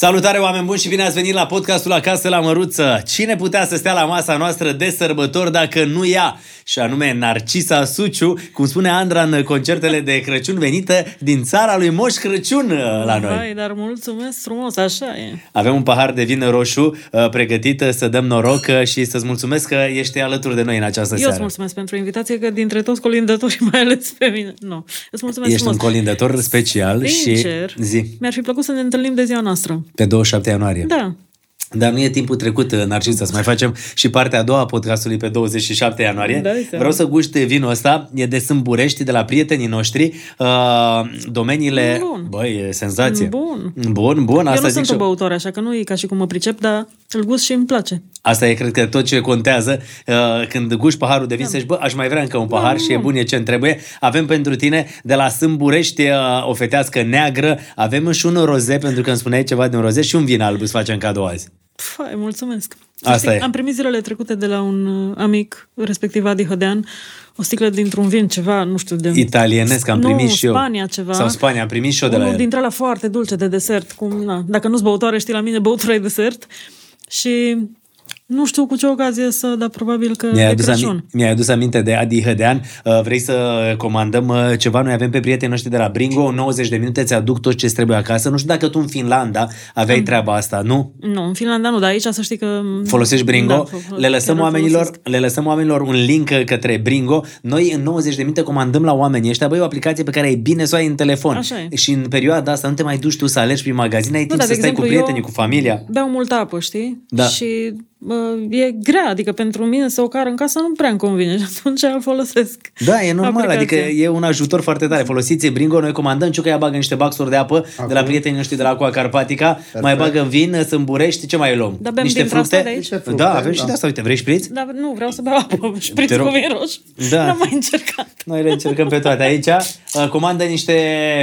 Salutare oameni buni și bine ați venit la podcastul Acasă la Măruță. Cine putea să stea la masa noastră de sărbători dacă nu ea? Și anume Narcisa Suciu, cum spune Andra în concertele de Crăciun, venită din țara lui Moș Crăciun uh, la noi. Hai, dar mulțumesc frumos, așa e. Avem un pahar de vin roșu uh, pregătit să dăm noroc uh, și să-ți mulțumesc că ești alături de noi în această Eu seară. îți mulțumesc pentru invitație, că dintre toți colindătorii, mai ales pe mine. Nu, îți mulțumesc Ești un frumos. colindător special Sincer, și zi, mi-ar fi plăcut să ne întâlnim de ziua noastră. Pe 27 ianuarie. Da. Dar nu e timpul trecut, Narcisa, să mai facem și partea a doua a podcastului pe 27 ianuarie. Dai seama. Vreau să guști vinul ăsta, e de Sâmburești, de la prietenii noștri. Uh, domeniile... Bun. Băi, e senzație. Bun. Bun, bun, Eu asta nu zic sunt și o eu. băutoare, așa că nu e ca și cum mă pricep, dar îl gust și îmi place. Asta e, cred că, tot ce contează. Uh, când guși paharul de vin, să zici, bă, aș mai vrea încă un pahar și e bun, e ce-mi trebuie. Avem pentru tine de la Sâmburești uh, o fetească neagră. Avem și un roze, pentru că îmi spuneai ceva de un roze și un vin alb îți facem cadou azi. Fai, mulțumesc. Asta Știi, e. Am primit zilele trecute de la un uh, amic, respectiv Adi Hădean, o sticlă dintr-un vin, ceva, nu știu, de... Italienesc, am nu, primit și eu. Spania ceva. Sau Spania, am primit și eu de la Unul el. dintre la foarte dulce de desert. Cum, na, dacă nu-s băutoare, știi, la mine băutura e desert. Și nu știu cu ce ocazie să, dar probabil că Mi-ai e adus, Crăciun. ami- mi-ai adus aminte de Adi Hădean. Uh, Vrei să comandăm uh, ceva? Noi avem pe prietenii noștri de la Bringo, în 90 de minute ți aduc tot ce trebuie acasă. Nu știu dacă tu în Finlanda aveai treaba asta, nu? Nu, în Finlanda nu, dar aici să știi că... Folosești Bringo? Da, le, lăsăm chiar îl oamenilor, folosesc. le lăsăm oamenilor un link către Bringo. Noi în 90 de minute comandăm la oamenii ăștia. Băi, e o aplicație pe care e bine să o ai în telefon. Așa e. Și în perioada asta nu te mai duci tu să alegi prin magazin, ai timp dar, să de stai cu exemplu, prietenii, eu cu familia. Beau multă apă, știi? Da. Și bă, e grea, adică pentru mine să o car în casă nu prea îmi convine și atunci îl folosesc. Da, e normal, Aplicația. adică e un ajutor foarte tare. Folosiți Bringo, noi comandăm, Ciucă ea bagă niște baxuri de apă de la prietenii noștri de la Aqua Carpatica, mai bagă vin, sâmburești, ce mai luăm? Da, bem niște dintre asta fructe? de aici? Niște fructe, da, avem și da. de asta, uite, vrei șpriț? Dar nu, vreau să beau apă, șpriț Te rog. cu vin roșu. Da. N-am mai încercat. Noi le încercăm pe toate aici. Uh, Comandă niște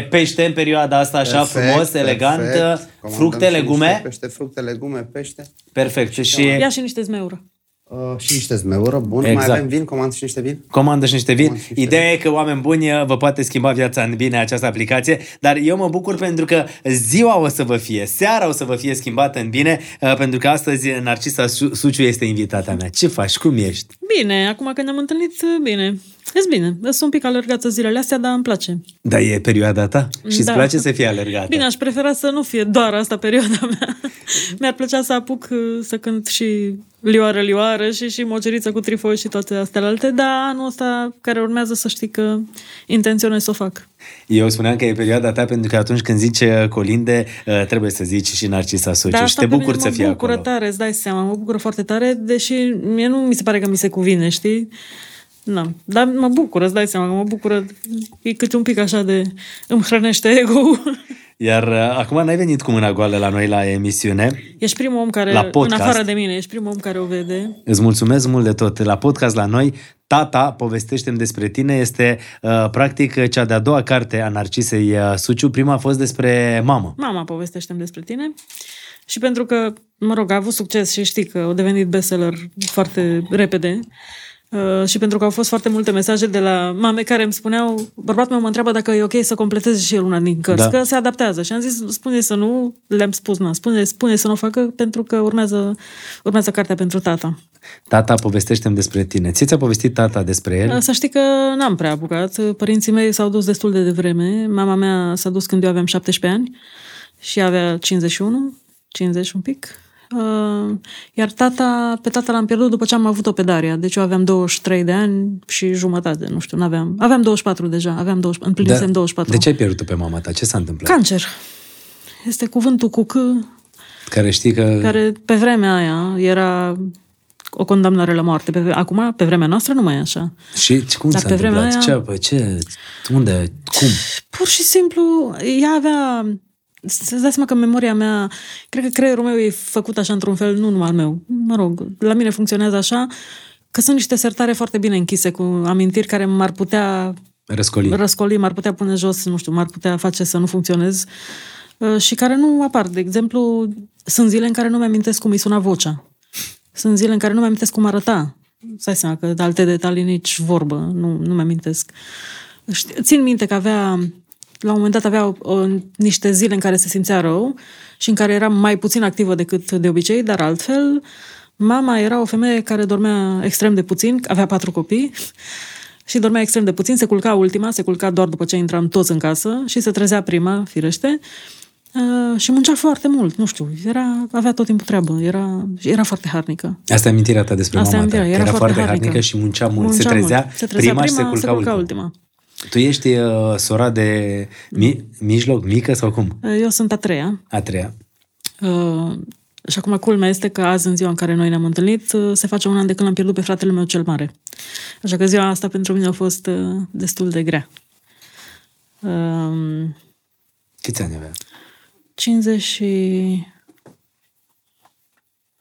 pește în perioada asta așa Perfect, frumos, elegant, perfect. uh, Comandăm fructe, și legume. Niște pește, fructe, legume, pește. Perfect. Și Ia și niște zmeură. Uh, și niște zmeură, bun. Exact. Mai avem vin, comand și niște vin. comandă și niște vin. Comandă și niște Ideea e că, oameni buni, vă poate schimba viața în bine această aplicație, dar eu mă bucur pentru că ziua o să vă fie, seara o să vă fie schimbată în bine, uh, pentru că astăzi Narcisa Su- Suciu este invitata mea. Ce faci? Cum ești? Bine, acum că ne-am întâlnit, bine. Ești bine. Sunt un pic alergată zilele astea, dar îmi place. Da, e perioada ta și îți Da. place să fii alergată. Bine, aș prefera să nu fie doar asta perioada mea. Mi-ar plăcea să apuc uh, să cânt și lioară, lioară și și moceriță cu trifoi și toate astea alte, dar anul ăsta care urmează să știi că intenționez să o fac. Eu spuneam că e perioada ta pentru că atunci când zici uh, colinde, uh, trebuie să zici și Narcisa Suciu Dar și asta te pe bucur mine să mă fii bucură acolo. tare, îți dai seama, mă bucură foarte tare, deși mie nu mi se pare că mi se cuvine, știi? Na, dar mă bucură, îți dai seama că mă bucură, e câte un pic așa de îmi hrănește ego Iar uh, acum n-ai venit cu mâna goală la noi la emisiune. Ești primul om care, La în podcast. afară de mine, ești primul om care o vede. Îți mulțumesc mult de tot. La podcast la noi, Tata, povestește despre tine, este uh, practic cea de-a doua carte a Narcisei uh, Suciu. Prima a fost despre mamă. Mama povestește despre tine. Și pentru că, mă rog, a avut succes și știi că a devenit bestseller foarte repede, Uh, și pentru că au fost foarte multe mesaje de la mame care îmi spuneau, bărbatul meu mă întreabă dacă e ok să completeze și el una din cărți, Da. că se adaptează. Și am zis, spune să nu, le-am spus, na, spune, spune să nu o facă pentru că urmează, urmează cartea pentru tata. Tata, povestește despre tine. Ție ți-a povestit tata despre el? Să știi că n-am prea apucat. Părinții mei s-au dus destul de devreme. Mama mea s-a dus când eu aveam 17 ani și avea 51, 50 un pic. Uh, Iar tata, pe tata l-am pierdut după ce am avut-o pe Daria. Deci eu aveam 23 de ani și jumătate, nu știu, n-aveam. Aveam 24 deja, aveam 20, împlinisem 24. Da. De ce ai pierdut pe mama ta? Ce s-a întâmplat? Cancer. Este cuvântul cu C, Care știi că... care pe vremea aia era o condamnare la moarte. Pe, vre- acum, pe vremea noastră, nu mai e așa. Și cum Dar s-a pe vremea întâmplat? aia- Ce, bă, ce, unde, cum? Pur și simplu, ea avea... Să-ți dai seama că memoria mea, cred că creierul meu e făcut așa într-un fel, nu numai al meu. Mă rog, la mine funcționează așa, că sunt niște sertare foarte bine închise cu amintiri care m-ar putea Răscoli. răscoli, m-ar putea pune jos, nu știu, m-ar putea face să nu funcționez uh, și care nu apar. De exemplu, sunt zile în care nu mi-amintesc cum îi suna vocea. Sunt zile în care nu mi-amintesc cum arăta. Să seama că de alte detalii nici vorbă, nu, nu mi-amintesc. Ști- Țin minte că avea la un moment dat avea o, o, niște zile în care se simțea rău și în care era mai puțin activă decât de obicei, dar altfel mama era o femeie care dormea extrem de puțin, avea patru copii și dormea extrem de puțin, se culca ultima, se culca doar după ce intram toți în casă și se trezea prima, firește, uh, și muncea foarte mult, nu știu, era, avea tot timpul treabă, era, era foarte harnică. Asta e amintirea ta despre Asta e mama ta. amintirea, era era foarte foarte harnică harnică. și muncea mult. Muncea se, trezea mult. Se trezea prima, și se prima, culca, se culca ultima. ultima. Tu ești uh, sora de mi- mijloc, mică sau cum? Uh, Eu sunt a treia. A treia. Uh, și acum culmea este că azi, în ziua în care noi ne-am întâlnit, uh, se face un an de când l-am pierdut pe fratele meu cel mare. Așa că ziua asta pentru mine a fost uh, destul de grea. Uh, Câți ani avea? 50 și...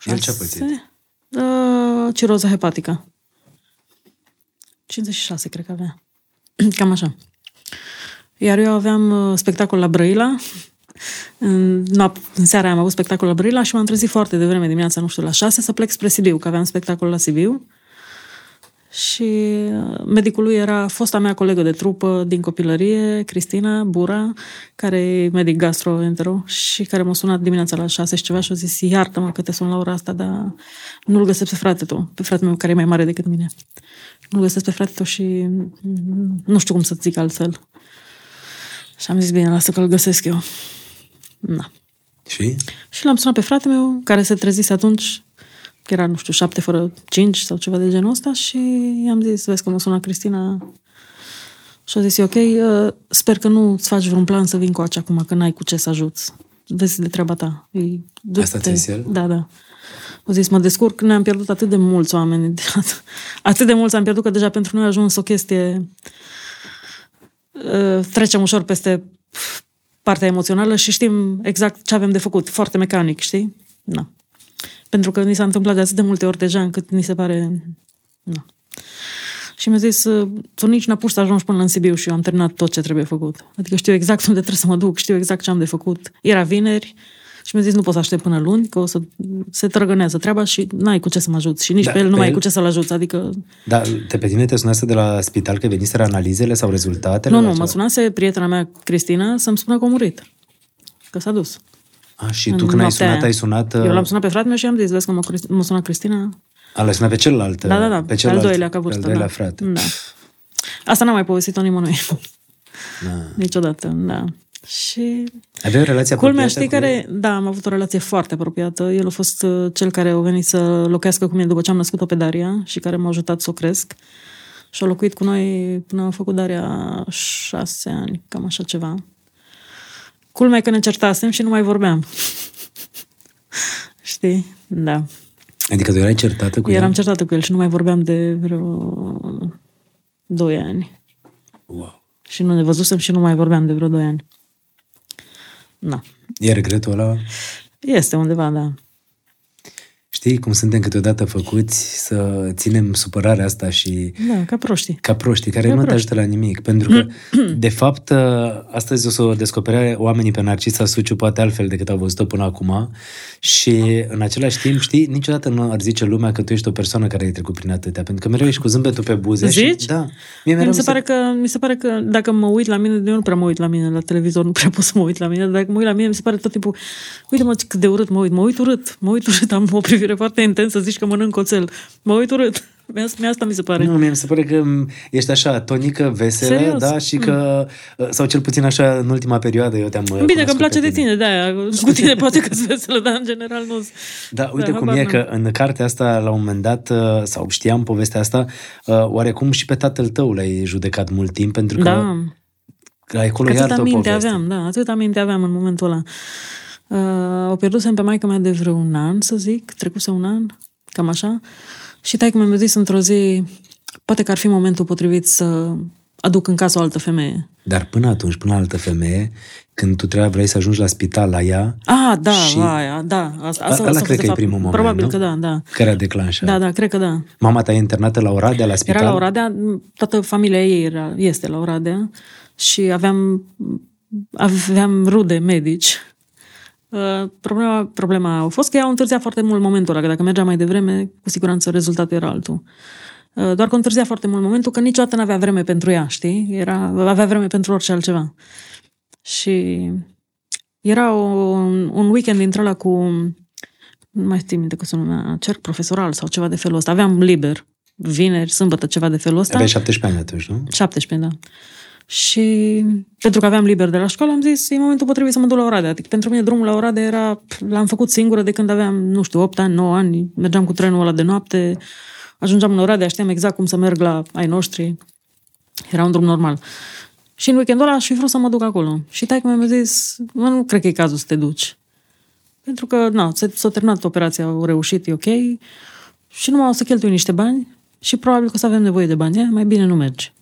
El ce-a pățit? Uh, ciroză hepatică. 56, cred că avea. Cam așa. Iar eu aveam uh, spectacol la Brăila. În, noap- în seara am avut spectacol la Brăila și m-am trezit foarte devreme dimineața, nu știu, la 6, să plec spre Sibiu, că aveam spectacol la Sibiu. Și uh, medicul lui era fosta mea colegă de trupă din copilărie, Cristina Bura, care e medic gastroentero și care m-a sunat dimineața la 6 și ceva și a zis, iartă-mă că te sun la ora asta, dar nu-l găsesc pe frate tău, pe fratele meu care e mai mare decât mine. Nu-l găsesc pe frate tău și mm, nu știu cum să-ți zic altfel. Și am zis, bine, lasă că-l găsesc eu. Na. Și? Și l-am sunat pe fratele meu, care se trezise atunci, că era, nu știu, șapte fără cinci sau ceva de genul ăsta și i-am zis, vezi că mă sună Cristina și a zis, e ok, uh, sper că nu îți faci vreun plan să vin cu acea acum, că n-ai cu ce să ajuți. Vezi de treaba ta. E, du-te. Asta ți-a zis el? Da, da. O zis, mă descurc, ne-am pierdut atât de mulți oameni, atât de mulți am pierdut că deja pentru noi a ajuns o chestie uh, trecem ușor peste partea emoțională și știm exact ce avem de făcut, foarte mecanic, știi? Na. Pentru că ni s-a întâmplat de atât de multe ori deja încât ni se pare... Na. Și mi-a zis, "Uh, tu nici n-a pus să ajungi până în Sibiu și eu am terminat tot ce trebuie făcut. Adică știu exact unde trebuie să mă duc, știu exact ce am de făcut. Era vineri și mi-a zis, nu pot să aștept până luni, că o să se trăgănează treaba și n-ai cu ce să mă ajuți. Și nici Da, pe el nu pe mai ai el- cu ce să-l ajuți. Adică Dar te pe tine te sunase de la spital că veniseră analizele sau rezultatele? Nu, la nu, ceva? mă sunase prietena mea, Cristina, să-mi spună că a murit. Că s-a dus. A, și în tu când ai noaptea sunat, aia. ai sunat... uh, Eu l-am sunat pe fratele meu și i-am zis, vezi că mă, Crist- mă sunat Cristina. A, l-ai sunat pe celălalt. Da, da, da, Pe pe al celălalt, doilea ca pe vârstă. Al doilea da. frate. Da. Asta n-am mai povestit-o nimănui. Da. Niciodată, da. Și Aveai o relație culmea, apropiată știi cu care... Da, am avut o relație foarte apropiată. El a fost uh, cel care a venit să locuiască cu mine după ce am născut-o pe Daria și care m-a ajutat să o cresc. Și a locuit cu noi până a făcut Daria șase ani, cam așa ceva. Culmea e că ne certasem și nu mai vorbeam. Știi? Da. Adică tu erai certată cu Eram el? certată cu el și nu mai vorbeam de vreo doi ani. Wow. Și nu ne văzusem și nu mai vorbeam de vreo doi ani. Na. E regretul ăla? Este undeva, da. Știi cum suntem câteodată făcuți să ținem supărarea asta și Da, ca proștii. ca proștii, care Ca nu te proști. ajută la nimic. Pentru că, de fapt, astăzi o să o descopere oamenii pe Narcisa Suciu poate altfel decât au văzut-o până acum și, în același timp, știi, niciodată nu ar zice lumea că tu ești o persoană care ai trecut prin atâtea, pentru că mereu ești cu zâmbetul pe buze. Zici? Și, da. Mie mereu mi, se pare că, mi se pare că dacă mă uit la mine, eu nu prea mă uit la mine la televizor, nu prea pot să mă uit la mine, dar dacă mă uit la mine, mi se pare tot timpul, uite mă cât de urât mă uit, mă uit urât, mă uit urât, am o privire foarte intensă, zici că mănânc oțel, mă uit urât. Mie mie asta mi se pare. Nu, mie mi se pare că m, ești așa, tonică, veselă, Serios? da, și că, sau cel puțin așa, în ultima perioadă eu te-am Bine că cunoscut îmi place pe de tine, de-aia, cu tine poate că sunt veselă, dar în general nu Da, uite Da, cum habar e n-am. că în cartea asta, la un moment dat, uh, sau știam povestea asta, uh, oarecum și pe tatăl tău l-ai judecat mult timp, pentru că Da, că acolo Că iar atâta o minte poveste. aveam, da, atâta minte aveam în momentul ăla. Uh, o pierdusem pe maica mea de vreo un an, să zic, trecuse un an, cam așa. Și taică mi-a zis într-o zi, poate că ar fi momentul potrivit să aduc în casă o altă femeie. Dar până atunci, până altă femeie, când tu trebuia, vrei să ajungi la spital la ea, Ah, da, Și- și... aia, da. Asta, asta, ăla asta cred de că e fapt. primul moment, Probabil nu? că da, da. care a declanșat. Da, da, cred că da. Mama ta e internată la Oradea, la spital? Era la Oradea, toată familia ei era, este la Oradea și aveam, aveam rude medici. Uh, Problema, problema a fost că ea au întârziat foarte mult momentul ăla, că dacă mergea mai devreme, cu siguranță rezultatul era altul. Uh, Doar că întârzia foarte mult momentul, că niciodată nu avea vreme pentru ea, știi? Era, avea vreme pentru orice altceva. Și era un, un weekend dintre ăla cu, nu mai știu minte cum se numea, cerc profesoral sau ceva de felul ăsta. Aveam liber, vineri, sâmbătă, ceva de felul ăsta. Aveai 17 ani atunci, nu? 17, da. Și pentru că aveam liber de la școală, am zis, e momentul potrivit să mă duc la Oradea. Adică pentru mine drumul la Oradea era, l-am făcut singură de când aveam, nu știu, 8 ani, 9 ani, mergeam cu trenul ăla de noapte, ajungeam în Oradea, știam exact cum să merg la ai noștri. Era un drum normal. Și în weekendul ăla aș fi vrut să mă duc acolo. Și taică mi-a zis, mă, nu cred că e cazul să te duci. Pentru că, na, s-a terminat operația, au reușit, e ok. Și nu o să cheltui niște bani și probabil că o să avem nevoie de bani, mai bine nu mergi.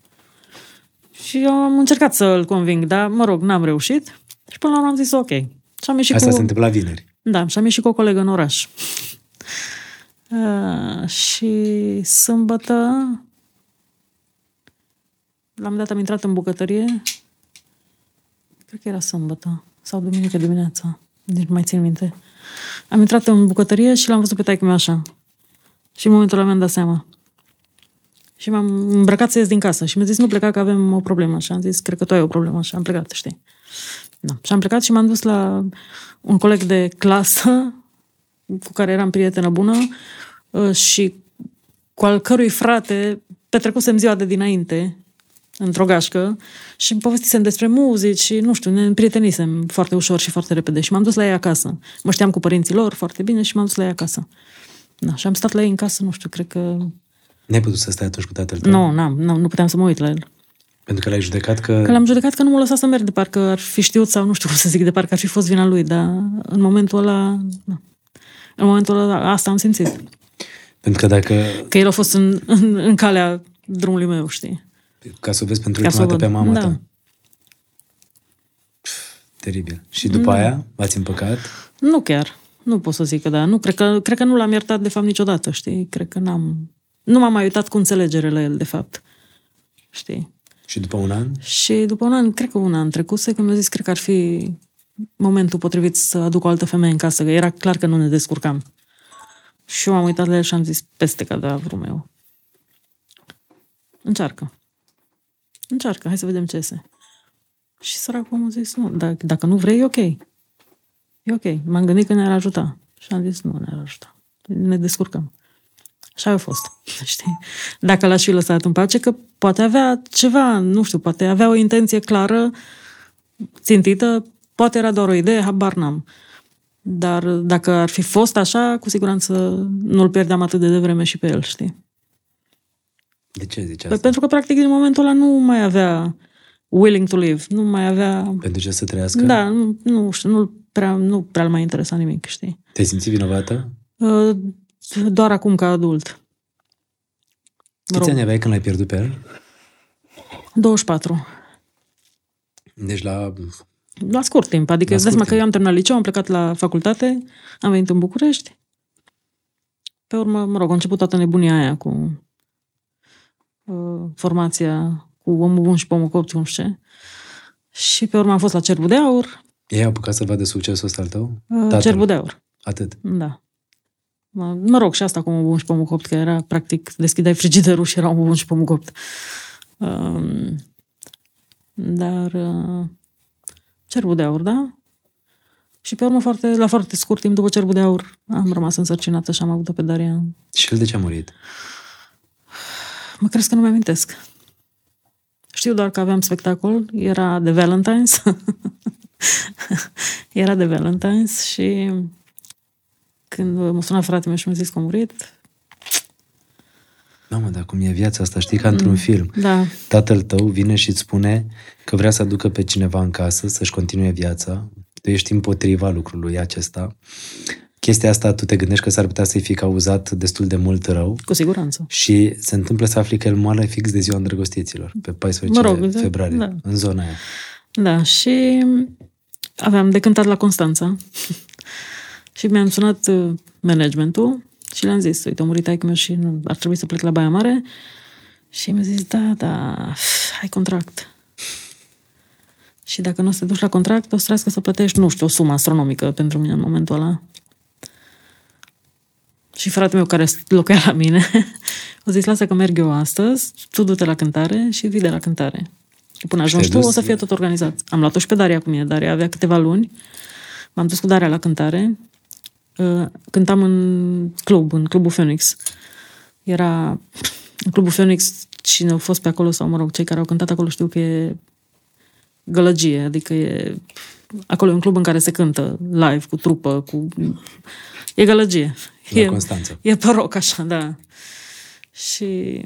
Și eu am încercat să-l conving, dar, mă rog, n-am reușit. Și până la urmă am zis ok. Și am ieșit Asta cu... se întâmpla vineri. Da, și am ieșit cu o colegă în oraș. Uh, și sâmbătă la un dat am intrat în bucătărie cred că era sâmbătă sau duminică dimineața nici nu mai țin minte am intrat în bucătărie și l-am văzut pe taică meu așa și în momentul ăla mi-am dat seama și m-am îmbrăcat să ies din casă și mi-a zis nu pleca că avem o problemă și am zis cred că tu ai o problemă și am plecat, știi da. și am plecat și m-am dus la un coleg de clasă cu care eram prietenă bună uh, și cu al cărui frate petrecusem ziua de dinainte într-o gașcă și povestisem despre muzici și, nu știu, ne prietenisem foarte ușor și foarte repede și m-am dus la ei acasă. Mă știam cu părinții lor foarte bine și m-am dus la ei acasă. Da, și am stat la ei în casă, nu știu, cred că... N-ai putut să stai atunci cu tatăl tău? Nu, n-am, n-am, nu puteam să mă uit la el. Pentru că l-ai judecat că... Că l-am judecat că nu m-a lăsat să merg, de parcă ar fi știut sau nu știu cum să zic, de parcă ar fi fost vina lui, dar în momentul ăla... Na. În momentul ăla asta am simțit. Pentru că dacă... Că el a fost în, în, în calea drumului meu, știi? Ca să o vezi pentru Ca ultima să o dată pe văd. mama Da. ta. Pf, Teribil. Și după aia v-ați împăcat? Nu chiar. Nu pot să zic că da. Nu, cred că, cred că nu l-am iertat de fapt niciodată, știi? Cred că n-am... Nu m-am mai uitat cu înțelegere la el, de fapt. Știi? Și după un an? Și după un an, cred că un an trecuse, când mi-a zis, cred că ar fi momentul potrivit să aduc o altă femeie în casă, că era clar că nu ne descurcam. Și eu am uitat la el și am zis, peste cadavrul meu. Încearcă. Încearcă, hai să vedem ce iese. Și săracul m-a zis, nu, dacă, dacă nu vrei, e ok. E ok. M-am gândit că ne-ar ajuta. Și am zis, nu ne-ar ajuta. Ne descurcăm. Așa a fost, știi? Dacă l-aș fi lăsat în pace, că poate avea ceva, nu știu, poate avea o intenție clară, țintită, poate era doar o idee, habar n-am. Dar dacă ar fi fost așa, cu siguranță nu-l pierdeam atât de devreme și pe el, știi? De ce zici Păi asta? pentru că, practic, din momentul ăla nu mai avea willing to live, nu mai avea... Pentru ce să trăiască? Da, nu, nu știu, nu prea, nu prea mai interesa nimic, știi? Te-ai simțit vinovată? Uh, Doar acum ca adult. Mă Câți rog, ani aveai când l-ai pierdut pe el? 24. Deci la... La scurt timp, adică La îți dai scurt seama că eu am terminat liceu, am plecat la facultate, am venit în București. Pe urmă, mă rog, a început toată nebunia aia cu uh, formația cu omul bun și pomul copt, cum știu ce. Și pe urmă am fost la Cerbul de Aur. Ei au apucat să vadă succesul ăsta al tău? Uh, Tatăl. Cerbul de Aur, Atât. da. Mă, mă rog, și asta cu omul bun și pomul copt, că era, practic, deschideai frigiderul și era omul bun și pomul copt. Um, dar uh, Cerbul de Aur, da? Și pe urmă, foarte, la foarte scurt timp după Cerbul de Aur, am rămas însărcinată și am avut-o pe Daria. Și el de ce a murit? Mă crezi că nu mi-amintesc. Știu doar că aveam spectacol, era de Valentine's. era de Valentine's și când m-a sunat fratele meu și mi-a zis că a murit, Mamă, dar cum e viața asta, știi, ca într-un film. da, Tatăl tău vine și îți spune că vrea să aducă pe cineva în casă să-și continue viața. Tu ești împotriva lucrului acesta. Chestia asta, tu te gândești că s-ar putea să-i fi cauzat destul de mult rău cu siguranță. și se întâmplă să afli că el moare fix de ziua îndrăgostiților, pe 14 Mă rog, da, februarie, da. în zona aia. Da, și aveam de cântat la Constanța și mi-am sunat uh, managementul și le-am zis, uite, a murit taică meu și nu, ar trebui să plec la Baia Mare și mi-a zis, da, da, ai contract. Și dacă nu o să te duci la contract, o să trească să plătești, nu știu, o sumă astronomică pentru mine în momentul ăla. Și fratele meu care locuia la mine, a zis, lasă că merg eu astăzi, tu du-te la cântare și vii de la cântare. Și până ajungi tu, dus? o să fie tot organizat. Am luat-o și pe Daria cu mine. Daria avea câteva luni. M-am dus cu Daria la cântare. Uh, Cântam în club, în clubul Phoenix. Era în clubul Phoenix, cine au fost pe acolo, sau mă rog, cei care au cântat acolo știu că e gălăgie, adică e acolo e un club în care se cântă live, cu trupă, cu... E gălăgie. La e, Constanța. E pe rock, așa, da. Și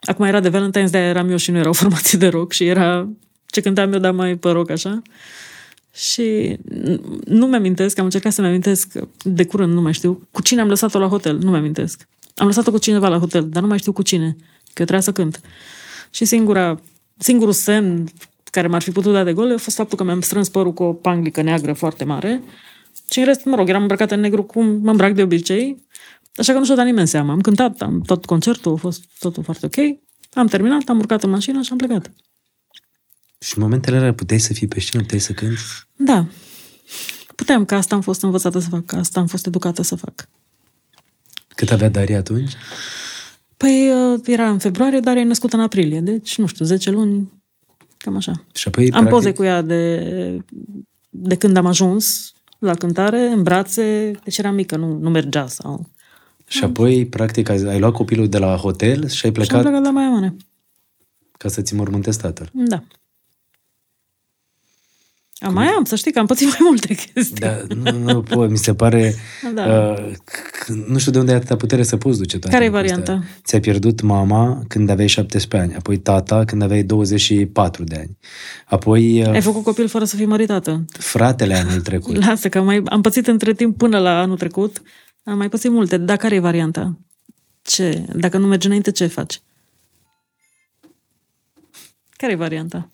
acum era de Valentine's, de eram eu și nu era o formație de rock și era ce cântam eu, dar mai pe rock, așa. Și nu mi-amintesc, am încercat să-mi amintesc de curând, nu mai știu, cu cine am lăsat-o la hotel, nu mi-amintesc. Am lăsat-o cu cineva la hotel, dar nu mai știu cu cine, că eu trebuia să cânt. Și singura, singurul semn care m-ar fi putut da de gol a fost faptul că mi-am strâns părul cu o panglică neagră foarte mare și în rest, mă rog, eram îmbrăcată în negru cum mă îmbrac de obicei, așa că nu și-o dat nimeni seama. Am cântat, am tot concertul, a fost totul foarte ok. Am terminat, am urcat în mașină și am plecat. Și în momentele alea puteai să fii pe scenă, puteai să cânti? Da. Puteam, că asta am fost învățată să fac, că asta am fost educată să fac. Cât avea Daria atunci? Păi uh, era în februarie, dar e născută în aprilie, deci, nu știu, 10 luni, cam așa. Și apoi, Am practic, poze cu ea de, de când am ajuns la cântare, în brațe, deci era mică, nu, nu mergea sau... Și apoi, practic, ai, ai luat copilul de la hotel și ai Și am plecat plecat la Maia Mare. ca să-ți mormântezi tatăl. Da. Am mai am, să știi că am pățit mai multe chestii. Da, nu, nu pot, mi se pare... Da. Uh, c- nu știu de unde ai atâta putere să poți duce toate Care e lucrurile astea. varianta? Ți-ai pierdut mama când aveai 17 ani, apoi tata când aveai 24 de ani, apoi uh, Ai făcut copil fără să fii măritată. fratele anul trecut. Lasă că mai, am pățit între timp până la anul trecut. Am mai pățit multe. Dar care e varianta? Ce? Dacă nu mergi înainte, ce faci? Care e varianta?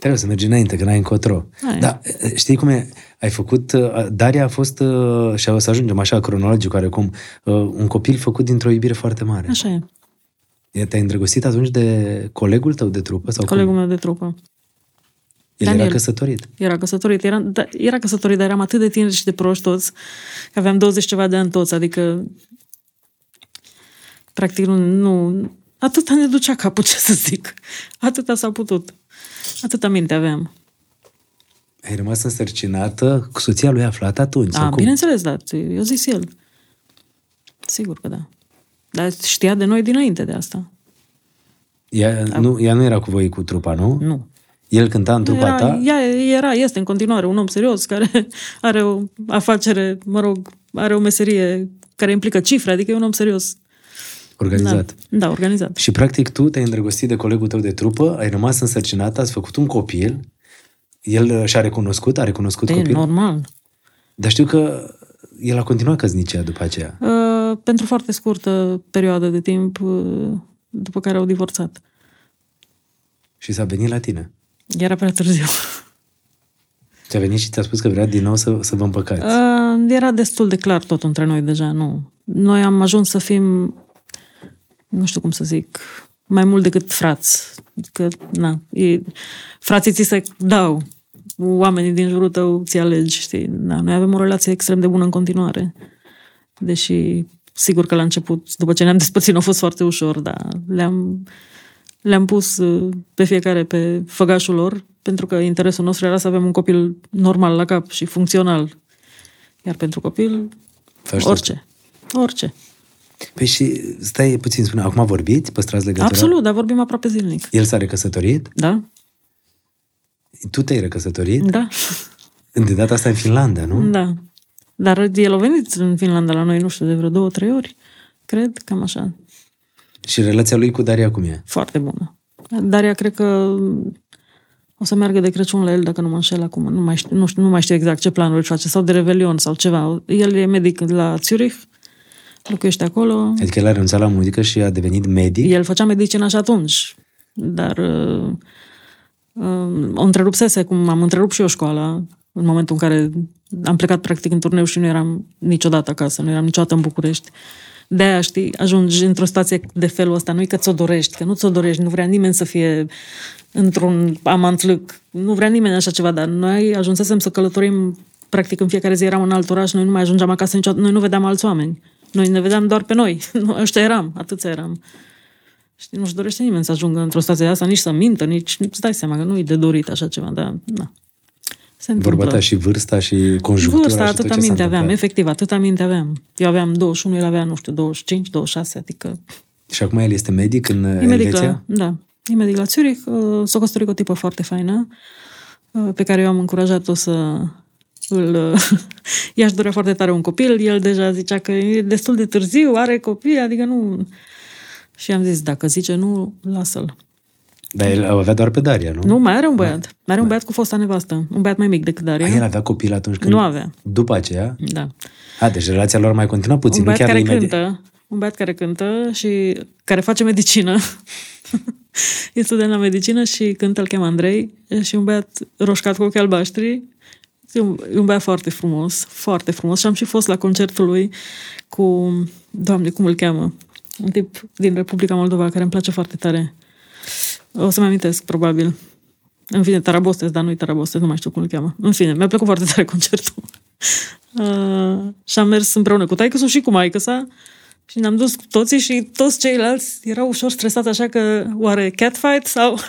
Trebuie să mergi înainte, că n-ai încotro. Aia. Da, știi cum e? Ai făcut... uh, Daria a fost, uh, și o să ajungem așa cronologic oarecum, uh, un copil făcut dintr-o iubire foarte mare. Așa e. E, Te-ai îndrăgostit atunci de colegul tău de trupă? Sau Colegul cum? meu de trupă. El Daniel. era căsătorit. Era căsătorit. Era, da, era căsătorit, dar eram atât de tineri și de proști toți, că aveam 20 ceva de ani toți, adică practic nu, nu atâta ne ducea capul, ce să zic. Atâta s-a putut. Atâta minte aveam. Ai rămas însărcinată cu soția lui aflat atunci? sau A, cum? bineînțeles, da, eu zis el. Sigur că da. Dar știa de noi dinainte de asta. Ea nu, ea nu era cu voi cu trupa, nu? Nu. El cânta în trupa Era, ta? ea era, este în continuare un om serios care are o afacere, mă rog, are o meserie care implică cifre, adică e un om serios. Organizat. Da, da organizat. Și practic tu te-ai îndrăgostit de colegul tău de trupă, ai rămas însărcinată, ați făcut un copil, el uh, și-a recunoscut, a recunoscut E copilul, normal. dar știu că el a continuat căsnicia după aceea. Uh, pentru foarte scurtă perioadă de timp, uh, după care au divorțat. Și s-a venit la tine. Era prea târziu. Ți-a venit și ți-a spus că vrea din nou să, să vă împăcați. Uh, era destul de clar tot între noi deja, nu. Noi am ajuns să fim, nu știu cum să zic, mai mult decât frați. Că, na, e, frații ți se dau, oamenii din jurul tău ți alegi, știi? Da, noi avem o relație extrem de bună în continuare. Deși, sigur că la început, după ce ne-am despărțit, nu a fost foarte ușor, dar le-am, le-am pus uh, pe fiecare pe făgașul lor, pentru că interesul nostru era să avem un copil normal la cap și funcțional. Iar pentru copil, Faci orice. Orice. Păi și stai puțin, spune, acum vorbiți, păstrați legătura? Absolut, dar vorbim aproape zilnic. El s-a recăsătorit? Da? Tu te-ai recăsătorit? Da. De data asta în Finlanda, nu? Da. Dar el a venit în Finlanda la noi, nu știu, de vreo două, trei ori. Cred, cam așa. Și relația lui cu Daria cum e? Foarte bună. Daria, cred că o să meargă de Crăciun la el, dacă nu mă înșel acum. Nu mai știu, nu, știu, nu mai știu exact ce planuri face, sau de Revelion sau ceva. El e medic la Zurich, locuiește acolo. Adică el a renunțat la muzică și a devenit medic? El făcea medicină și atunci, dar uh, uh, o întrerupsese, cum am întrerupt și eu școala, în momentul în care am plecat practic în turneu și nu eram niciodată acasă, nu eram niciodată în București. De aia, știi, ajungi într-o situație de felul ăsta, nu-i că ți-o dorești, că nu ți-o dorești, nu vrea nimeni să fie într-un amantlâc, nu vrea nimeni așa ceva, dar noi ajunsesem să călătorim, practic în fiecare zi eram în alt oraș, noi nu mai ajungeam acasă niciodată, noi nu vedeam alți oameni. Noi ne vedeam doar pe noi, Nu, ăștia eram, atâția eram. Știi, nu-și dorește nimeni să ajungă într-o situație de asta, nici să mintă, nici îți dai seama că nu e de dorit așa ceva, dar na. Se întâmplă. Vorba ta și vârsta și conjunctura Vârsta, și tot atâta ce s-a minte aveam, întâmplat. efectiv, atâta minte aveam. Eu aveam 21, el avea, nu știu, 25, 26, adică... Și acum el este medic în E medic Elveția? la, da, e medic la Zurich, uh, s-a căsătorit cu o tipă foarte faină, uh, pe care eu am încurajat-o să îl... uh, I-aș dorea foarte tare un copil, el deja zicea că e destul de târziu, are copii, adică nu... Și am zis, dacă zice nu, lasă-l. Dar el avea doar pe Daria, nu? Nu, mai are un băiat. Mai are un băiat cu fosta nevastă. Un băiat mai mic decât A, el Daria. avea copil atunci când... Nu avea. După aceea? Da. A, deci relația lor mai continua puțin, un nu băiat chiar care imediat. cântă, un băiat care cântă și care face medicină. e student la medicină și cântă, îl cheamă Andrei, și un băiat roșcat cu ochi albaștri. E un, e un băiat foarte frumos, foarte frumos. Și am și fost la concertul lui cu, doamne, cum îl cheamă? Un tip din Republica Moldova care îmi place foarte tare. O să-mi amintesc, probabil. În fine, Tarabostes, dar nu-i Tarabostes, nu mai știu cum îl cheamă. În fine, mi-a plăcut foarte tare concertul. Uh, și am mers împreună cu taică și cu maică sa și ne-am dus cu toții și toți ceilalți erau ușor stresați așa că oare catfight sau...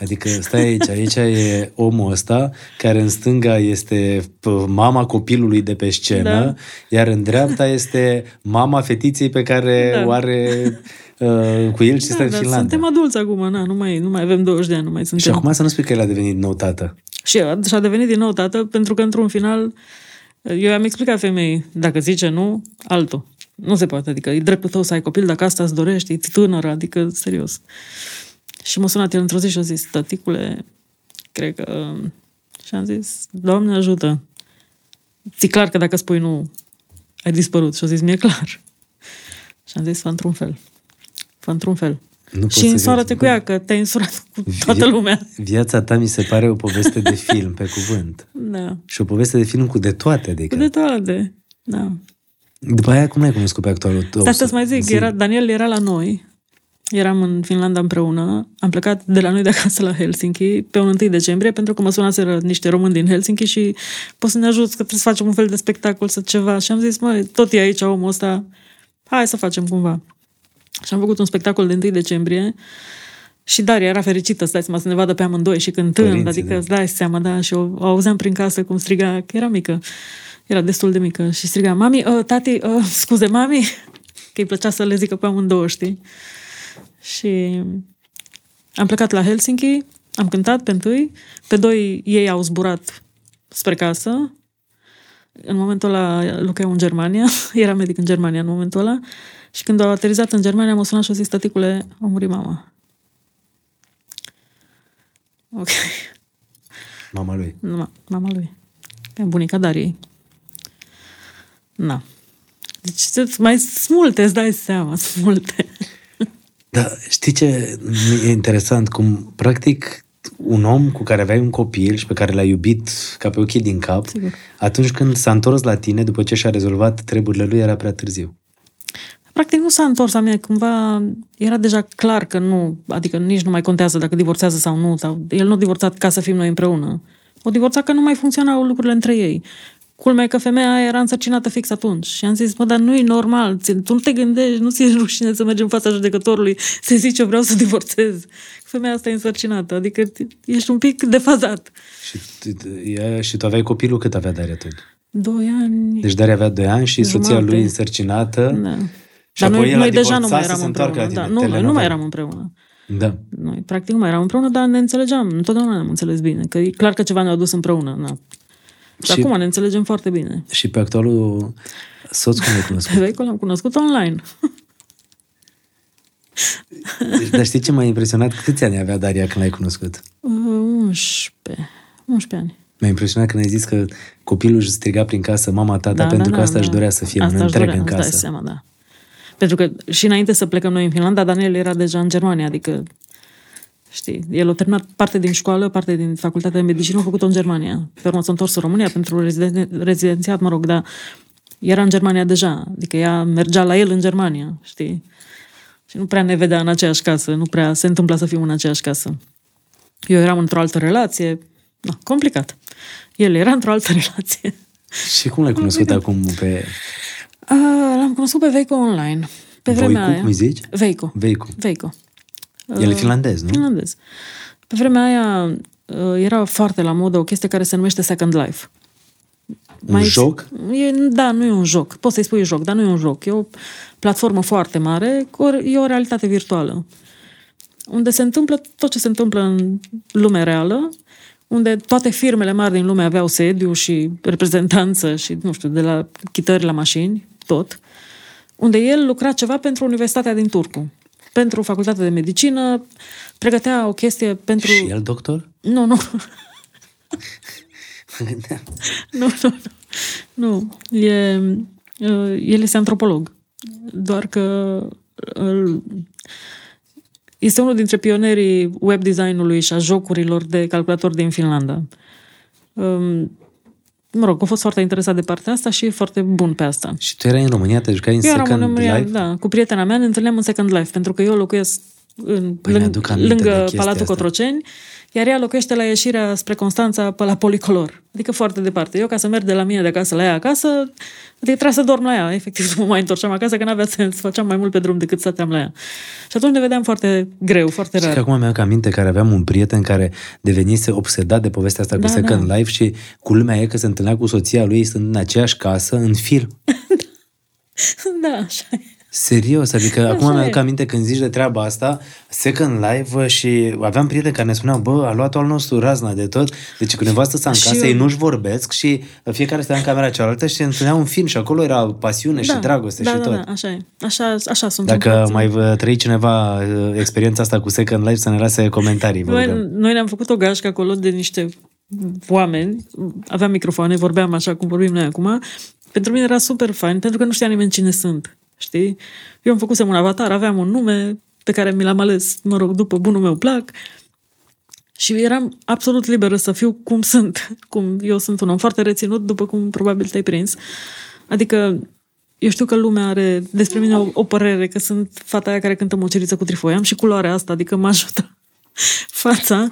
Adică stai aici, aici e omul ăsta care în stânga este p- mama copilului de pe scenă, Da. iar în dreapta este mama fetiței pe care Da. o are uh, cu el și stă în dar Finlanda. suntem adulți acum, na, nu, mai, nu mai avem 20 de ani, nu mai Și suntem. acum să nu spui că el a devenit nou tată. Și a- și-a devenit din nou tată, pentru că într-un final eu i-am explicat femeii, dacă zice nu, altul. Nu se poate, adică e dreptul tău să ai copil, dacă asta îți dorești, e tânără, adică serios. Și m-a sunat el într-o zi și a zis, tăticule, cred că... Și am zis, Doamne ajută. Ți clar că dacă spui nu, ai dispărut. Și a zis, mi-e clar. Și am zis, fă într-un fel. Fă într-un fel. Nu pot și să însoară-te cred. cu ea, că te-ai însurat cu toată Vi- lumea. Viața ta mi se pare o poveste de film, pe cuvânt. Da. Și o poveste de film cu de toate, adică. Cu de toate. Da. După aia, cum l-ai cunoscut pe actorul tău? Stai să-ți mai zic, Zi. era, Daniel era la noi, eram în Finlanda împreună, am plecat de la noi de acasă la Helsinki pe un 1 decembrie, pentru că mă sunaseră niște români din Helsinki și poți să ne ajuți că trebuie să facem un fel de spectacol sau ceva. Și am zis, măi, tot e aici omul ăsta, hai să facem cumva. Și am făcut un spectacol de 1 decembrie și Daria era fericită, stai seama, să ne vadă pe amândoi și cântând, Părinții, adică da. îți dai seama, da, și o, o auzeam prin casă cum striga, că era mică, era destul de mică și striga, mami, uh, tati, uh, scuze, mami, că îi plăcea să le zică pe amândouă, știi? Și am plecat la Helsinki, am cântat pe întâi, pe doi ei au zburat spre casă, în momentul ăla lucrau în Germania, era medic în Germania în momentul ăla, și când au aterizat în Germania, m-a sunat și a zis, tăticule, a murit mama. Ok. Mama lui. Ma- Mama lui. E bunica Dariei. Na. Deci sunt mai sunt multe, îți dai seama, sunt multe. Da, știi ce e interesant? Cum, practic, un om cu care aveai un copil și pe care l-ai iubit ca pe ochii din cap, Sigur. atunci când s-a întors la tine, după ce și-a rezolvat treburile lui, era prea târziu. Practic nu s-a întors la mine, cumva era deja clar că nu, adică nici nu mai contează dacă divorțează sau nu, sau el nu a divorțat ca să fim noi împreună. O divorțat că nu mai funcționau lucrurile între ei. Culmea e că femeia aia era însărcinată fix atunci. Și am zis, mă, dar nu e normal, ți- tu nu te gândești, nu ți e rușine să mergi în fața judecătorului, să zici eu vreau să divorțez. Femeia asta e însărcinată, adică ești un pic defazat. Și, tu- ea, și tu aveai copilul cât avea Daria atunci? Doi ani. Deci Daria avea 2 ani și soția Jumate. lui însărcinată. Da. Și Dar apoi noi, el a noi deja nu divorțat mai să eram se întoarcă împreună. la Da, tine, nu, noi nu telenovelă. mai eram împreună. Da. Noi practic nu mai eram împreună, dar ne înțelegeam. Întotdeauna ne-am înțeles bine. Că e clar că ceva ne-a dus împreună. Na. Și, Și- acum ne înțelegem foarte bine. Și pe actualul soț cum ai Pe cunoscut? Veico l-am cunoscut online. Deci, dar știi ce m-a impresionat? Câți ani avea Daria când l-ai cunoscut? Uh, 11. 11 ani. M-a impresionat când ai zis că copilul își striga prin casă mama, tata, pentru că asta își dorea să fie un Asta își întreg dorea, în îți dai casă. seama, da. Pentru că și înainte să plecăm noi în Finlanda, Daniel era deja în Germania, adică știi, el a terminat parte din școală, parte din facultatea de medicină, a făcut-o în Germania. Pe urmă s-a întors în România pentru reziden- rezidențiat, mă rog, dar era în Germania deja, adică ea mergea la el în Germania, știi? Și nu prea ne vedea în aceeași casă, nu prea se întâmpla să fim în aceeași casă. Eu eram într-o altă relație, na, complicat. El era într-o altă relație. Și cum l-ai cunoscut acum pe A, l-am cunoscut pe Veico online. Pe vremea Voicu, aia. cum îi zici? Veico. Veicu. Veico. El e finlandez, nu? Finlandez. Pe vremea aia uh, era foarte la modă o chestie care se numește Second Life. Un joc? E, da, nu e un joc. Poți să-i spui joc, dar nu e un joc. E o platformă foarte mare, cu o- e o realitate virtuală. Unde se întâmplă tot ce se întâmplă în lumea reală, unde toate firmele mari din lume aveau sediu și reprezentanță și, nu știu, de la chitări la mașini, tot, unde el lucra ceva pentru Universitatea din Turcu, pentru Facultatea de Medicină, pregătea o chestie pentru... Și el doctor? Nu, nu. nu, nu, nu. Nu. E, uh, el este antropolog. Doar că uh, este unul dintre pionerii web designului și a jocurilor de calculator din Finlanda. Um, Mă rog, a fost foarte interesat de partea asta și e foarte bun pe asta. Și tu erai în România, te jucai în Eu eram în Second România, Life? da, cu prietena mea, ne întâlneam în Second Life, pentru că eu locuiesc în, Păi lâng- mi-aduc aminte de lângă chestia Palatul asta. Cotroceni, iar ea locuiește la ieșirea spre Constanța pe la Policolor. Adică foarte departe. Eu, ca să merg de la mine de acasă la ea acasă, adică trebuia să dorm la ea. Efectiv, nu mă mai întorceam acasă, că n-avea sens. Făceam mai mult pe drum decât stăteam la ea. Și atunci ne vedeam foarte greu, foarte Știi rar. că acum mi-am aminte că aveam un prieten care devenise obsedat de povestea asta Da, cu Second da. Life și culmea e că se întâlnea cu soția lui stând în aceeași casă, în film. da, așa e. Serios, adică Așa acum mi-am e. aminte când zici de treaba asta, Second Life și aveam prieteni care ne spuneau, bă, a luat al nostru razna de tot, deci când nevastă sa în Și casă, eu- ei nu-și vorbesc și fiecare stătea în camera cealaltă și se întâlneau un film și acolo era pasiune și dragoste da, și da, tot. Da, așa e. Așa, așa sunt. Dacă întâmplați. mai vă trăi cineva uh, experiența asta cu Second Life, să ne lase comentarii. Vă Noi, rugăm. noi ne-am făcut o gașcă acolo de niște oameni, aveam microfoane, vorbeam așa cum vorbim noi acum. Pentru mine era super fain, pentru că nu știa nimeni cine sunt, știi? Eu am făcut un avatar, aveam un nume pe care mi l-am ales, mă rog, după bunul meu plac și eram absolut liberă să fiu cum sunt. Cum eu sunt un om foarte reținut, după cum probabil te-ai prins. Adică eu știu că lumea are despre mine o, o părere, că sunt fata aia care cântă moceriță cu trifoi. Am și culoarea asta, adică mă ajută fața.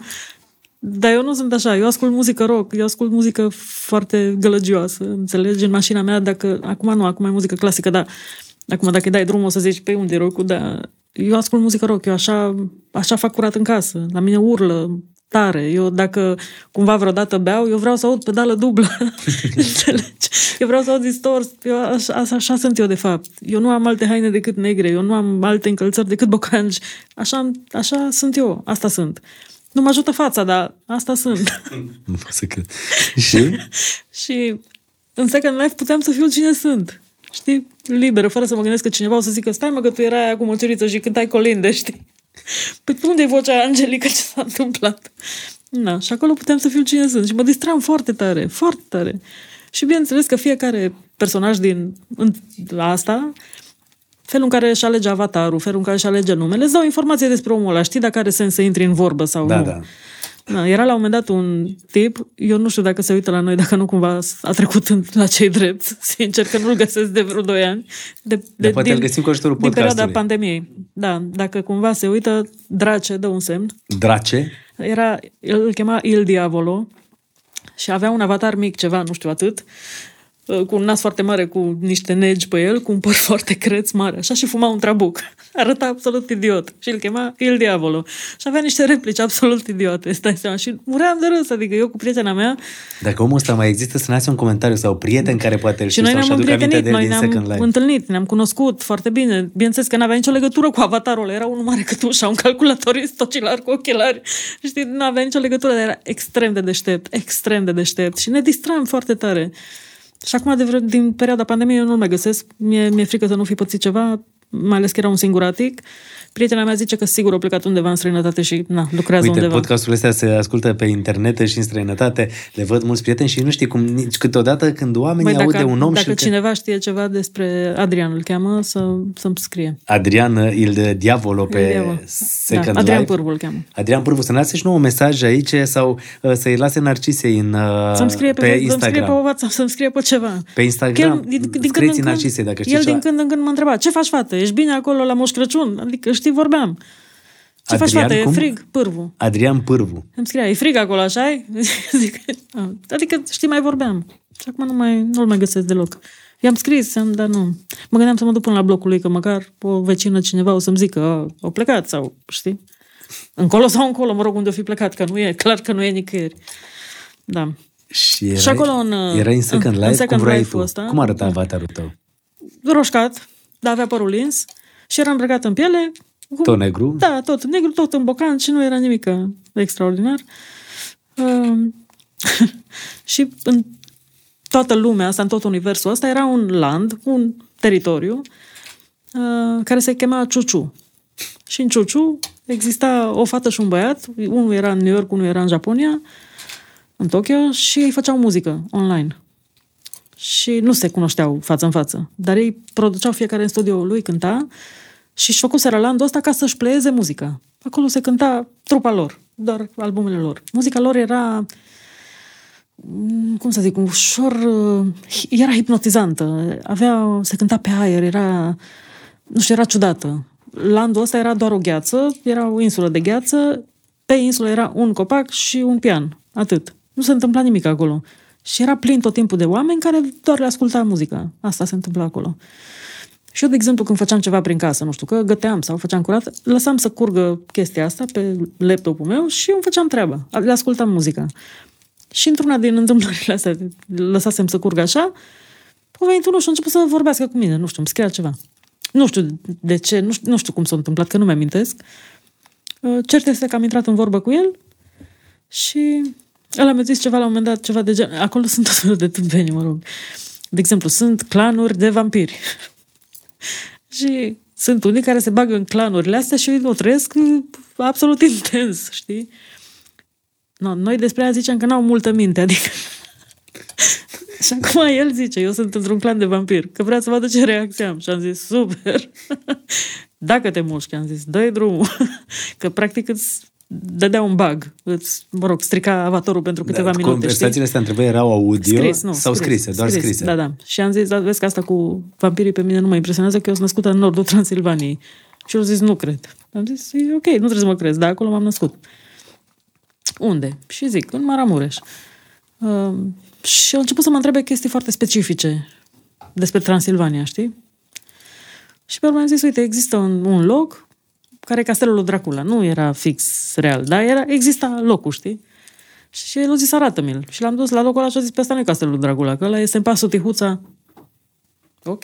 Dar eu nu sunt așa, eu ascult muzică rock, eu ascult muzică foarte gălăgioasă, înțelegi? În mașina mea, dacă, acum nu, acum e muzică clasică, dar acum dacă îi dai drumul o să zici, pe unde e rock dar eu ascult muzică rock, eu așa, așa fac curat în casă, la mine urlă tare, eu dacă cumva vreodată beau, eu vreau să aud pedală dublă, înțelegi? Eu vreau să aud distors, eu așa, așa, așa sunt eu de fapt. Eu nu am alte haine decât negre, eu nu am alte încălțări decât bocanci, așa, așa sunt eu, asta sunt. Nu mă ajută fața, dar asta sunt. Nu pot să cred. Și? și în Second Life puteam să fiu cine sunt. Știi? Liberă, fără să mă gândesc că cineva o să zică stai mă că tu erai aia cu măciuriță și cântai colinde, știi? Păi unde e vocea aia angelică ce s-a întâmplat? Na, și acolo puteam să fiu cine sunt. Și mă distram foarte tare, foarte tare. Și bineînțeles că fiecare personaj din în, asta, felul în care își alege avatarul, felul în care își alege numele, îți dau informație despre omul ăla. Știi dacă are sens să intri în vorbă sau Da, nu. da. Da, era la un moment dat un tip, eu nu știu dacă se uită la noi, dacă nu cumva a trecut în, la cei drepți, sincer că nu-l găsesc de vreo 2 ani. De, Dar poate îl găsim cu ajutorul Din perioada podcastului. pandemiei. Da, dacă cumva se uită, drace, dă un semn. Drace? Era, el îl chema Il Diavolo și avea un avatar mic, ceva, nu știu atât, cu un nas foarte mare, cu niște negi pe el, cu un păr foarte creț mare, așa și fuma un trabuc. Arăta absolut idiot. Și îl chema Il Diavolo. Și avea niște replici absolut idiote, stai seama. Și muream de râs, adică eu cu prietena mea Dacă omul ăsta mai există, să ne lase un comentariu sau prieten care poate îl și știe noi sau ne-am își aduc aminte împrietenit, de el noi din ne-am Second Life. întâlnit, ne-am cunoscut foarte bine. Bineînțeles că n-avea nicio legătură cu avatarul ăla. Era unul mare cât ușa, un calculatorist ocilar cu ochelari. Știi, nu avea nicio legătură, dar era extrem de deștept, extrem de deștept. Și ne distram foarte tare. Și acum, de vreo, din perioada pandemiei, eu nu-l mai găsesc. Mie, mi-e frică să nu fi pățit ceva, mai ales că era un singuratic. Prietena mea zice că sigur a plecat undeva în străinătate și na, lucrează Uite, undeva. podcastul ăsta se ascultă pe internet și în străinătate, le văd mulți prieteni și nu știi cum, nici câteodată când oamenii Băi, aud dacă, de un om dacă și... cineva știe ceva despre Adrian, îl cheamă, să, să-mi scrie. Adrian Il de Diavolo pe Il Diavolo. Second Da, Adrian Life. Pârvu îl cheamă. Adrian Pârvu, să ne lase și nouă un mesaj aici sau uh, să-i lase Narcisei în, uh, Să-mi scrie pe, pe să-mi Instagram. scrie pe WhatsApp, să-mi scrie pe ceva. Pe Instagram, El, din, din când scrieți în când, Narcisei dacă știi El ceva. din când în când mă întreba, ce faci, fată? Ești bine acolo la Moș Crăciun? Adică, știi, vorbeam. Ce faci, Adrian fată? cum? E frig, pârvu. Adrian Pârvu. Îmi scria, e frig acolo, așa -i? Zic, "A." Adică, știi, mai vorbeam. Și acum nu mai, nu-l mai găsesc deloc. I-am scris, am, dar nu. Mă gândeam să mă duc până la blocul lui, că măcar o vecină, cineva o să-mi zică, "A, au plecat sau, știi? Încolo sau încolo, mă rog, unde o fi plecat, că nu e, clar că nu e nicăieri. Da. Și, erai, Și acolo în, Erai în Second în- Life? în Second cum vrei Life-ul tu? ăsta. Cum arăta Da. avatarul tău? roșcat, dar avea părul lins și era îmbrăcat în piele. Cu- Tot negru? Da, tot negru, tot în bocan și nu era nimic extraordinar. Uh, și în toată lumea asta, în tot universul ăsta, era un land, un teritoriu, uh, care se chema Ciuciu. Și în Ciuciu exista o fată și un băiat, unul era în New York, unul era în Japonia, în Tokyo, și ei făceau muzică online. Și nu se cunoșteau față în față, dar ei produceau fiecare în studioul lui, cânta și își făcuseră landul ăsta ca să-și pleieze muzica. Acolo se cânta trupa lor, doar albumele lor. Muzica lor era mm, cum să zic, ușor, uh, era hipnotizantă, avea, se cânta pe aer, era, nu știu, era ciudată. Landul ăsta era doar o gheață, era o insulă de gheață, pe insulă era un copac și un pian, atât. Nu se întâmpla nimic acolo. Și era plin tot timpul de oameni care doar le asculta muzica. Asta se întâmpla acolo. Și eu, de exemplu, când făceam ceva prin casă, nu știu, că găteam sau făceam curat, lăsam să curgă chestia asta pe laptopul meu și eu îmi făceam treaba. Le ascultam muzica. Și într-una din întâmplările astea, lăsasem să curgă așa, a venit unul și a început să vorbească cu mine, nu știu, îmi scria ceva. Nu știu de ce, nu știu, nu știu cum s-a întâmplat, că nu mi-amintesc. Uh, Cert este că am intrat în vorbă cu el și el mi-a zis ceva la un moment dat, ceva de gen... Acolo sunt tot felul de tâmpenii, mă rog. De exemplu, sunt clanuri de vampiri. și sunt unii care se bagă în clanurile astea și o trăiesc uh, absolut intens, știi? No, noi despre aia zicem că n-au multă minte, adică... și acum el zice, eu sunt într-un clan de vampiri, că vrea să vadă ce reacție am. Și am zis, super! Dacă te mușchi, am zis, dă drumul. că practic îți dădea un bug, îți, mă rog, strica avatorul pentru câteva minute, știi? Conversațiile astea între voi erau audio Scris, nu, sau scris, scrise, doar scris, scrise? Da, da. Și am zis, da, vezi că asta cu vampirii pe mine nu mă impresionează, că eu sunt născută în nordul Transilvaniei. Și eu zis, nu cred. Am zis, e ok, nu trebuie să mă crezi, dar acolo m-am născut. Unde? Și zic, în Maramureș. Uh, și au început să mă întrebe chestii foarte specifice despre Transilvania, știi? Și pe urmă am zis, uite, există un, un loc care e castelul lui Dracula. Nu era fix real, dar era, exista locul, știi? Și el a zis, arată-mi-l. Și l-am dus la locul ăla și a zis, pe ăsta nu e castelul lui Dracula, că ăla este în pasul Tihuța. Ok.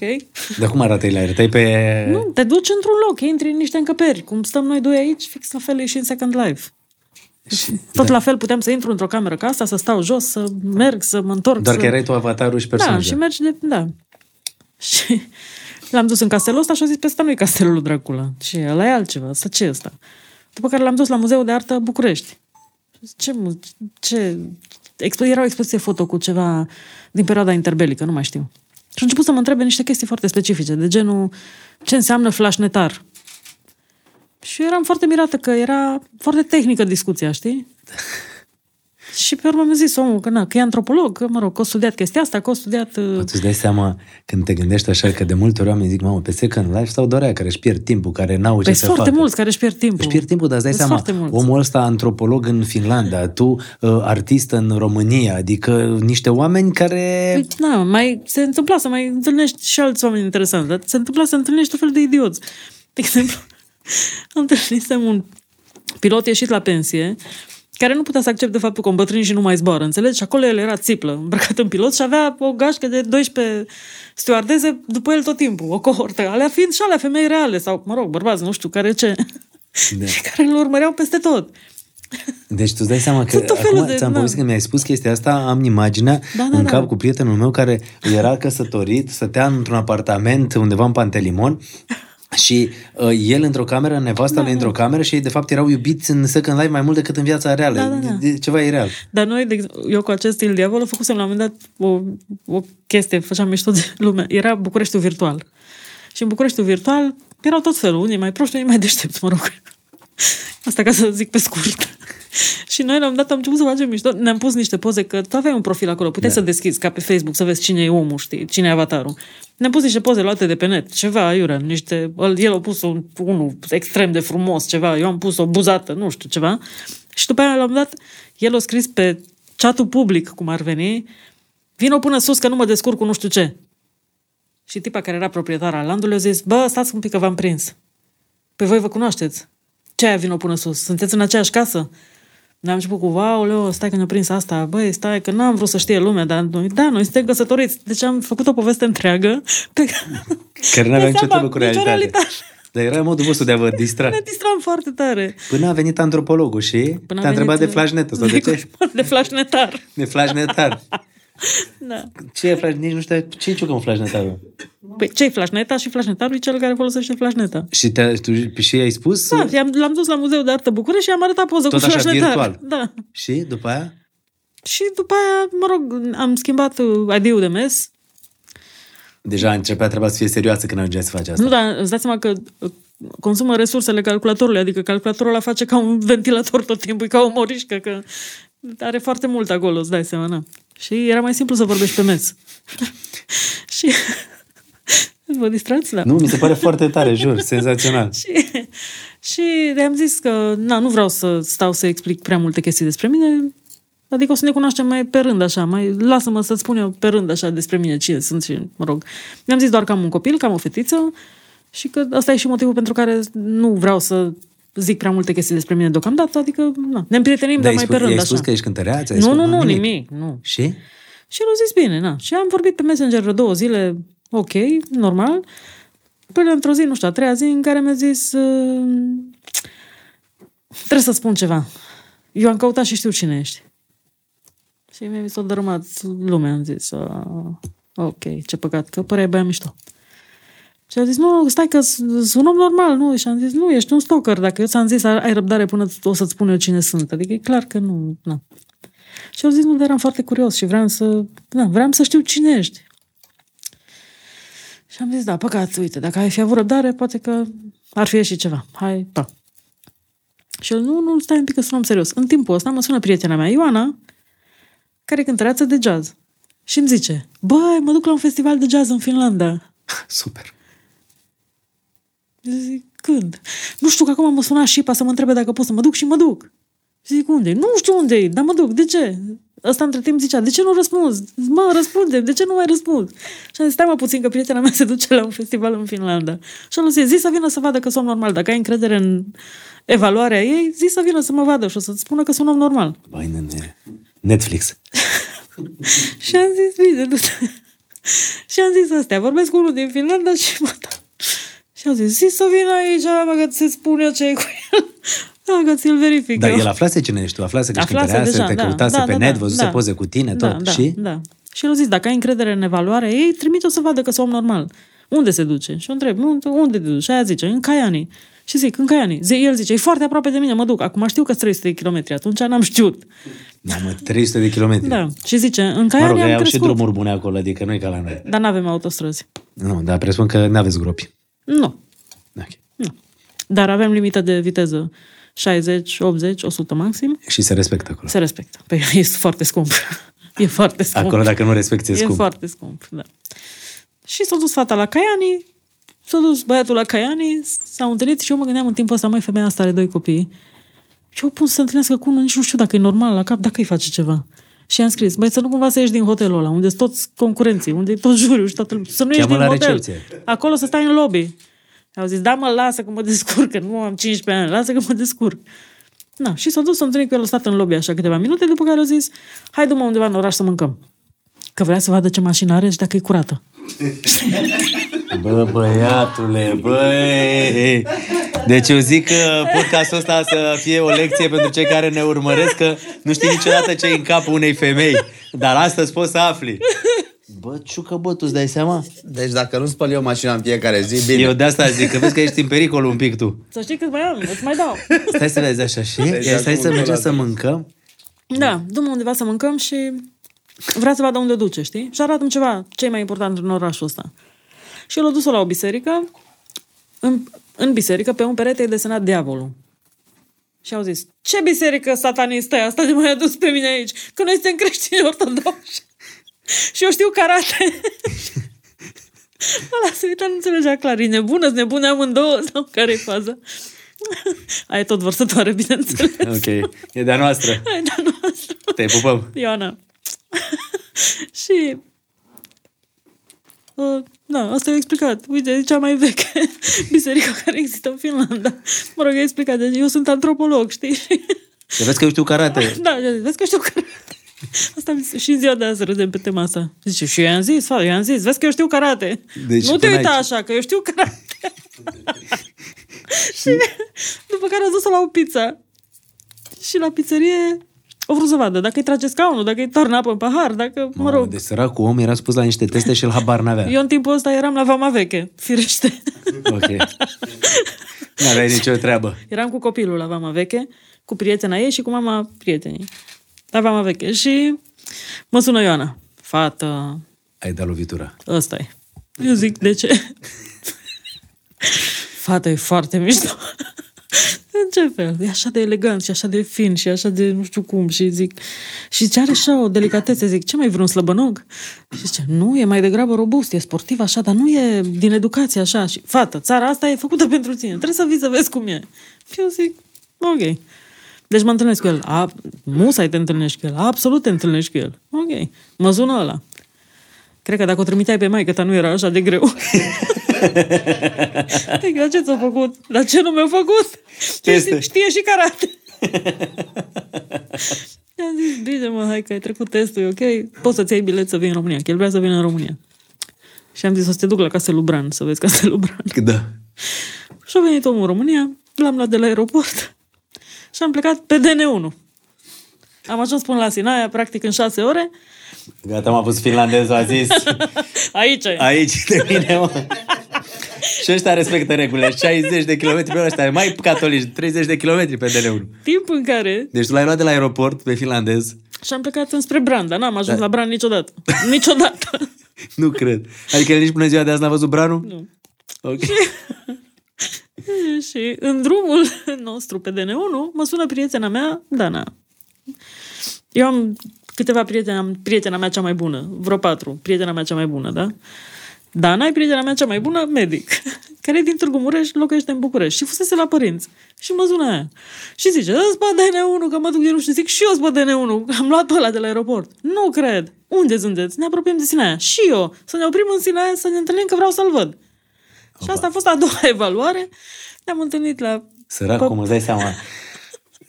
Dar cum arată el? Arătai pe... Nu, te duci într-un loc, intri în niște încăperi. Cum stăm noi doi aici, fix la fel e și în Second Life. Și, Tot la fel puteam să intru într-o cameră ca asta, să stau jos, să merg, să mă întorc. doar să... că erai tu avatarul și Da, personajul. și mergi de... Da. Și l-am dus în castelul ăsta și a zis, pe ăsta nu e castelul lui Dracula. Și ăla e altceva, asta ce e ăsta? După care l-am dus la Muzeul de Artă București. Și zic, Ce, mu- ce... Expo... Era o expoziție foto cu ceva din perioada interbelică, nu mai știu. Și a început să mă întrebe niște chestii foarte specifice, de genul ce înseamnă flashnetar. Și eu eram foarte mirată că era foarte tehnică discuția, știi? Și pe urmă mi-a zis omul că, na, că e antropolog, că, mă rog, că a studiat chestia asta, că a studiat... uh, Tu îți dai seama când te gândești așa că de multe ori oamenii zic, mamă, pe Second Life sau doar aia care își pierd timpul, care n-au ce Păi să sunt foarte facă. mulți care își pierd timpul. Își pierd timpul, dar îți dai Sunt seama, foarte mulți. omul ăsta antropolog în Finlanda, tu uh, artist în România, adică niște oameni care... Păi, na, mai se întâmpla să mai întâlnești și alți oameni interesanți, dar se întâmpla să întâlnești tot fel de idioți. De exemplu, am întâlnisem un pilot ieșit la pensie, care nu putea să accepte faptul că un bătrân și nu mai zboară, înțelegi? Și acolo el era țiplă, îmbrăcat în pilot și avea o gașcă de 12 stewardeze după el tot timpul, o cohortă, alea fiind și alea femei reale, sau, mă rog, bărbați, nu știu care ce, Da. și care îl urmăreau peste tot. Deci tu îți dai seama că Sunt tot felul acum de- ți-am da. povestit că mi-ai spus chestia asta, am imaginea Da, da, în da. cap cu prietenul meu care era căsătorit, stătea într-un apartament undeva în Pantelimon și uh, el într-o cameră, nevasta Da, lui într-o cameră și ei de fapt erau iubiți în Second Life mai mult decât în viața reală. Da, da, da. De, de, ceva ireal. Dar noi, de, exemplu, eu cu acest stil diavol, făcusem la un moment dat o, o chestie, făceam mișto de lume. Era Bucureștiul virtual. Și în Bucureștiul virtual erau tot felul, unii mai proști, unii mai deștepți, mă rog. Asta ca să zic pe scurt. și noi la un moment dat am început să facem mișto. Ne-am pus niște poze, că tu aveai un profil acolo, puteai Da. să deschizi ca pe Facebook, să vezi cine e omul, știi, cine e avatarul. Ne-am pus niște poze luate de pe net, ceva aiurea, niște, el- el a pus un, unul extrem de frumos, ceva, eu am pus o buzată, nu știu, ceva. Și după aia, la un moment dat, el a scris pe chatul public, cum ar veni, vino până sus că nu mă descurc cu nu știu ce. Și tipa care era proprietara landului a zis, bă, stați un pic că v-am prins. Pe voi vă cunoașteți. Ce aia vino până sus? Sunteți în aceeași casă? Ne-am început cu, wow, Leo, stai că ne-a prins asta, băi, stai că n-am vrut să știe lumea, dar noi, da, noi suntem căsătoriți, deci am făcut o poveste întreagă pe Care nu avea Dai nicio seama, treabă cu nicio realitatea. realitate. Dar era modul vostru de a vă distra. ne distram foarte tare. Până a venit antropologul și Până a te-a întrebat de venit, uh, flashnetă sau de ce? De flashnetar. De flashnetar. Da. Ce e flash? Nici nu știu ce e ciucă un flashnetar. Păi ce-i flashneta și flashnetarul e cel care folosește flashneta. Și te, tu și ai spus? Da, i-am, l-am dus la Muzeul de Artă București și am arătat poză Tot cu așa, flashnetar. virtual? Da. Și după aia? Și după aia, mă rog, am schimbat uh, ID-ul de mes. Deja începea treaba să fie serioasă când ajungeai să faci asta. Nu, dar îți dați seama că uh, consumă resursele calculatorului, adică calculatorul ăla face ca un ventilator tot timpul, e ca o morișcă, că are foarte mult acolo, îți dai seama, na. Și era mai simplu să vorbești pe mes. și... Vă distrați? Da. Nu, mi se pare foarte tare, jur, senzațional. Și, și am zis că na, nu vreau să stau să explic prea multe chestii despre mine, adică o să ne cunoaștem mai pe rând așa, mai lasă-mă să-ți spun eu pe rând așa despre mine cine sunt și, mă rog. Mi-am zis doar că am un copil, că am o fetiță și că asta e și motivul pentru care nu vreau să zic prea multe chestii despre mine deocamdată, adică na, ne împrietenim, dar ai mai spus, pe rând i-ai așa. spus că ești cântăreață? Ai Nu, spus, nu, nu, nimic, nu. Și? Și el a zis bine, na. Și am vorbit pe Messenger vreo două zile, ok, normal. Până într-o zi, nu știu, a treia zi în care mi-a zis uh, trebuie să spun ceva. Eu am căutat și știu cine ești. Și mi-a s-a dărâmat lumea, am zis. Uh, ok, ce păcat, că părea băia mișto. Și a zis, nu, stai că sunt un om normal, nu? Și am zis, nu, ești un stalker. Dacă eu ți-am zis, ai răbdare până o să-ți spun eu cine sunt. Adică e clar că nu, nu. Și au zis, nu, dar eram foarte curios și vreau să, da, vreau să știu cine ești. Și am zis, da, păcat, uite, dacă ai fi avut răbdare, poate că ar fi ieșit ceva. Hai, pa. Și el, nu, nu, stai un pic că sunăm serios. În timpul ăsta mă sună prietena mea, Ioana, care e cântăreață de jazz. Și îmi zice, băi, mă duc la un festival de jazz în Finlanda. Super. Zic, când? Nu știu că acum mă suna Șipa să mă întrebe dacă pot să mă duc și mă duc. Și zic, unde Nu știu unde e, dar mă duc. De ce? Ăsta între timp zicea, de ce nu răspunzi? Mă, răspunde, de ce nu mai răspunzi? Și am zis, stai mă puțin că prietena mea se duce la un festival în Finlanda. Și am zis, zi să vină să vadă că sunt normal. Dacă ai încredere în evaluarea ei, zi să vină să mă vadă și o să-ți spună că sunt om normal. Băi, nene, Netflix. și am zis, bine, du Și am zis astea, vorbesc cu unul din Finlanda și mă dau. Și am zis, zi să vină aici, mă, că ți spun eu ce e cu el. Da, că ți-l verific Dar eu. el aflase cine ești tu, aflase că ești Aflase cântăreață, deja, te da, căutase da, pe da, net, da, văzuse da. poze cu tine, da, tot. Da, și? Da. Și el a zis, dacă ai încredere în evaluarea ei, trimite-o să vadă că sunt om normal. Unde se duce? Și o întreb, unde, unde te duci? Și aia zice, în Caiani. Și zic, în Caiani. Zi, el zice, e foarte aproape de mine, mă duc. Acum știu că 300 de kilometri, atunci n-am știut. Mamă, 300 de kilometri. Da. Și zice, în Mă Caiani rog, ei am au și crescut. drumuri bune acolo, adică nu e ca la noi. Dar n-avem autostrăzi. Nu, dar presupun că nu aveți gropi. Nu. Ok. nu. Dar avem limită de viteză 60, 80, 100 maxim. Și se respectă acolo. Se respectă. Păi e foarte scump. E foarte scump. Acolo, dacă nu respecti, e E scump. foarte scump, da. Și s-a dus fata la Caiani, s-a dus băiatul la Caiani, s-au întâlnit și eu mă gândeam în timpul ăsta, mai femeia asta are doi copii. Și eu pun să se întâlnească cu unul, nici nu știu dacă e normal la cap, dacă îi face ceva. Și am scris, băi, să nu cumva să ieși din hotelul ăla, unde sunt toți concurenții, unde e tot juriu și toată lumea. Să nu ieși Cheamă din la hotel. recepție. Acolo să stai în lobby. Au zis, da mă, lasă că mă descurc, că nu am 15 ani, lasă că mă descurc. Na, și s-a dus să întâlnit cu el, a stat în lobby așa câteva minute, după care a zis, hai du-mă undeva în oraș să mâncăm. Că vrea să vadă ce mașină are și dacă e curată. Bă, băiatule, băi! Deci eu zic că podcastul ăsta să fie o lecție pentru cei care ne urmăresc, că nu știi niciodată ce e în capul unei femei. Dar astăzi poți să afli. Bă, ciucă, bă, tu îți dai seama? Deci dacă nu spăl eu mașina în fiecare zi, bine. Eu de asta zic, că vezi că ești în pericol un pic tu. Să știi cât mai am, îți mai dau. Stai să vezi așa și Deci ia stai acum să mergem încolo să mâncăm. Da, du undeva să mâncăm și vrea să vadă unde duce, știi? Și arată ceva ce e mai important în orașul ăsta. Și el a dus-o la o biserică. În, în biserică, pe un perete, e desenat diavolul. Și au zis, ce biserică satanistă e asta de mai adus pe mine aici? Că noi suntem creștini ortodoxi. și eu știu karate. Ăla se uita, nu înțelegea clar. E nebună, sunt nebune amândouă sau care e faza? Aia e tot vărsătoare, bineînțeles. Ok, e de-a noastră. Hai, dar noastră. Te pupăm. Ioana. și Uh, da, asta e explicat. Uite, e cea mai veche biserică care există în Finlanda. Mă rog, e explicat. Deci eu sunt antropolog, știi? Să vezi că eu știu karate. Da, vezi că știu karate. Asta mi se- și în ziua de azi râdem pe tema asta. Zice, și eu i-am zis, fa, eu i-am zis, vezi că eu știu karate. Deci nu te până uita aici. așa, că eu știu karate. și după care a dus la o pizza. Și la pizzerie o vrut să vadă dacă îi trage scaunul, dacă îi toarnă apă în pahar, dacă, mă Mamă, rog. Deci săracul om era spus la niște teste și el habar n-avea. Eu în timpul ăsta eram la Vama Veche, firește. Ok. N-aveai nicio treabă. Eram cu copilul la Vama Veche, cu prietena ei și cu mama prietenii. La Vama Veche. Și mă sună Ioana. Fată, Ai dat lovitura. ăsta e. Eu zic, de ce? Fata e foarte mișto. În ce fel? E așa de elegant și așa de fin și așa de nu știu cum și zic... Și ce are așa o delicatețe, zic, ce mai vreun slăbănog? Și zice, nu, e mai degrabă robust, e sportiv așa, dar nu e din educație așa. Și fată, țara asta e făcută pentru tine, trebuie să vii să vezi cum e. Și eu zic, ok. Deci mă întâlnesc cu el. A, musai te întâlnești cu el. Absolut te întâlnești cu el. Ok. Mă sună ăla. Cred că dacă o trimiteai pe maică ta nu era așa de greu. Zic, la ce ți-a făcut? La ce nu mi-a făcut? Teste. Știe, știe și karate. I-am zis, bine mă, hai că ai trecut testul, e ok? Poți să-ți iei bilet să vii în România, că el vrea să vină în România. Și am zis, o să te duc la Castelul Bran, să vezi Castelul Bran. Da. Și a venit omul în România, l-am luat de la aeroport și am plecat pe DN1. Am ajuns până la Sinaia, practic în șase ore. Gata, m-a pus finlandezul, a zis. Aici e. Aici de mine, mă. Și ăștia respectă regulile. 60 de km pe oră ăștia, mai catolici, 30 de km pe DN1. Timp în care Deci tu l-ai luat de la aeroport pe finlandez? și am plecat înspre Bran, dar n-am ajuns la Bran niciodată. Niciodată. Nu cred. Adică el nici până ziua de azi n-a văzut branul? Nu. Ok. și în drumul nostru pe DN1 mă sună prietena mea, Dana. Eu am câteva prieteni, am prietena mea cea mai bună, vreo patru, prietena mea cea mai bună, da? Dana e prietena mea cea mai bună, medic, care e din Târgu Mureș, locuiește în București și fusese la părinți. Și mă sună aia. Și zice, îți bă DN1, că mă duc de nu știu, zic și eu îți bă DN1, am luat pe ăla de la aeroport. Nu cred. Unde sunteți? Ne apropiem de Sinaia. Și eu. Să ne oprim în Sinaia, să ne întâlnim, că vreau să-l văd. Și asta a fost a doua evaluare. Ne-am întâlnit la... Sărac, cum îți dai seama.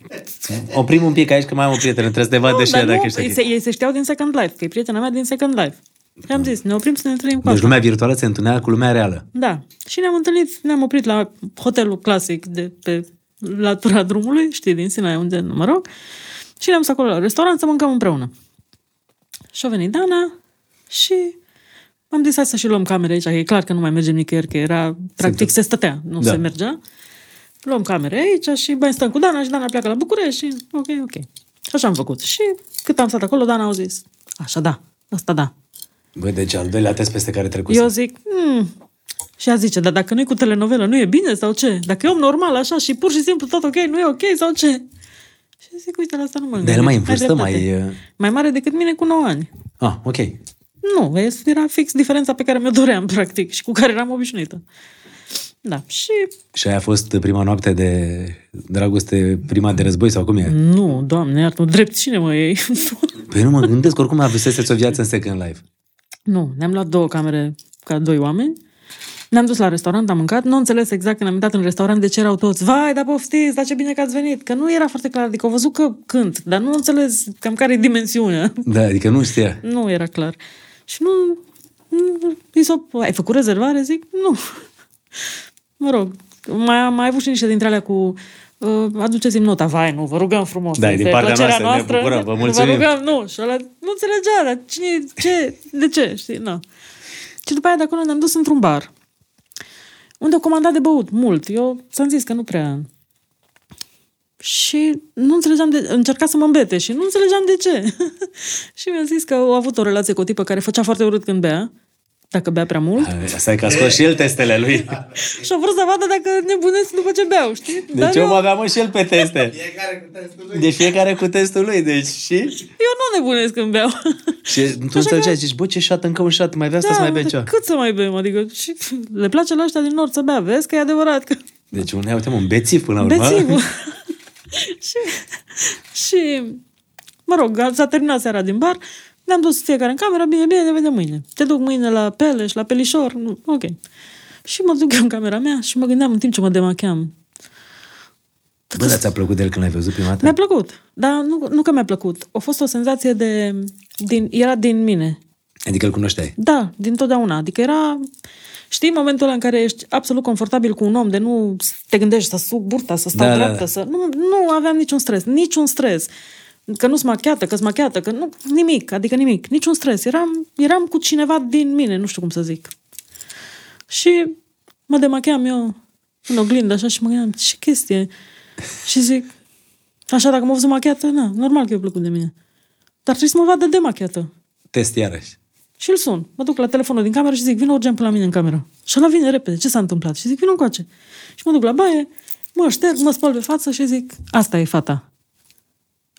Oprim un pic aici că mai am o prietenă, trebuie să te vadă Nu, și dar ea dacă nu, ești ei, ok. se, ei se știau din Second Life, că e prietena mea din Second Life. Și am zis, ne oprim să ne întâlnim cu Deci asta. lumea virtuală se întâlnea cu lumea reală. Da. Și ne-am întâlnit, ne-am oprit la hotelul clasic de pe latura drumului, știi, din Sinaia, unde, mă rog, și ne-am dus acolo la restaurant să mâncăm împreună. Și a venit Dana și am zis hai să și luăm camere aici, că e clar că nu mai mergem nicăieri, că era, practic se stătea, nu Da. se mergea. Luăm camere aici și mai stăm cu Dana și Dana pleacă la București și ok, ok. Și așa am făcut. Și cât am stat acolo, Dana au zis, așa da, asta da. Băi, deci al doilea test peste care trecuse. Eu zic, hmm. Și ea zice, dar dacă nu e cu telenovelă, nu e bine sau ce? Dacă e om normal așa și pur și simplu tot ok, nu e ok sau ce? Și zic, uite, la asta nu mă Dar el mai în Ai vârstă, dreptate. mai... uh, Mai mare decât mine cu 9 ani. Ah, ok. Nu, era fix diferența pe care mi-o doream, practic, și cu care eram obișnuită. Da, și Și aia a fost prima noapte de dragoste, prima de război sau cum e? nu, doamne, iartă drept cine mă iei? Păi nu mă gândesc, oricum avuseseți o viață în Second Life. nu, ne-am luat două camere ca doi oameni, ne-am dus la restaurant, am mâncat, nu am înțeles exact când am intrat în restaurant de ce erau toți, vai, dar poftiți, dar ce bine că ați venit, că nu era foarte clar, adică au văzut că cânt, dar nu am înțeles cam care e dimensiunea. Da, adică nu știa. Nu era clar. Și nu... nu i s-o, ai făcut rezervare? Zic, nu. Mă rog, mai am mai avut și niște dintre alea cu uh, aduceți-mi nota, vai, nu, vă rugăm frumos. Da, este din partea plăcerea noastră, ne bucurăm, vă mulțumim. Vă rugăm, nu. Și ăla nu înțelegea, dar cine, ce, de ce, știi, nu. Și după aia de acolo ne-am dus într-un bar, unde au comandat de băut, mult. Eu ți-am zis că nu prea... Și nu înțelegeam de... Încerca să mă îmbete și nu înțelegeam de ce. și mi-a zis că au avut o relație cu o tipă care făcea foarte urât când bea, dacă bea prea mult. Asta e că a scos și el testele lui. Și a vrut să vadă dacă nebunesc după ce beau, știi? Deci eu, omul avea mă și el pe teste. Fiecare cu testul lui. De fiecare cu testul lui, deci și... eu nu nebunesc când beau. Și tu înțelegeai, zici, bă, ce șat, încă un șat, mai vrea asta să mai bea dar ceva. cât să mai bem? Adică și le place la ăștia din nord să bea, vezi că e adevărat că Deci un, uite, mă, un bețiv până la urmă. bețivul. și, și, mă rog, s-a terminat seara din bar, Ne-am dus fiecare în cameră, bine, bine, ne vedem mâine. Te duc mâine la Peleș, la Pelișor, nu, ok. Și mă duc eu în camera mea și mă gândeam în timp ce mă demacheam. Bă, dar ți-a plăcut de el când l-ai văzut prima dată? Mi-a plăcut, dar nu, nu că mi-a plăcut. A fost o senzație de... Din, era din mine. Adică îl cunoșteai. Da, din totdeauna. Adică era... Știi momentul ăla în care ești absolut confortabil cu un om, de nu te gândești să suc burta, să stau Da, da, dreaptă, da. să... Nu, nu aveam niciun stres, niciun stres. Că nu-s machiată, că-s machiată, că nu, nimic, adică nimic, niciun stres. Eram, eram cu cineva din mine, nu știu cum să zic. Și mă demacheam eu în oglindă așa și mă gândeam, ce chestie? Și zic, așa dacă m-a văzut machiată, na, normal că i-a plăcut de mine. Dar trebuie să mă vadă demachiată. Test iarăși. Și îl sun. Mă duc la telefonul din cameră și zic, vină urgent până la mine în cameră. Și ăla vine repede. Ce s-a întâmplat? Și zic, vină încoace. Și mă duc la baie, mă șterg, mă spăl pe față și zic, asta e fata.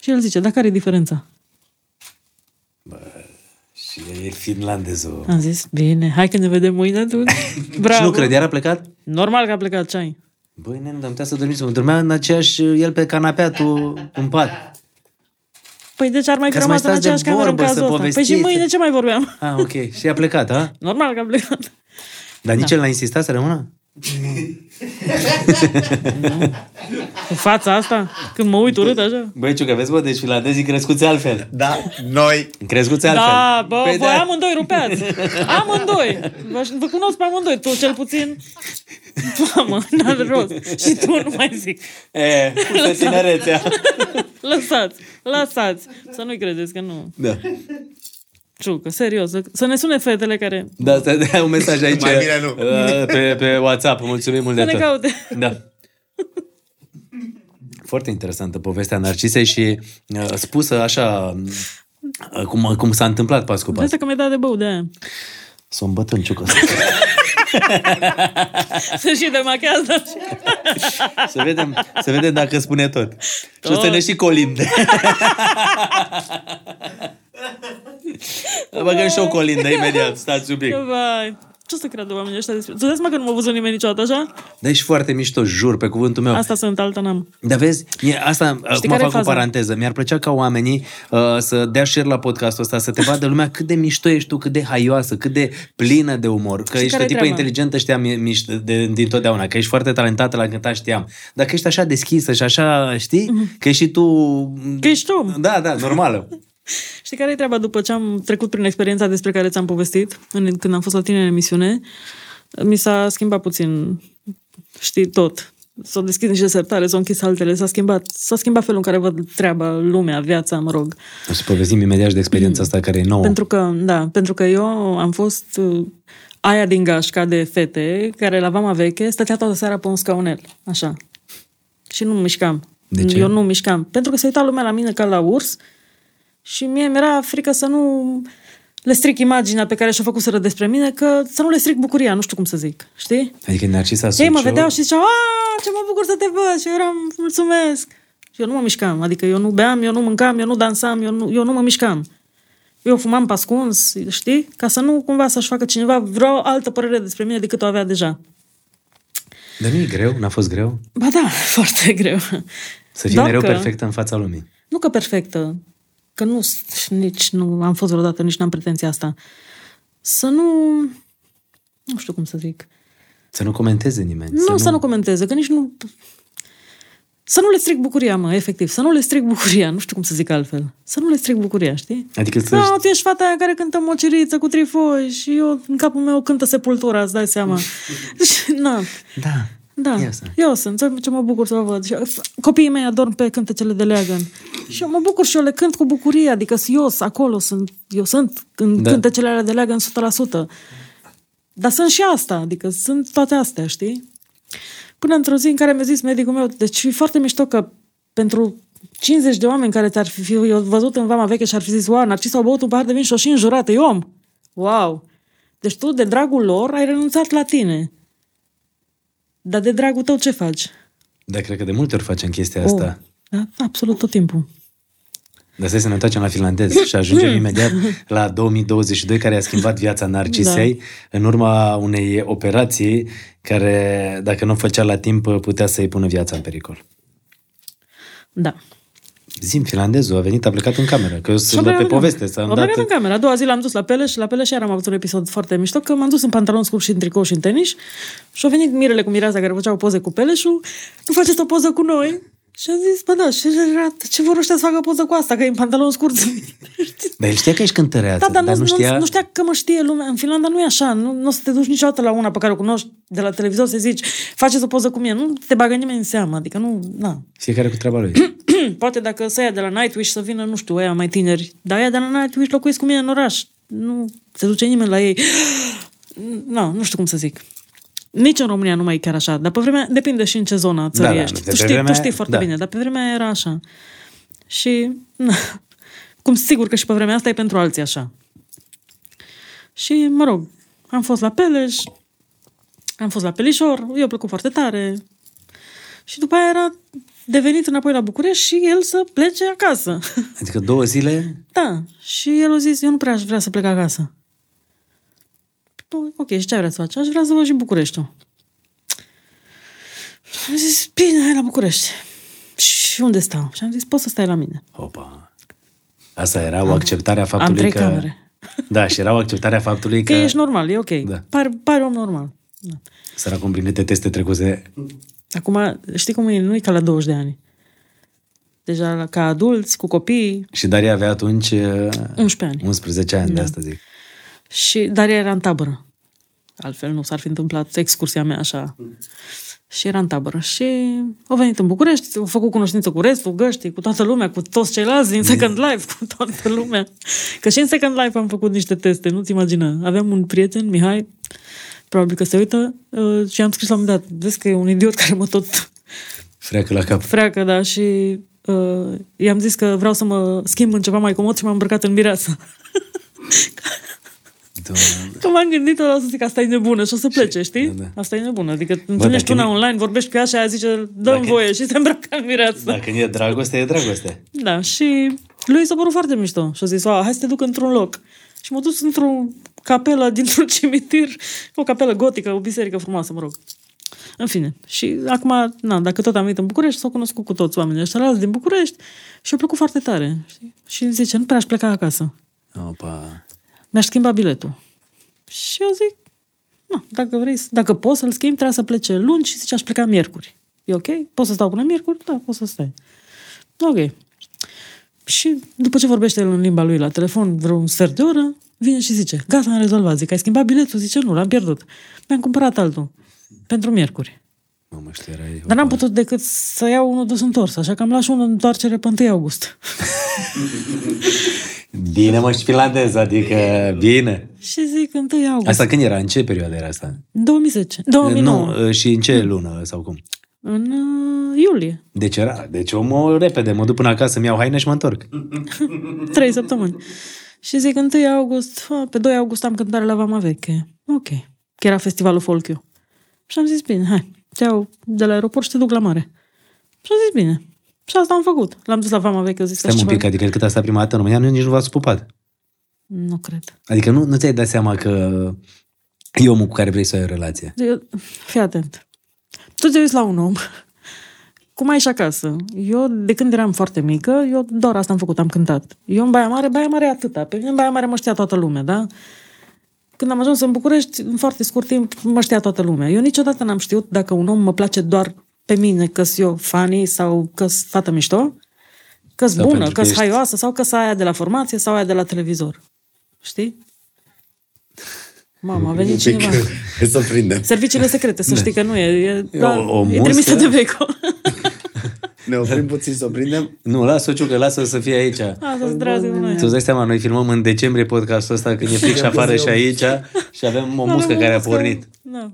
Și el zice, dar care e diferența? Și e finlandezul. Am zis, bine, hai că ne vedem mâine atunci. Bravo. Și nu crede, iar a plecat? Normal că a plecat ce ai. Băi, nen, dar putea să dormiți. Mă dormea în aceeași, el pe canapea, tu în pat. Păi deci ar mai fi Ca să mai rămas în stați de aceeași cameră în vorbă, să cazul ăsta. Păi și povestiți. mâine ce mai vorbeam? Ah, ok. Și a plecat, a? Normal că a plecat. Dar nici el n-a insistat să rămână? Cu fața asta, când mă uit urât așa. Băi, Ciucă, vezi, bă, deci finlandezii crescuți altfel. Da, noi. Crescuți altfel. Da, bă, Păi voi amândoi rupeați. Amândoi. Vă, vă cunosc pe amândoi. Tu cel puțin... Mamă, n-are rost. Și tu nu mai zic. E, pusă tinerețea. Lăsați, lăsați. Să nu-i credeți că nu. Da. Ciucă, serios. să- Să ne sune fetele care... Da, să dea un mesaj aici. Mai bine nu. uh, Pe, pe WhatsApp. Mulțumim mult Să de ne tot. caute. Da. Foarte interesantă povestea Narcisei și uh, spusă așa uh, cum, cum s-a întâmplat pas cu De pas. asta că mi-ai dat de bău de aia. Să o îmbătă în ciucă. Să și demachează. Să vedem, să vedem dacă spune tot. Și o să Tot. ne și colinde. Băgăm și o colindă imediat, stați un pic. Vai. Ce o să creadă oamenii ăștia despre... Tu dai seama că nu m-a văzut nimeni niciodată așa? Da, ești foarte mișto, jur, pe cuvântul meu. Asta sunt, alta n-am. Dar vezi, e, asta, acum care e fac o faza? paranteză. Mi-ar plăcea ca oamenii uh, să dea share la podcastul ăsta, să te vadă lumea cât de mișto ești tu, cât de haioasă, cât de plină de umor. Că ești o care-i tipă treaba? inteligentă, știam miș- mișto de, din totdeauna, că ești foarte talentată la cântat, știam. Dacă ești așa deschisă și așa, știi, că ești și tu... Mhm. Că ești om. Da, da, normală. Știi care e treaba după ce am trecut prin experiența despre care ți-am povestit, în, când am fost la tine în emisiune? Mi s-a schimbat puțin, știi, tot. S-au deschis niște sertare, s-au închis altele, s-a schimbat, s-a schimbat felul în care văd treaba, lumea, viața, mă rog. O să povestim imediat și de experiența asta care e nouă. Pentru că, da, pentru că eu am fost uh, aia din gașca de fete care la vama veche stătea toată seara pe un scaunel, așa. Și nu mișcam. De ce? Eu nu mișcam. Pentru că se uita lumea la mine ca la urs și mie mi-era frică să nu le stric imaginea pe care și-o făcuseră despre mine, că să nu le stric bucuria, nu știu cum să zic, știi? Adică Narcisa Ei mă Suciu- vedeau și ziceau, a, ce mă bucur să te văd și eu eram, mulțumesc. Și eu nu mă mișcam, adică eu nu beam, eu nu mâncam, eu nu dansam, eu nu, eu nu mă mișcam. Eu fumam pascuns, știi? Ca să nu cumva să-și facă cineva vreo altă părere despre mine decât o avea deja. Dar nu e greu? N-a fost greu? Ba da, foarte greu. Să fii Doar mereu că- perfectă în fața lumii. Nu că perfectă, că nu, nici nu am fost vreodată, nici n-am pretenția asta. Să nu... Nu știu cum să zic. Să nu comenteze nimeni. Nu, să nu, să nu comenteze, că nici nu... Să nu le stric bucuria, mă, efectiv. Să nu le stric bucuria, nu știu cum să zic altfel. Să nu le stric bucuria, știi? Adică să... Da, tu ești fata aia care cântă mociriță cu trifoși și eu, în capul meu, cântă sepultura, îți dai seama. Și, Na, Da. Da, Eu sunt. eu sunt, ce- ce mă bucur să vă văd. Și, f- Copiii mei adorm pe cântecele de leagăn. Și eu mă bucur și eu le cânt cu bucurie, adică eu sunt acolo, sunt, eu sunt în Da. da. cântecele alea de leagăn 100%. Dar sunt și asta, adică sunt toate astea, știi? Până într-o zi în care mi-a zis medicul meu, deci e foarte mișto că pentru 50 de oameni care ți-ar fi, fi eu văzut în vama veche și ar fi zis, wow, Narcis au băut un pahar de vin și o și înjurat, e om. Wow! Deci tu, de dragul lor, ai renunțat la tine. Dar de dragul tău ce faci? Dar cred că de multe ori facem chestia asta. Oh, da, absolut tot timpul. Dar stai să ne întoarcem la finlandez și ajungem imediat la 2022 care a schimbat viața Narcisei da. în urma unei operații care, dacă nu o făcea la timp, putea să-i pună viața în pericol. Da. Zim, finlandezul a venit, a plecat în cameră, că eu Și a sunt pe plecat în poveste. cameră. S-am A plecat în dat... cameră. A doua zi l-am dus la Peleș și la Peleș iar am avut un episod foarte mișto, că m-am dus în pantalon scurt și în tricou și în tenis și a venit Mirele cu mireasa care făceau poze cu Peleșul. Nu faceți o poză cu noi? Și am zis, bă, da, și era, ce vor ăștia să facă poză cu asta, că e în pantalon scurt. Dar el știa că ești cântăreață, Da, dar nu, nu știa... nu, nu știa că mă știe lumea. În Finlanda nu e așa. Nu, nu o să te duci niciodată la una pe care o cunoști de la televizor să zici, faceți o poză cu mine. Nu te bagă nimeni în seamă. Adică nu, na. Fiecare cu treaba lui. Poate dacă să ia de la Nightwish să vină, nu știu, ăia mai tineri. Dar ăia de la Nightwish locuiesc cu mine în oraș. Nu se duce nimeni la ei. Na, nu știu cum să zic. Nici în România nu mai e chiar așa. Dar pe vremea, depinde și în ce zonă țării Da, da, ești. de tu, pe știi, vremea- tu știi foarte da. bine, dar pe vremea era așa. Și, na, cum sigur că și pe vremea asta e pentru alții așa. Și, mă rog, am fost la Peleș, am fost la Pelișor, i-a plăcut foarte tare. Și după aia era devenit înapoi la București și el să plece acasă. Adică două zile... da. Și el a zis, eu nu prea aș vrea să plec acasă. Bă, Ok, și ce ai vrea să faci? Aș vrea să văd și Bucureștiul. Am zis, bine, hai la București. Și unde stau? Și am zis, poți să stai la mine. Opa. Asta era o acceptare a faptului trei că... camere. Da, și era o acceptare a faptului Că că... ești normal, e ok. Da. Pare, pare om normal. Da. Săracul prin câte teste trecuse. Acum, știi cum e? Nu e ca la 20 de ani. Deja la- ca adulți, cu copii, Și Daria avea atunci... uh, 11 ani. 11 ani, de Da. asta zic. Și Daria era în tabără. Altfel nu s-ar fi întâmplat excursia mea așa. Și era în tabără. Și au venit în București, au făcut cunoștință cu restul, găștii, cu toată lumea, cu toți ceilalți din Second Life, cu toată lumea. Că și în Second Life am făcut niște teste, nu-ți imagina. Aveam un prieten, Mihai, probabil că se uită, uh, și am scris la un moment dat, vezi că e un idiot care mă tot Freacă la cap. freacă, da, și uh, i-am zis că vreau să mă schimb în ceva mai comod și m-am îmbrăcat în mireasă. Doamne. Că m-am gândit, o să zic, asta e nebună și o să plece, știi? da, da. Asta e nebună. Adică întâlnești dacă una nu- online, vorbești cu ea și aia zice, dă-mi Dacă- voie și se îmbracă în mireasă. Da. Dacă e dragoste, e dragoste. da, și lui s-a părut foarte mișto. Și a zis, "A, hai să te duc într-un loc. Și m-a dus într-o capelă dintr-un cimitir, o capelă gotică, o biserică frumoasă, mă rog. În fine. Și acum, na, dacă tot am venit în București, s-au cunoscut cu toți oamenii ăștia din București și a plăcut foarte tare. Știi? Și îmi zice, nu prea aș pleca acasă. Opa. Mi-aș schimba biletul. Și eu zic, nu, dacă vrei, să- dacă poți să-l schimbi, trebuie să plece luni și zice, aș pleca miercuri. E ok? Poți să stau până miercuri? Da, poți să stai. Ok. Și după ce vorbește el în limba lui la telefon vreo un sfert de oră, vine și zice, gata, am rezolvat. Zic, ai schimbat biletul? Zice, nu, l-am pierdut. Mi-am cumpărat altul. Pentru miercuri. Mamă, știu, erai... Dar n-am putut decât să iau unul dus întors, așa că am luat și unul în întoarcere pe 1 august. Bine, mă, și finlandez, adică bine. și zic, 1 august. Asta când era? În ce perioadă era asta? 2010. 2009. Nu, și în ce lună sau cum? În uh, iulie. Deci era, deci omul repede, mă duc până acasă, mi iau haine și mă întorc. Trei săptămâni. Și zic, 1 august, a, pe 2 august am cântare la Vama Veche. Ok. Că era festivalul Folchiu. Și am zis, bine, hai, te iau de la aeroport și te duc la mare. Și am zis, bine. Și asta am făcut. L-am dus la Vama Veche, eu zis, Stai un "Faci pic, ceva?" adică cât a stat prima dată în România, nu, nici nu v-ați pupat. Nu cred. Adică nu, nu ți-ai dat seama că e omul cu care vrei să ai o relație. Eu, fii atent. Tu te uiți la un om, cum ai și acasă. Eu, de când eram foarte mică, eu doar asta am făcut, am cântat. Eu în Baia Mare, Baia Mare e atâta. Pe mine în Baia Mare mă știa toată lumea, da? Când am ajuns în București, în foarte scurt timp, mă știa toată lumea. Eu niciodată n-am știut dacă un om mă place doar pe mine, că eu funny sau că fată mișto, că Sau bună, pentru că că ești- haioasă sau că aia de la formație sau aia de la televizor. Știi? Mama, a venit cineva. Hai să prindem. Serviciile secrete, să știi că nu e. E, E da, o- o e trimisă muscă. de Beco. Ne oprim puțin să o prindem. Nu, lasă-o ciucă, lasă-o să fie aici. Asta sunt dragi cu noi. Tu îți dai seama, noi filmăm în decembrie podcastul ăsta când e fix și afară și aici și avem o muscă care a pornit. Da.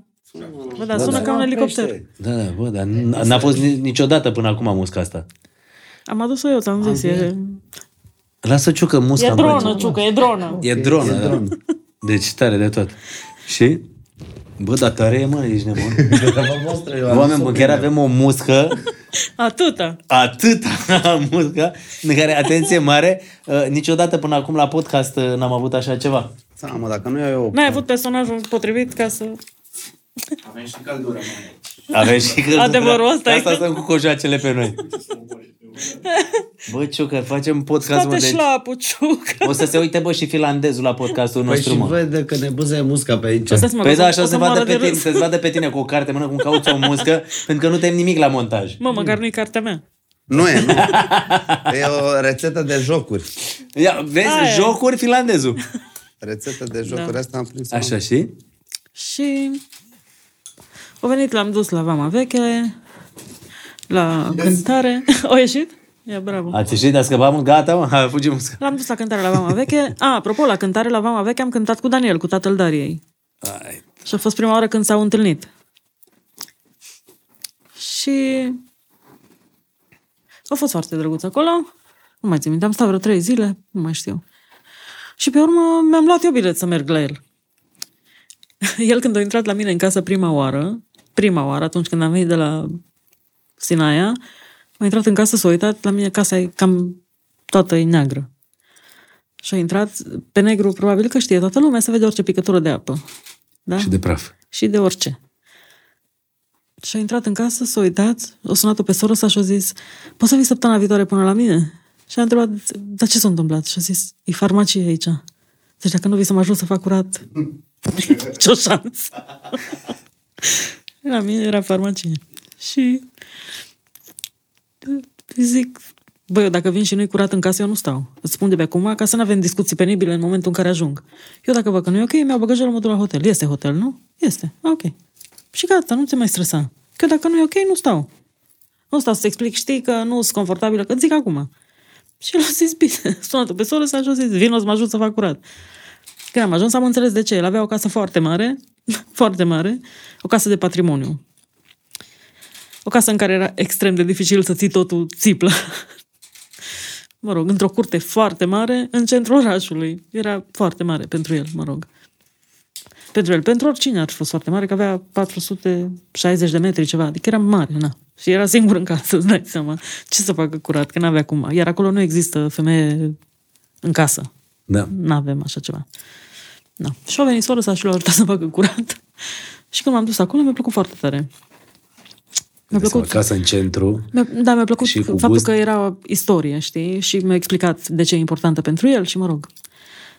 Bă, da, sună ca un elicopter. Da, da, bă, dar n- n-a fost ni- niciodată până acum musca asta. Am adus-o eu, ți-am zis. E, Lasă ciucă musca. e îmi dronă, place. ciucă, e dronă. E dronă, da. Deci tare de tot. Și? Bă, dar tare e, mă, ești nebun. Oameni, bă, chiar avem o muscă, Atâta. atâta muscă, în care, atenție mare, uh, niciodată până acum la podcast uh, n-am avut așa ceva. Seama, dacă nu e eu... N-ai avut personajul potrivit ca să... Avem și că... Adevărul ăsta e Asta că- stăm cu cojoacele pe noi. Bă, Ciucă, facem podcast, mă, Toate deci șlapul, ciuc. o să se uite, bă, și finlandezul la podcastul Păi nostru, și mă. vede că ne buzăie musca pe aici. Stai să mă Păi găsesc, da, așa o să se moară vadă pe de tine, râs. să vadă pe tine cu o carte în mână cum cauți o muscă, pentru că nu te nimic la montaj. Mă, măcar nu-i cartea mea. Nu e, nu. E o rețetă de jocuri. Ia, vezi, Aia e. jocuri finlandezul. Rețetă de jocuri, Da. asta am prins. Așa și? Și au venit, l-am dus la Vama Veche, la cântare. Au ieșit? Ia, bravo. Ați ieșit, a scăpat mult, gata, mă, a fugit muscă. L-am dus la cântare la Vama Veche. A, apropo, la cântare la Vama Veche am cântat cu Daniel, cu tatăl Dariei. Ai, Și a fost prima oară când s-au întâlnit. Și a fost foarte drăguț acolo. Nu mai țin minte, am stat vreo trei zile, nu mai știu. Și pe urmă mi-am luat eu bilet să merg la el. El când a intrat la mine în casă prima oară, prima oară, atunci când am venit de la Sinaia, a intrat în casă, s-a uitat, la mine casa e cam toată e neagră. Și a intrat pe negru, probabil că știe toată lumea, să vede orice picătură de apă. Da? și de praf. și de orice. Și a intrat în casă, s-a uitat, o sunat-o pe soră sa și a zis, poți să vii săptămâna viitoare până la mine? Și a întrebat, dar ce s-a întâmplat? Și a zis, e farmacie aici. Deci dacă nu vii să mă ajut să fac curat, ce-o șansă. La mine era farmacie. Și îi zic, băi, eu dacă vin și nu-i curat în casă, eu nu stau. Îți spun de pe acum, ca să nu avem discuții penibile în momentul în care ajung. Eu dacă văd că nu e ok, mi-au bagajul, mă duc la hotel. Este hotel, nu? Este. Ok. Și gata, nu te mai stresa. Că dacă nu e ok, nu stau. Nu stau să-ți explic, știi că nu sunt confortabilă, că îți zic acum. Și el a zis, bine, sunat pe soră sa și a zis, vin, o să mă ajut să fac curat. Când am ajuns, am înțeles de ce. El avea o casă foarte mare, foarte mare, o casă de patrimoniu. O casă în care era extrem de dificil să ții totul țiplă. Mă rog, într-o curte foarte mare, în centrul orașului. Era foarte mare pentru el, mă rog. Pentru el, pentru oricine ar fi fost foarte mare, că avea 460 de metri ceva, adică era mare, na. Și era singur în casă, îți dai seama. Ce să facă curat, că n-avea cum. Iar acolo nu există femeie în casă. Da. Nu avem așa ceva. Da. Și au venit soră sa și l-au ajutat să facă curat. Și când m-am dus acolo, mi-a plăcut foarte tare. Mi-a Plăcut. plăcut, Acasă în centru. mi-a, da, mi-a plăcut Și cu faptul gust. că era istorie, știi? Și mi-a explicat de ce e importantă pentru el și, mă rog,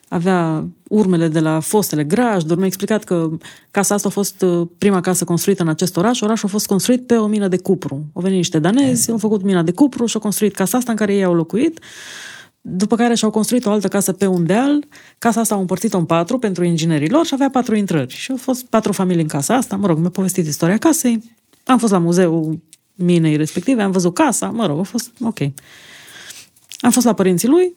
avea urmele de la fostele grajduri, mi-a explicat că casa asta a fost uh, prima casă construită în acest oraș. Orașul a fost construit pe o mină de cupru. Au venit niște danezi, au făcut mina de cupru și au construit casa asta în care ei au locuit. După care și-au construit o altă casă pe un deal. Casa asta au împărțit-o în patru pentru inginerii lor și avea patru intrări. Și au fost patru familii în casa asta. Mă rog, mi-a povestit istoria casei. Am fost la muzeul minei respective, am văzut casa. Mă rog, a fost ok. Am fost la părinții lui,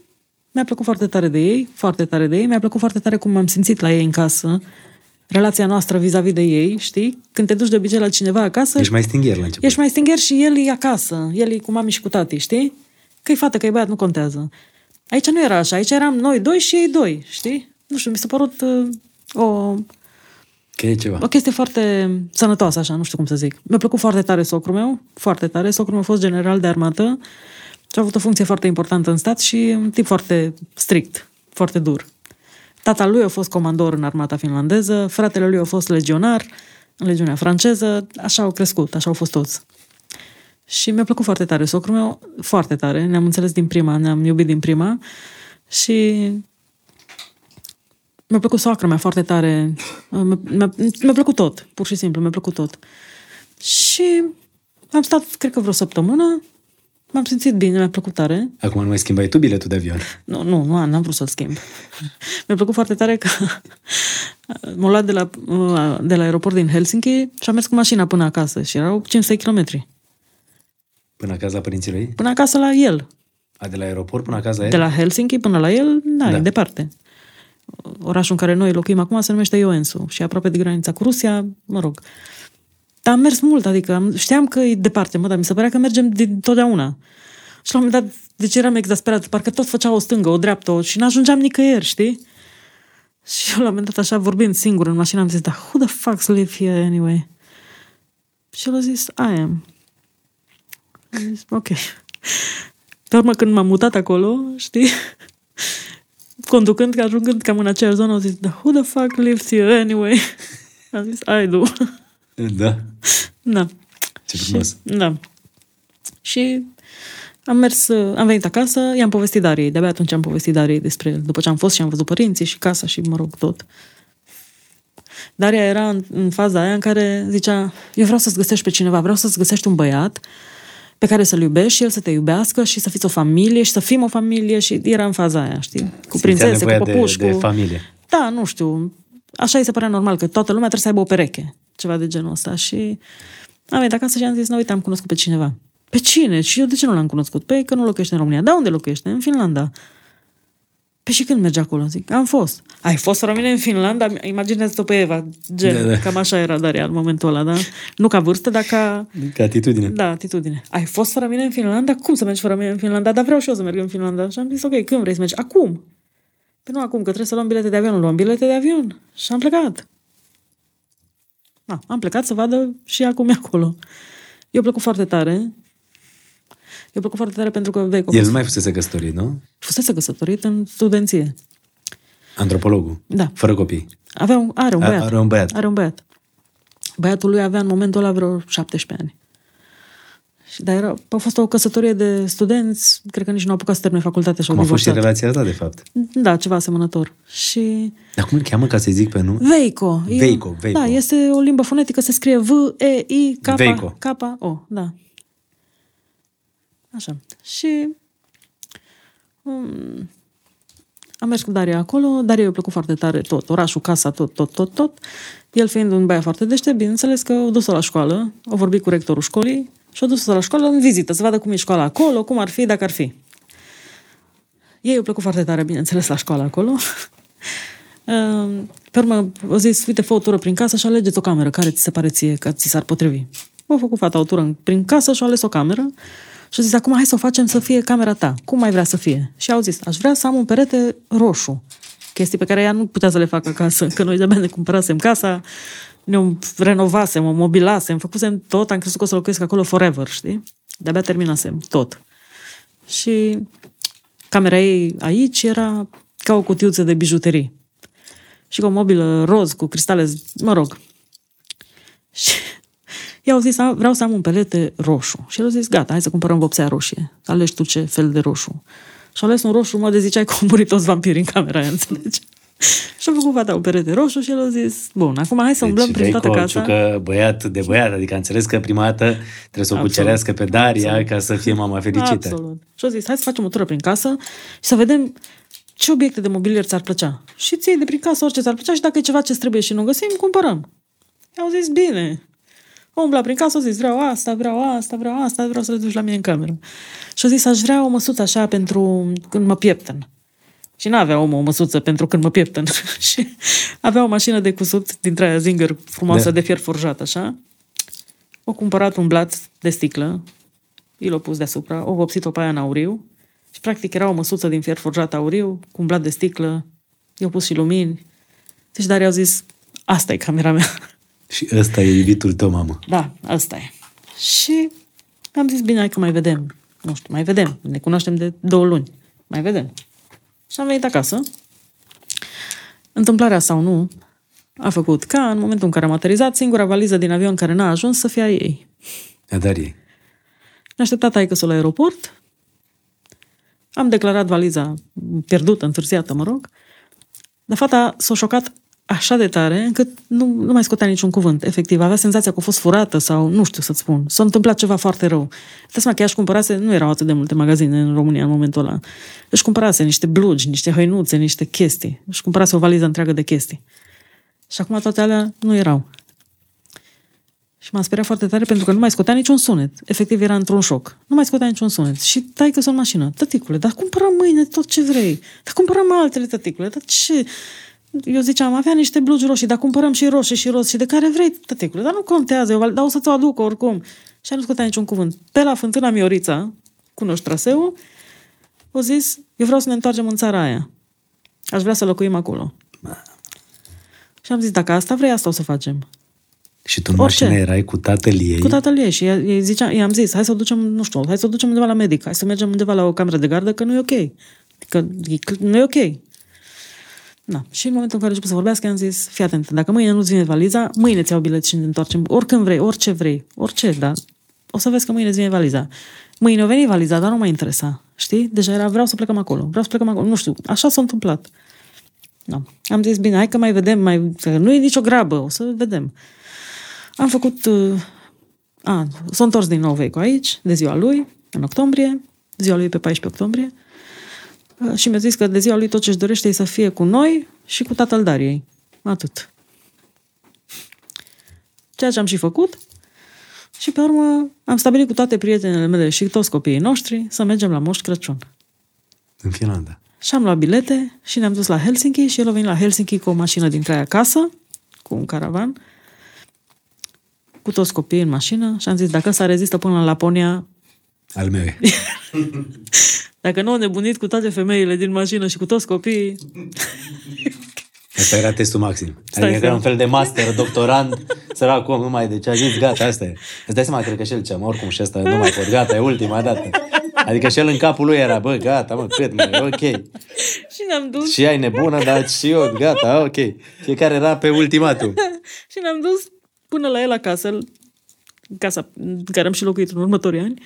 mi-a plăcut foarte tare de ei, foarte tare de ei, mi-a plăcut foarte tare cum m-am simțit la ei în casă, relația noastră vis-a-vis de ei, știi? Când te duci de obicei la cineva acasă, Ești mai stingher la început. ești mai stingher și el e acasă, el e cu mami și cu tati, știi? Că e fată, că e băiat, nu contează. Aici nu era așa, aici eram noi doi și ei doi, știi? Nu știu, mi s-a părut uh, o, Că e ceva. o chestie foarte sănătoasă, așa, nu știu cum să zic. Mi-a plăcut foarte tare socrul meu, foarte tare. Socrul meu a fost general de armată și a avut o funcție foarte importantă în stat și un tip foarte strict, foarte dur. Tata lui a fost comandor în armata finlandeză, fratele lui a fost legionar în legiunea franceză, așa au crescut, așa au fost toți. Și mi-a plăcut foarte tare socrul meu, foarte tare, ne-am înțeles din prima, ne-am iubit din prima și mi-a plăcut soacra mea foarte tare. Mi-a, mi-a, mi-a plăcut tot, pur și simplu, mi-a plăcut tot. Și am stat, cred că vreo săptămână, m-am simțit bine, mi-a plăcut tare. Acum nu mai schimbai tu biletul de avion. Nu, nu, nu, n-am vrut să-l schimb. mi-a plăcut foarte tare că m-a luat de la, de la aeroport din Helsinki și am mers cu mașina până acasă și erau 500 km. Până acasă la părinții lui? Până acasă la el. A, de la aeroport până acasă la el? De la Helsinki până la el, da, Da. e departe. Orașul în care noi locuim acum se numește Ioensu și e aproape de granița cu Rusia, mă rog. Dar am mers mult, adică am, știam că e departe, mă, dar mi se părea că mergem din totdeauna. Și la un moment dat, deci eram exasperat, parcă tot făcea o stângă, o dreaptă o- și n-ajungeam nicăieri, știi? Și eu la un moment dat, așa, vorbind singur în mașină, am zis, dar who the fuck's live here anyway? Și el a zis, I am. Am zis, ok. Pe urmă, când m-am mutat acolo, știi? Conducând, ajungând cam în aceeași zonă, au zis, da, who the fuck lives here anyway? Am zis, I do. Da. da. Ce frumos. Da. Și Am mers, uh, am venit acasă, i-am povestit Dariei, de-abia atunci am povestit Dariei despre el, după ce am fost și am văzut părinții și casa și, mă rog, tot. Daria era în, în faza aia în care zicea, eu vreau să-ți găsești pe cineva, vreau să-ți găsești un băiat pe care să-l iubești și el să te iubească și să fiți o familie și să fim o familie și era în faza aia, știi? Cu Simțea prințese, cu nevoia păpuși, de, de cu... familie. Da, nu știu. Așa îi se părea normal, că toată lumea trebuie să aibă o pereche. Ceva de genul ăsta. Și am venit acasă și am zis, nu, uite, am cunoscut pe cineva. Pe cine? Și eu de ce nu l-am cunoscut? Păi că nu locuiește în România. Da, unde locuiește? În Finlanda. Păi și când merge acolo? Zic, am fost. Ai fost să rămâne în Finlanda? Imaginează-te pe Eva, gen, Da, da. cam așa era Daria în momentul ăla, da? Nu ca vârstă, dar ca... Ca atitudine. Da, atitudine. Ai fost fără mine în Finlanda? Cum să mergi fără mine în Finlanda? Dar vreau și eu să merg în Finlanda. Și am zis, ok, când vrei să mergi? Acum. Păi nu acum, că trebuie să luăm bilete de avion. Luăm bilete de avion. Și am plecat. Da, am plecat să vadă și acum e acolo. Eu plăcut foarte tare. Eu plăcut foarte tare pentru că, vei, El nu mai fusese căsătorit, nu? Fusese căsătorit în studenție. Antropologul. Da. Fără copii. Avea un, are un A- băiat. are un băiat. Are un băiat. Băiatul lui avea în momentul ăla vreo 17 ani. Și dar era, a fost o căsătorie de studenți, cred că nici nu au apucat să termine facultatea și au Cum a fost și divorțat. relația ta, de fapt. Da, ceva asemănător. Și Dar cum îl cheamă, ca să-i zic pe nu? Veico. E- Veico, Veico. Da, este o limbă fonetică, se scrie V-E-I-K, Veico. K-O, da. Așa. Și um, am mers cu Daria acolo, Daria i-a plăcut foarte tare tot, orașul, casa, tot, tot, tot, tot. El fiind un băiat foarte deștept, bineînțeles că o dus la școală, a vorbit cu rectorul școlii și a dus la școală în vizită, să vadă cum e școala acolo, cum ar fi, dacă ar fi. Ei au plăcut foarte tare, bineînțeles, la școală acolo. Ehm, Pe urmă, o zis, uite, fă o tură prin casă și alegeți o cameră care ți se pare ție că ți s-ar potrivi. A făcut fata o tură în- prin casă și a ales o cameră și a zis, acum hai să o facem să fie camera ta. Cum mai vrea să fie? Și au zis, aș vrea să am un perete roșu. Chestii pe care ea nu putea să le facă acasă, că noi de-abia ne cumpărasem casa, ne renovasem, o mobilasem, făcusem tot, am crezut că o să locuiesc acolo forever, știi? De-abia terminasem tot. Și camera ei aici era ca o cutiuță de bijuterii. Și cu o mobilă roz, cu cristale, mă rog. Și i-au zis, "A, vreau să am un pelete roșu. Și el a zis, gata, hai să cumpărăm vopsea roșie. Alegi tu ce fel de roșu. Și a ales un roșu, mă, de ziceai că au murit toți vampirii în camera aia, înțelegi? Și a făcut fata un perete roșu și el a zis, bun, acum hai să umblăm prin toată casa. că băiat de băiat, adică a înțeles că prima dată trebuie să o Absolut. cucerească pe Daria Absolut. ca să fie mama fericită. Absolut. Și au zis, hai să facem o tură prin casă și să vedem ce obiecte de mobilier ți-ar plăcea. Și ți de prin casă orice ți-ar plăcea și dacă e ceva ce trebuie și nu găsim, cumpărăm. I-au zis, bine. O umbla prin casă, au zis, vreau asta, vreau asta, vreau asta, vreau să le duci la mine în cameră. Și au zis, aș vrea o măsuță așa pentru când mă pieptăn. Și n-avea omul o măsuță pentru când mă pieptăn. și avea o mașină de cusut dintre aia Zinger frumoasă Da. de fier forjat, așa. O cumpărat un blat de sticlă, i l-a pus deasupra, o vopsit-o pe aia în auriu și practic era o măsuță din fier forjat auriu cu un blat de sticlă, i-au pus și lumini. Deci Daria au zis, asta e camera mea. Și ăsta e iubitul tău, mamă. Da, asta e. Și am zis, bine, hai că mai vedem. Nu știu, mai vedem. Ne cunoaștem de două luni. Mai vedem. Și am venit acasă. Întâmplarea sau nu a făcut ca în momentul în care am aterizat, singura valiză din avion care n-a ajuns să fie a ei. A Dariei. Ne-a așteptat taică la aeroport. Am declarat valiza pierdută, întârziată, mă rog. Dar fata s-a șocat așa de tare încât nu, nu mai scotea niciun cuvânt. Efectiv, avea senzația că a fost furată sau nu știu să-ți spun. S-a întâmplat ceva foarte rău. Dă seama că ea își cumpărase, nu erau atât de multe magazine în România în momentul ăla. Își cumpărase niște blugi, niște hăinuțe, niște chestii. Își cumpărase o valiză întreagă de chestii. Și acum toate alea nu erau. Și m-a speriat foarte tare pentru că nu mai scotea niciun sunet. Efectiv era într-un șoc. Nu mai scotea niciun sunet. Și tai că în mașină. Tăticule, dar cumpărăm mâine tot ce vrei. Dar cumpărăm altele, tăticule. Dar ce? Eu ziceam, avea niște blugi roșii, dar cumpărăm și roșii și roz și de care vrei, tăticule. Dar nu contează, eu, dar o să-ți o aduc oricum. Și nu scotea niciun cuvânt. Pe la fântâna Miorița, cunoști traseul, o zis, eu vreau să ne întoarcem în țara aia. Aș vrea să locuim acolo. Și am zis, dacă asta vrei, asta o să facem. Și tu în Orice. mașină erai cu tatăl ei. Cu tatăl ei și ei zicea, i-am zis, hai să o ducem, nu știu, hai să o ducem undeva la medic, hai să mergem undeva la o cameră de gardă, că nu e ok. Că e cl- nu e ok. Na. Și în momentul în care a început să vorbească, am zis, fii atent, dacă mâine nu-ți vine valiza, mâine ți iau bilet și ne întoarcem, oricând vrei, orice vrei, orice, dar o să vezi că mâine îți vine valiza. Mâine a venit valiza, dar nu mă interesa. Știi? Deja era, vreau să plecăm acolo, vreau să plecăm acolo. Nu știu, așa s-a întâmplat. No. Am zis, bine, hai că mai vedem, mai... că nu e nicio grabă, o să vedem. Am făcut... Uh, a, s-a întors din nou Veicu aici, de ziua lui, în octombrie, ziua lui e pe 14 octombrie, uh, și mi-a zis că de ziua lui tot ce-și dorește e să fie cu noi și cu tatăl Dariei. Atât. Ceea ce am și făcut. Și pe urmă am stabilit cu toate prietenele mele și toți copiii noștri să mergem la Moș Crăciun. În Finlanda. Și am luat bilete și ne-am dus la Helsinki și el a venit la Helsinki cu o mașină din aia acasă, cu un caravan, cu toți copiii în mașină și am zis, dacă ăsta rezistă până la Laponia, Al meu e. dacă nu au nebunit cu toate femeile din mașină și cu toți copiii, Asta era testul maxim. Stai adică să- era un fel de master, doctorand, săracul om, nu mai, deci a zis, gata, asta e. Îți dai seama, cred că și el zicea, mă, oricum și ăsta nu mai pot, gata, e ultima dată. Adică și el în capul lui era, bă, gata, mă, cât mai, ok. și ne-am dus Și ea e nebună, dar și eu, gata, ok. Fiecare era pe ultimatum. și ne-am dus până la el acasă, în casa în care am și locuit în următorii ani,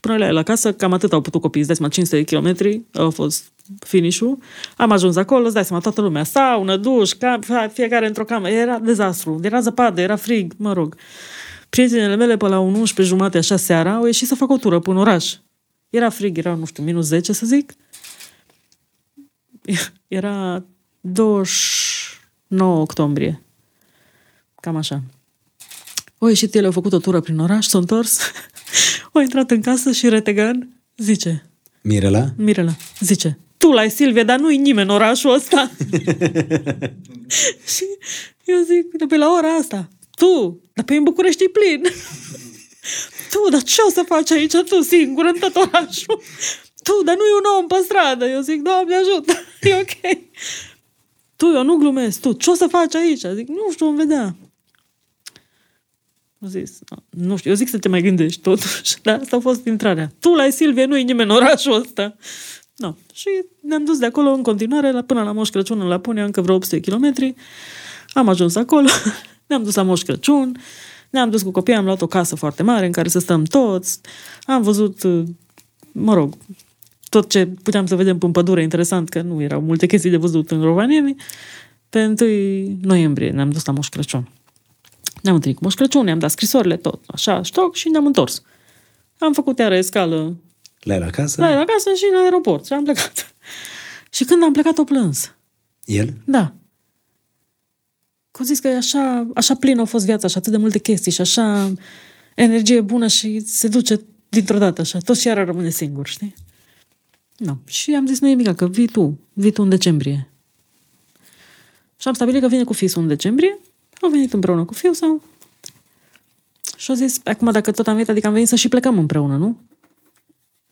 până la el acasă, cam atât au putut copiii, îți dai seama, 500 de kilometri au fost finish-ul. Am ajuns acolo, îți dai seama, toată lumea, saună, duș, cam, fiecare într-o cameră, era dezastru, era zăpadă, era frig, mă rog. Prietenele mele pe la un 11 jumate, așa seara, au ieșit să facă o tură până oraș. Era frig, era, nu știu, minus 10, să zic. Era 29 octombrie. Cam așa. O ieșit el, au făcut o tură prin oraș, s-a întors, a intrat în casă și Retegan zice, Mirela? Mirela, zice, tu l-ai Silvia, dar nu-i nimeni în orașul ăsta. și eu zic, de pe la ora asta, tu, dar pe în București e plin. tu, dar ce o să faci aici tu singur în tot orașul? Tu, dar nu e un om pe stradă. Eu zic, Doamne ajută, e ok. Tu, eu nu glumesc, tu, ce o să faci aici? Zic, nu știu, vom vedea. Am zis, nu știu, eu zic să te mai gândești totuși, dar asta a fost intrarea. Tu la Silvia, nu-i nimeni în orașul ăsta. No. Și ne-am dus de acolo în continuare la, până la Moș Crăciun în Laponia, încă vreo 800 km. Am ajuns acolo, ne-am dus la Moș Crăciun, ne-am dus cu copiii, am luat o casă foarte mare în care să stăm toți. Am văzut, mă rog, tot ce puteam să vedem în pădure, interesant că nu erau multe chestii de văzut în Rovaniemi. Pe 1 noiembrie ne-am dus la Moș Crăciun. Ne-am întâlnit cu Moș Crăciun, ne-am dat scrisorile, tot, așa, ștoc, și ne-am întors. Am făcut iară escală La el acasă? la el acasă și la aeroport și am plecat. și când am plecat, o plâns. El? Da. Că au zis că e așa, așa plin a fost viața și atât de multe chestii și așa energie bună și se duce dintr-o dată așa. Tot și iară rămâne singur, știi? Nu. Și am zis, nu e mica, că vii tu. Vii tu în decembrie. Și am stabilit că vine cu fisul în decembrie. Au venit împreună cu fiul sau... Și au zis, acum dacă tot am venit, adică am venit să și plecăm împreună, nu?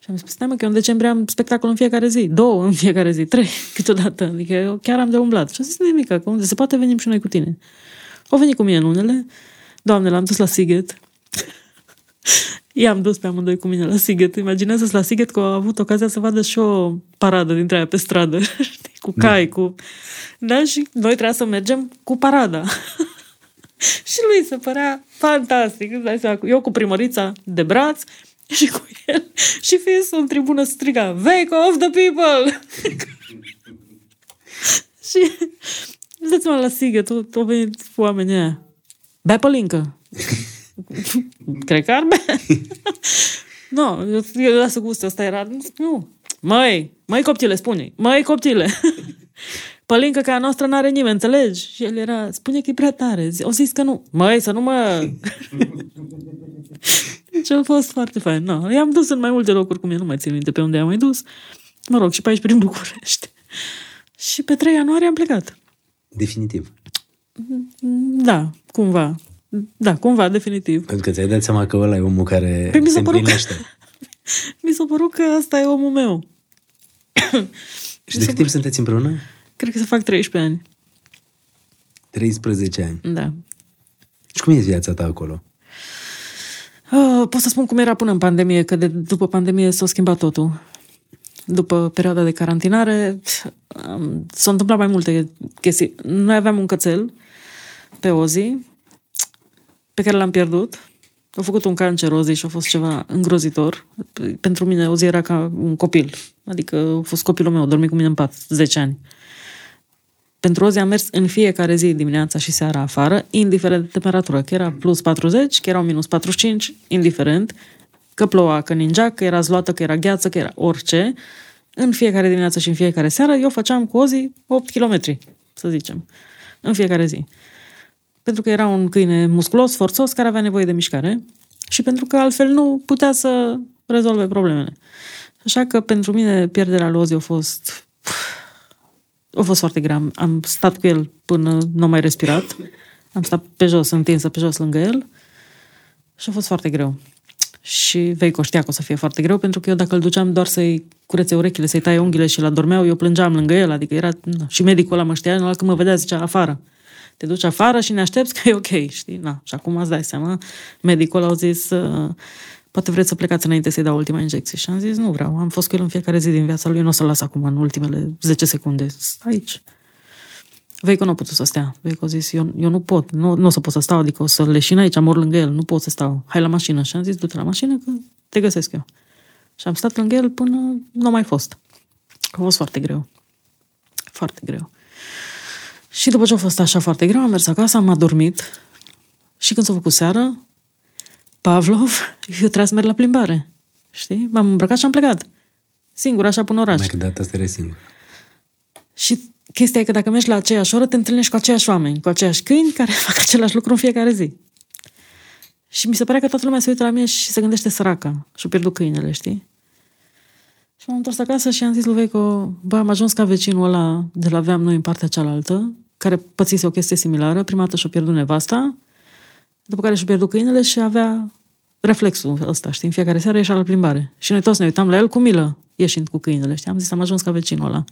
Și am zis, stai mă, că eu în decembrie am spectacol în fiecare zi, două în fiecare zi, trei câteodată. Adică eu chiar am de umblat. Și am zis, nu e mică, că unde se poate venim și noi cu tine. Au venit cu mine în unele. Doamne, l-am dus la Siget. I-am dus pe amândoi cu mine la Siget. Imaginează-ți la Siget că au avut ocazia să vadă și o paradă dintre aia pe stradă, știi, cu cai, cu... Da, și noi trebuia să mergem cu parada. și lui se părea fantastic. Îți dai seama, eu cu primărița de braț și cu el. Și fisul în tribună striga, Wake of the people! și îți dați seama la sigă, tot au venit oamenii aia. Bea pălincă. Cred că ar bea. nu, eu, eu lasă gustul ăsta era, nu. Măi, măi coptile, spune Măi coptile. Pălincă ca a noastră n-are nimeni, înțelegi? Și el era, spune că e prea tare. O zis că nu. Măi, să nu mă... deci a fost foarte fain. No, i-am dus în mai multe locuri, cum eu nu mai țin minte pe unde am mai dus. Mă rog, și pe aici prin București. Și pe 3 ianuarie am plecat. Definitiv. Da, cumva. Da, cumva, definitiv. Pentru că ți-ai dat seama că ăla e omul care Păi mi se s-a părut că- împlinește. Mi s-a părut că ăsta e omul meu. Și de cât timp sunteți împreună? Cred că să fac 13 ani. 13 ani. Da. Și cum e viața ta acolo? Uh, pot să spun cum era până în pandemie, că de, după pandemie s-a schimbat totul. După perioada de carantinare um, s-au întâmplat mai multe chestii. Noi aveam un cățel pe o zi pe care l-am pierdut. A făcut un cancer o zi și a fost ceva îngrozitor. Pentru mine o zi era ca un copil. Adică a fost copilul meu, a dormit cu mine în pat 10 ani. Pentru o zi am mers în fiecare zi dimineața și seara afară, indiferent de temperatură, că era plus 40, că era minus 45, indiferent, că ploua, că ningea, că era zloată, că era gheață, că era orice. În fiecare dimineață și în fiecare seară eu făceam cu o zi 8 km, să zicem, în fiecare zi. Pentru că era un câine musculos, forțos, care avea nevoie de mișcare și pentru că altfel nu putea să rezolve problemele. Așa că pentru mine pierderea lui Ozi a fost a fost foarte grea. Am, am stat cu el până nu am mai respirat. Am stat pe jos, întinsă pe jos lângă el și a fost foarte greu. Și vei știa că o să fie foarte greu, pentru că eu dacă îl duceam doar să-i curețe urechile, să-i taie unghiile și la dormeau, eu plângeam lângă el, adică era... Na. Și medicul ăla mă știa, când mă vedea zicea afară. Te duci afară și ne aștepți că e ok, știi? Na. Și acum îți dai seama, medicul a zis, uh, poate vreți să plecați înainte să-i dau ultima injecție. Și am zis, nu vreau, am fost cu el în fiecare zi din viața lui, nu o să-l las acum în ultimele 10 secunde. Aici. Vei că nu a putut să stea. Vei că a zis, eu, eu nu pot, nu, nu o să pot să stau, adică o să leșin aici, mor lângă el, nu pot să stau. Hai la mașină. Și am zis, du-te la mașină că te găsesc eu. Și am stat lângă el până nu a mai fost. A fost foarte greu. Foarte greu. Și după ce a fost așa foarte greu, am mers acasă, am adormit și când s-a făcut seară, Pavlov, eu trebuie să merg la plimbare. Știi? M-am îmbrăcat și am plecat. Singur, așa până oraș. Mai că data asta singur. Și chestia e că dacă mergi la aceeași oră, te întâlnești cu aceiași oameni, cu aceiași câini care fac același lucru în fiecare zi. Și mi se pare că toată lumea se uită la mine și se gândește săraca și-o pierdut câinele, știi? Și m-am întors acasă și am zis lui Veco, bă, am ajuns ca vecinul ăla de la aveam noi în partea cealaltă, care pățise o chestie similară. Prima dată și-o pierdut nevasta, după care și-o pierdut câinele și avea reflexul ăsta, știi? În fiecare seară ieșea la plimbare. Și noi toți ne uitam la el cu milă, ieșind cu câinele, știi? Am zis, am ajuns ca vecinul ăla.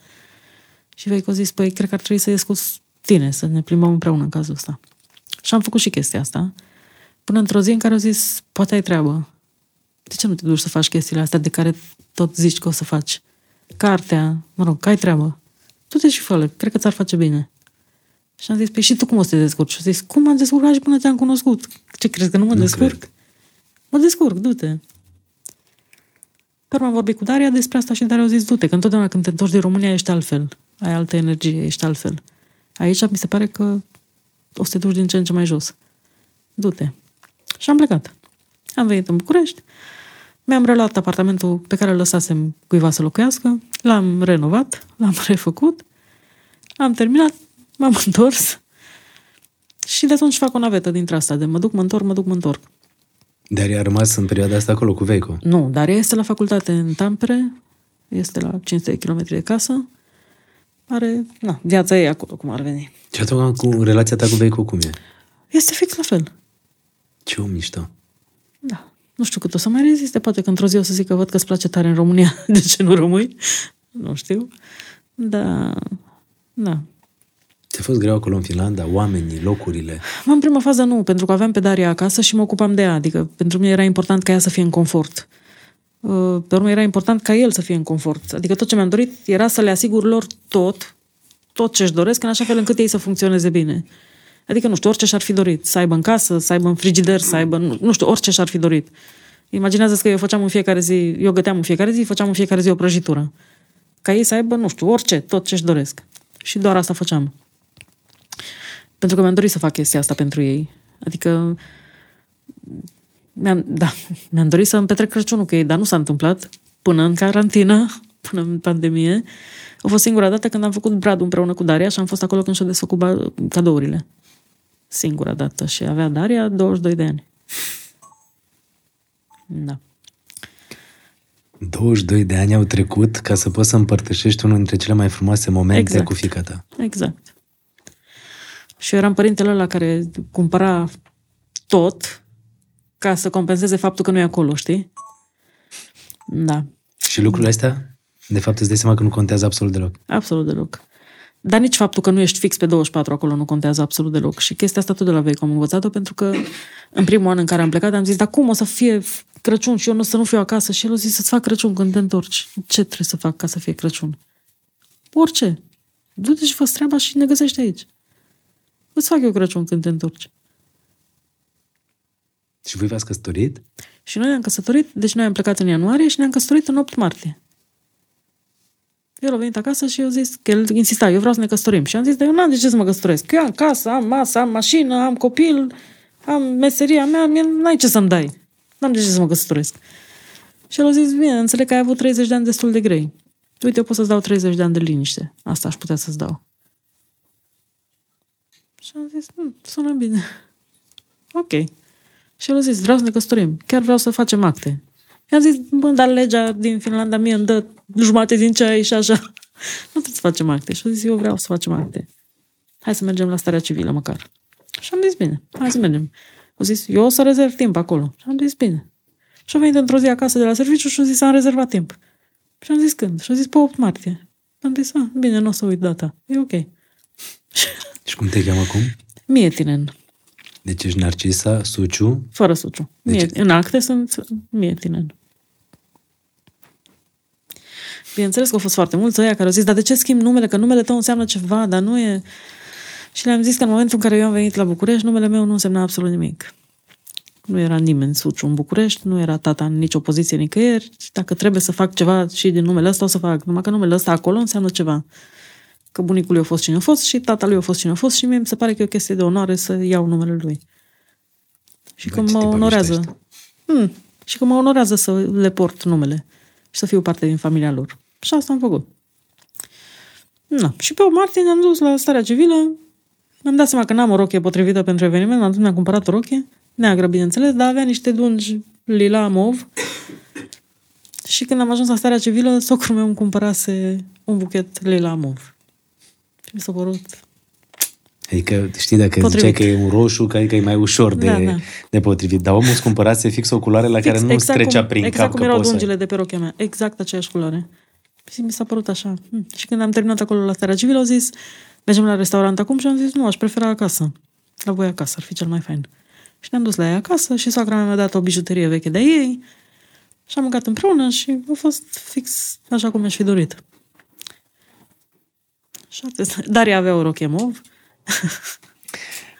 Și Veico a zis, păi, cred că ar trebui să ies cu tine, să ne plimbăm împreună în cazul ăsta. Și am făcut și chestia asta. Până într-o zi în care au zis, poate ai treabă. De ce nu te duci să faci chestiile astea de care tot zici că o să faci? Cartea, mă rog, că ai treabă. Tu te și fă cred că ți-ar face bine. Și am zis, păi și tu cum o să te descurci? Și a zis, cum am descurcat și până te-am cunoscut? Ce crezi că nu mă nu descurc? Cred. Mă descurc, du-te. Pe urmă am vorbit cu Daria despre asta și Daria a zis, du-te, că întotdeauna când te întorci din România ești altfel. Ai altă energie, ești altfel. Aici mi se pare că o să te duci din ce în ce mai jos. Du-te. Și am plecat. Am venit în București, mi-am reluat apartamentul pe care îl lăsasem cuiva să locuiască, l-am renovat, l-am refăcut, am terminat, m-am întors și de atunci fac o navetă dintre asta, de mă duc, mă întorc, mă duc, mă întorc. Dar a rămas în perioada asta acolo cu Veico? Nu, dar este la facultate în Tampere, este la 500 km de casă, are, na, viața ei acolo, cum ar veni. Și atunci cu relația ta cu Veico cum e? Este fix la fel. Ce om mișto. Da. Nu știu cât o să mai reziste, poate că într-o zi o să zic că văd că îți place tare în România, de ce nu rămâi? Nu știu. Da, da. Ți-a fost greu acolo în Finlanda? Oamenii, locurile? În prima fază nu, pentru că aveam pe Daria acasă și mă ocupam de ea. Adică pentru mine era important ca ea să fie în confort. Uh, pe urmă era important ca el să fie în confort. Adică tot ce mi-am dorit era să le asigur lor tot, tot ce-și doresc, în așa fel încât ei să funcționeze bine. Adică, nu știu, orice și-ar fi dorit. Să aibă în casă, să aibă în frigider, să aibă, nu știu, orice și-ar fi dorit. Imaginează că eu făceam în fiecare zi, eu găteam în fiecare zi, făceam în fiecare zi o prăjitură. Ca ei să aibă, nu știu, orice, tot ce-și doresc. Și doar asta făceam. Pentru că mi-am dorit să fac chestia asta pentru ei. Adică, mi-am, da, mi-am dorit să îmi petrec Crăciunul cu ei, dar nu s-a întâmplat până în carantină, până în pandemie. A fost singura dată când am făcut bradul împreună cu Daria și am fost acolo când și-a desfăcut cadourile. Singura dată. Și avea Daria 22 de ani. Da. 22 de ani au trecut ca să poți să împărtășești unul dintre cele mai frumoase momente exact. cu fica ta. Exact. Și eu eram părintele ăla care cumpăra tot ca să compenseze faptul că nu e acolo, știi? Da. Și lucrurile astea, de fapt, îți dai seama că nu contează absolut deloc. Absolut deloc. Dar nici faptul că nu ești fix pe 24 acolo nu contează absolut deloc. Și chestia asta tot de la vei am învățat-o pentru că în primul an în care am plecat am zis, dar cum o să fie Crăciun și eu nu să nu fiu acasă? Și el a zis să-ți fac Crăciun când te întorci. Ce trebuie să fac ca să fie Crăciun? Orice. Du-te și fă treaba și ne găsești aici. Îți fac eu Crăciun când te întorci. Și voi v-ați căsătorit? Și noi ne-am căsătorit, deci noi am plecat în ianuarie și ne-am căsătorit în 8 martie. El a venit acasă și eu zis că el insista, eu vreau să ne căsătorim. Și am zis, dar eu n-am de ce să mă căsătoresc. Că eu am casă, am masă, am mașină, am copil, am meseria mea, mie n-ai ce să-mi dai. N-am de ce să mă căsătoresc. Și el a zis, bine, înțeleg că ai avut 30 de ani destul de grei. Uite, eu pot să-ți dau 30 de ani de liniște. Asta aș putea să-ți dau. Și am zis, hm, sună bine. Ok. Și el a zis, vreau să ne căsătorim. Chiar vreau să facem acte. I-am zis, bă, dar legea din Finlanda mie îmi dă jumate din ce ai și așa. Nu trebuie să facem acte. Și a zis, eu vreau să facem acte. Hai să mergem la starea civilă măcar. Și am zis, bine, hai să mergem. A zis, eu o să rezerv timp acolo. Și am zis, bine. Și a venit într-o zi acasă de la serviciu și a zis, am rezervat timp. Și am zis, când? Și a zis, pe 8 martie. Am zis, ah, bine, nu o să uit data. E ok. Și cum te cheamă acum? Mietinen. Deci ești Narcisa Suciu. Fără suciu. Deci- Deci... În acte sunt Mietinen. Bineînțeles că au fost foarte mulți ăia care au zis, dar de ce schimb numele? Că numele tău înseamnă ceva, dar nu e... Și le-am zis că în momentul în care eu am venit la București, numele meu nu însemna absolut nimic. Nu era nimeni Suciu în București, nu era tata în nicio poziție nicăieri. Și Dacă trebuie să fac ceva și din numele ăsta, o să fac. Numai că numele ăsta acolo înseamnă ceva. Că bunicul lui a fost cine a fost și tata lui a fost cine a fost și mie mi se pare că e o chestie de onoare să iau numele lui. Și Bă, că ce mă tipăriște onorează. ăștia. Hmm. Și că mă onorează să le port numele și să fiu parte din familia lor. Și asta am făcut. Na. Și pe o martie ne-am dus la starea civilă, mi-am dat seama că n-am o rochie potrivită pentru eveniment, m-am dus, mi-am cumpărat o rochie, neagră, bineînțeles, dar avea niște dungi lila mov. Și când am ajuns la starea civilă, socrul meu îmi cumpărase un buchet lila mov. Și mi s-a părut Adică, știi, dacă Potrivit. ziceai că e un roșu, că adică e mai ușor de, Da, da. de potrivit. Dar omul îți cumpărase fix o culoare la care nu trecea cum, prin exact cap cum că erau poți să- dungile de pe rochia mea. Exact aceeași culoare. Și mi s-a părut așa. Hm. Și când am terminat acolo la starea civilă, au zis, mergem la restaurant acum și am zis, nu, aș prefera acasă. La voi acasă, ar fi cel mai fain. Și ne-am dus la ea acasă și soacra mea mi-a dat o bijuterie veche de ei și am mâncat împreună și a fost fix așa cum mi-aș fi dorit. Și atât. Daria avea o rochie mov.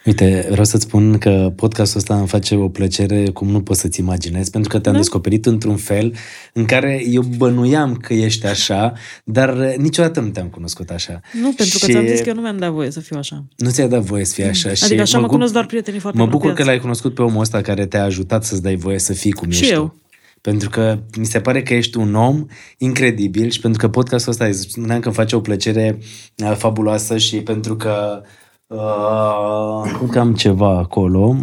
Uite, vreau să-ți spun că podcastul ăsta îmi face o plăcere cum nu poți să-ți imaginezi, pentru că te-am Da? descoperit într-un fel în care eu bănuiam că ești așa, dar niciodată nu te-am cunoscut așa. Nu, pentru că Și ți-am zis că eu nu mi-am dat voie să fiu așa. Nu ți-a dat voie să fii așa. Adică așa mă gu- cunosc doar prietenii foarte Mă bucur că apropiați. l-ai cunoscut pe omul ăsta care te-a ajutat să-ți dai voie să fii cum Și ești eu. tu. Pentru că mi se pare că ești un om incredibil și pentru că podcastul ăsta îți spuneam că îmi face o plăcere uh, fabuloasă și pentru că uh, cred că am ceva acolo.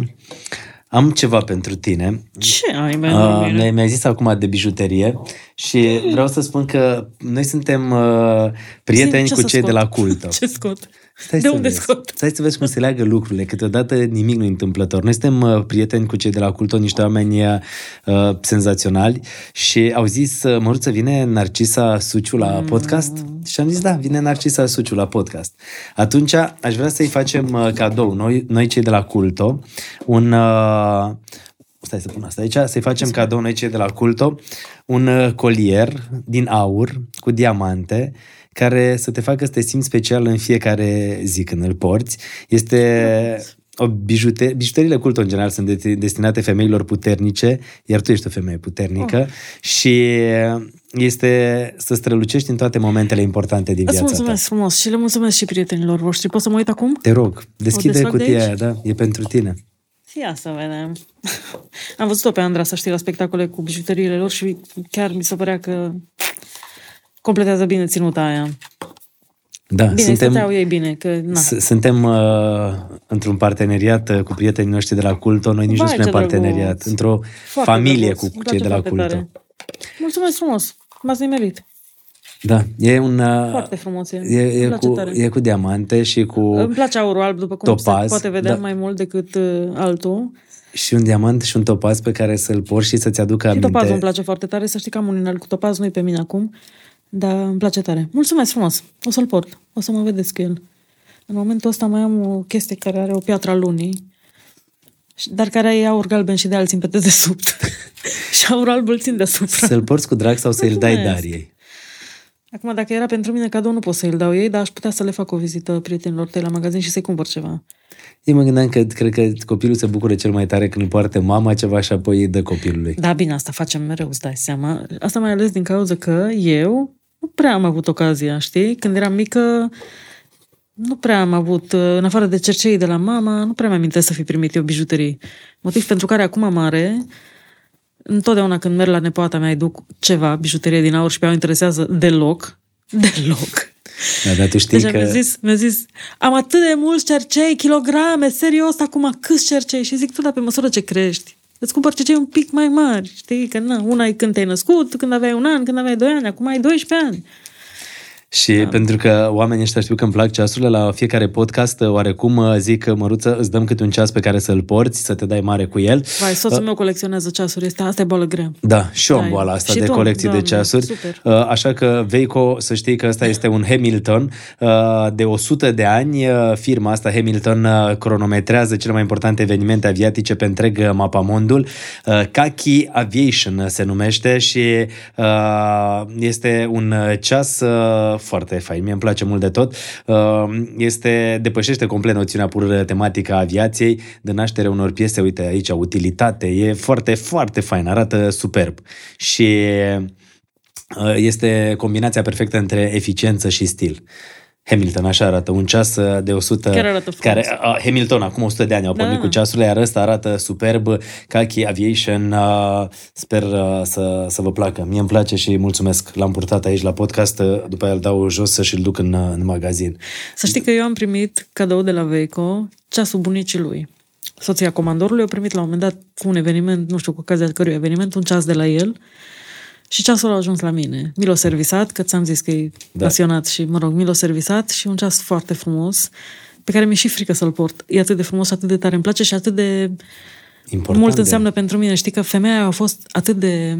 Am ceva pentru tine. Ce ai, mai Uh, mi- mi-ai zis acum de bijuterie și vreau să spun că noi suntem uh, prieteni Ce cu să cei de scot? la cultă. Ce scot? Stai de să unde vezi. scot? Stai să vezi cum se leagă lucrurile. Câteodată nimic nu e întâmplător. Noi suntem uh, prieteni cu cei de la Culto, niște oameni uh, senzaționali și au zis, uh, Măruță, vine Narcisa Suciu la Mm. podcast? Și am zis, da, vine Narcisa Suciu la podcast. Atunci aș vrea să-i facem uh, cadou, noi, noi cei de la Culto, un... Uh, Stai să pun asta aici, să-i facem cadou noi cei de la Culto, un uh, colier din aur cu diamante care să te facă să te simți special în fiecare zi când îl porți. Este o bijute- bijuteriile Culto în general sunt de- destinate femeilor puternice, iar tu ești o femeie puternică Oh. și este să strălucești în toate momentele importante din Îți viața ta. mulțumesc frumos și le mulțumesc și prietenilor voștri. Pot să mă uit acum? Te rog, deschide desfac de cutia aici? aia, da? E pentru tine. Ia să vedem. Am văzut-o pe Andra, să știi, la spectacole cu bijuteriile lor și chiar mi se părea că completează bine ținuta aia. Da, Bine, suntem, stăteau ei bine, că na. S- Suntem uh, într-un parteneriat uh, cu prietenii noștri de la Culto. Noi nici nu Vai, spunem ce parteneriat. drăguț. Într-o Foarte familie drăguț. cu Îmi cei place de la foarte Culto. tare. Mulțumesc frumos. M-ați nimerit. Da, e un... Uh, Foarte frumos e. E, e, Îmi place cu, tare. e cu diamante și cu Îmi place aurul alb, după cum topaz, se poate vedea da. mai mult decât uh, altul. și un diamant și un topaz pe care să-l porți și să-ți aducă Și aminte. topazul îmi place foarte tare. Să știi că am un inel cu topaz, nu-i pe mine acum, dar îmi place tare. Mulțumesc frumos. O să-l port. O să mă vedeți cu el. În momentul ăsta mai am o chestie care are o piatră a lunii, și- dar care are aur galben și de alții pe desubt. și aur alb îl țin deasupra. Să-l porți cu drag sau să-l dai Mulțumesc. Dariei. Acum, dacă era pentru mine cadou, nu pot să îl dau ei, dar aș putea să le fac o vizită prietenilor tăi la magazin și să-i cumpăr ceva. Eu mă gândeam că cred că copilul se bucură cel mai tare când îi poartă mama ceva și apoi îi dă copilului. Da, bine, asta facem mereu, îți dai seama. Asta mai ales din cauza că eu nu prea am avut ocazia, știi? Când eram mică, nu prea am avut, în afară de cercei de la mama, nu prea mi amintesc să fi primit eu bijuterii. Motiv pentru care acum mare, întotdeauna când merg la nepoata mea, îi duc ceva, bijuterie din aur și pe ea o interesează deloc, deloc. Da, dar tu știi Deci că... mi-a zis, mi-a zis, am atât de mulți cercei, kilograme, serios, acum câți cercei? Și zic, tu, dar pe măsură ce crești, îți cumpăr cercei un pic mai mari, știi? Că na, una e când te-ai născut, când aveai un an, când aveai doi ani, acum ai 12 ani. Și da. pentru că oamenii ăștia știu că îmi plac ceasurile, la fiecare podcast oarecum zic, Măruță, îți dăm câte un ceas pe care să-l porți, să te dai mare cu el. Vai, soțul uh, meu colecționează ceasuri, este, asta e boală grea. Da, și eu am Da, boala asta și de tu, colecții Doamne, de ceasuri. super. Uh, Așa că, Veico, să știi că ăsta este un Hamilton uh, de 100 de ani. Uh, Firma asta, Hamilton, uh, cronometrează cele mai importante evenimente aviatice pe întreg uh, mapamondul. Uh, Kaki Aviation se numește și uh, este un uh, ceas uh, foarte fain. Mie îmi place mult de tot. Uh, Este, depășește complet noțiunea pur tematică a aviației, de naștere unor piese, uite aici, utilitate, e foarte, foarte fain, arată superb. Și uh, este combinația perfectă între eficiență și stil. Hamilton, așa arată, un ceas uh, de 100... Chiar arată frumos. care, uh, Hamilton, acum 100 de ani au pornit Da. cu ceasurile, iar ăsta arată superb, Kaki Aviation, uh, sper uh, să, să vă placă. Mie îmi place și mulțumesc, l-am purtat aici la podcast, uh, după aia îl dau jos și îl duc în, uh, în magazin. Să știi că eu am primit cadou de la Veico ceasul bunicii lui. Soția comandorului a primit la un moment dat cu un eveniment, nu știu cu ocazia cărui eveniment, un ceas de la el și ceasul a ajuns la mine. Mi l-a servisat, că ți-am zis că e Da. da. pasionat și, mă rog, mi l-a servisat și un ceas foarte frumos pe care mi-e și frică să-l port. E atât de frumos, atât de tare îmi place și atât de Important mult de- înseamnă pentru mine. Știi că femeia a fost atât de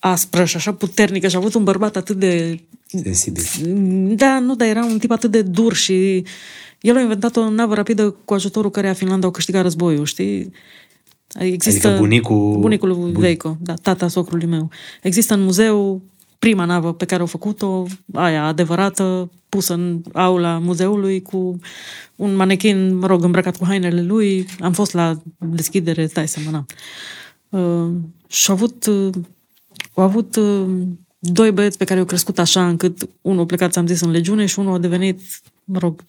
aspră și așa puternică și a avut un bărbat atât de Sensibil. da, nu, dar era un tip atât de dur și el a inventat o navă rapidă cu ajutorul căreia Finlanda au câștigat războiul, știi? Există Adică bunicul- bunicul lui bun- Veico, da, tata socrului meu. Există în muzeu prima navă pe care au făcut-o, aia adevărată, pusă în aula muzeului cu un manechin, mă rog, îmbrăcat cu hainele lui. Am fost la deschidere, stai să mă uh, Și au avut, uh, au avut uh, doi băieți pe care au crescut așa încât unul a plecat, ți-am zis, în legiune și unul a devenit, mă rog,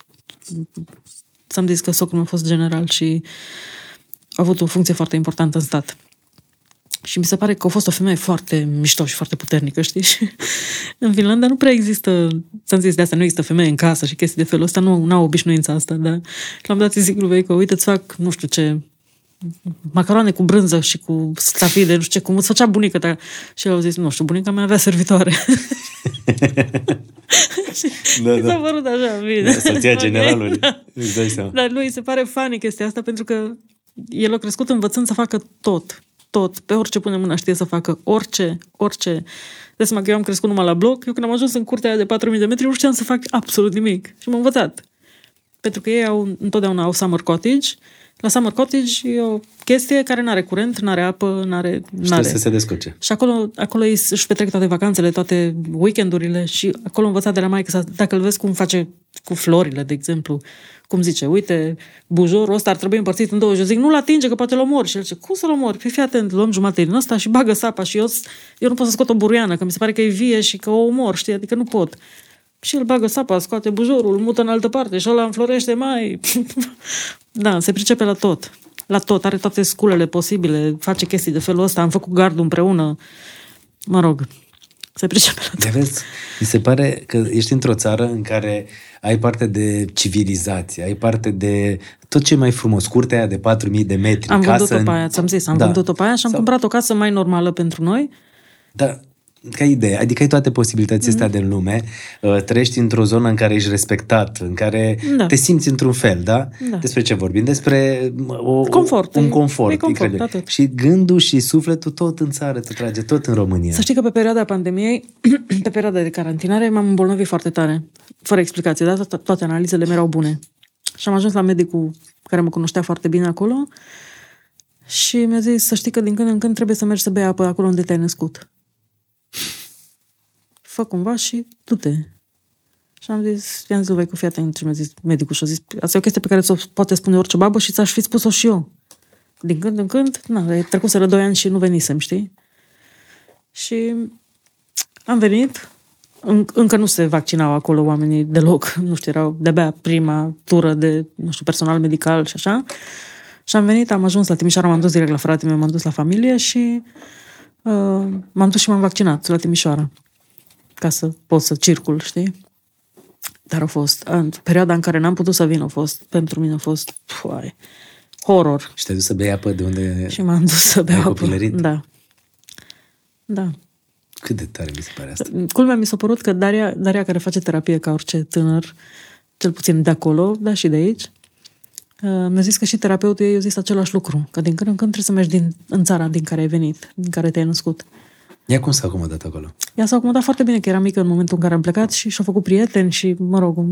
ți-am zis că socrul meu a fost general și a avut o funcție foarte importantă în stat. Și mi se pare că a fost o femeie foarte mișto și foarte puternică, știi? Și în Finlanda nu prea există, ți-am zis de asta, nu există femeie în casă și chestii de felul ăsta, nu au obișnuința asta, dar l-am dat zic lui că uite, îți fac, nu știu ce, macaroane cu brânză și cu stafide, nu știu ce, cum îți făcea bunica ta. Și el a zis, nu știu, bunica mea avea servitoare. Da, Mi s-a părut așa, bine. Da, soția Ok. generalului. Îți dai seama. Dar lui se pare funny chestia asta pentru că el a crescut învățând să facă tot. Tot. Pe orice pune mâna știe să facă. Orice. Orice. De seama că eu am crescut numai la bloc. Eu când am ajuns în curtea aia de 4000 de metri nu știam să fac absolut nimic. Și m-am învățat. Pentru că ei au, întotdeauna au summer cottage. La summer cottage e o chestie care nu are curent, nu are apă, nu are... Și trebuie să se descurce. Și acolo, acolo ei își petrec toate vacanțele, toate weekendurile și acolo am învățat de la maică sa, dacă îl vezi cum face cu florile, de exemplu, cum zice, uite, bujorul ăsta ar trebui împărțit în două și eu zic, nu-l atinge, că poate l omori. Și el zice, cum să-l omori? Păi fii atent, luăm jumătate din ăsta și bagă sapa și eu, eu nu pot să scot o buruiană, că mi se pare că e vie și că o omor, știi, adică nu pot. Și el bagă sapa, scoate bujorul, îl mută în altă parte și ăla înflorește mai... da, se pricepe la tot. La tot, are toate sculele posibile, face chestii de felul ăsta, am făcut gardul împreună. Mă rog, se pricepe la tot. De vezi, mi se pare că ești într-o țară în care ai parte de civilizație, ai parte de tot ce e mai frumos, curtea aia de 4000 de metri. Am casă vândut-o în- pe aia, ți-am zis, am Da. vândut-o pe aia și am Sau- cumpărat o casă mai normală pentru noi. Da, ca idee, adică ai toate posibilitățile astea din lume, uh, trăiești într-o zonă în care ești respectat, în care Da. te simți într-un fel, da? Da. Despre ce vorbim? Despre mă, o, Confort, un e- confort, e confort, incredibil. atât. Și gândul și sufletul tot în țară te trage, tot în România. Să știi că pe perioada pandemiei, pe perioada de carantinare, m-am îmbolnăvit foarte tare. Fără explicație, dar toate, toate analizele mi erau bune. Și am ajuns la medicul care mă cunoștea foarte bine acolo și mi-a zis să știi că din când în când trebuie să mergi să bei apă acolo unde te-ai născut. Fă cumva și du-te. Și am zis, i-am zis lui Voicu, fii atent ce mi-a zis medicul și a zis, asta e o chestie pe care ți-o poate spune orice babă și ți-aș fi spus-o și eu. Din când în când, na, e trecuseră doi ani și nu venisem, știi? Și am venit, în, încă nu se vaccinau acolo oamenii deloc, nu știu, erau de-abia prima tură de, nu știu, personal medical și așa. Și am venit, am ajuns la Timișoara, m-am dus direct la fratele meu, m-am dus la familie și uh, m-am dus și m-am vaccinat la Timișoara ca să pot să circul, știi? Dar a fost, în perioada în care n-am putut să vin, a fost, pentru mine a fost, puai, horror. Și te-ai dus să bei apă de unde Și m-am dus să ai beau apă. copilărit? Da. Da. Cât de tare mi se pare asta. Culmea mi s-a părut că Daria, Daria care face terapie ca orice tânăr, cel puțin de acolo, dar și de aici, uh, mi-a zis că și terapeutul ei a zis același lucru, că din când în când trebuie să mergi din, în țara din care ai venit, din care te-ai născut. Ia cum s-a acomodat acolo? Ea s-a acomodat foarte bine, că era mică în momentul în care am plecat și și-a făcut prieteni și, mă rog,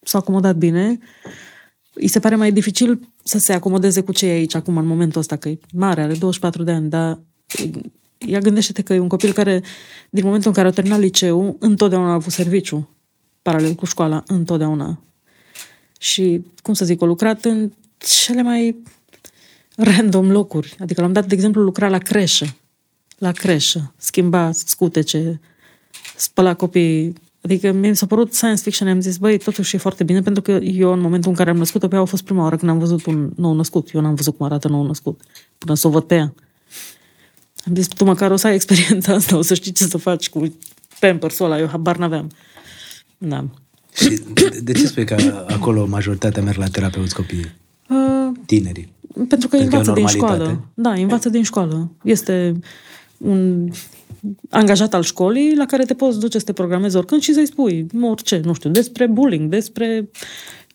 s-a acomodat bine. Îi se pare mai dificil să se acomodeze cu cei aici acum, în momentul ăsta, că e mare, are 24 de ani, dar ea gândește că e un copil care, din momentul în care a terminat liceu, întotdeauna a avut serviciu, paralel cu școala, întotdeauna. Și, cum să zic, a lucrat în cele mai random locuri. Adică l-am dat, de exemplu, lucra la creșă. La creșă. Schimba scutece, spăla copii. Adică mi s-a părut science fiction. Am zis, băi, totuși e foarte bine, pentru că eu, în momentul în care am născut-o pe ea, a fost prima oară când am văzut un nou născut. Eu n-am văzut cum arată nou născut, până să o văd pe ea. Am zis, tu măcar o să ai experiența asta, o să știi ce să faci cu pampersul ăla, eu habar n-aveam. Da. Și de- de ce spui că acolo majoritatea merg la terapeuți copiii? Uh, Tinerii. pentru că Pentru că e o învață din normalitate. școală. Da, învață din școală. Este un angajat al școlii la care te poți duce să te programezi oricând și să-i spui orice, nu știu, despre bullying, despre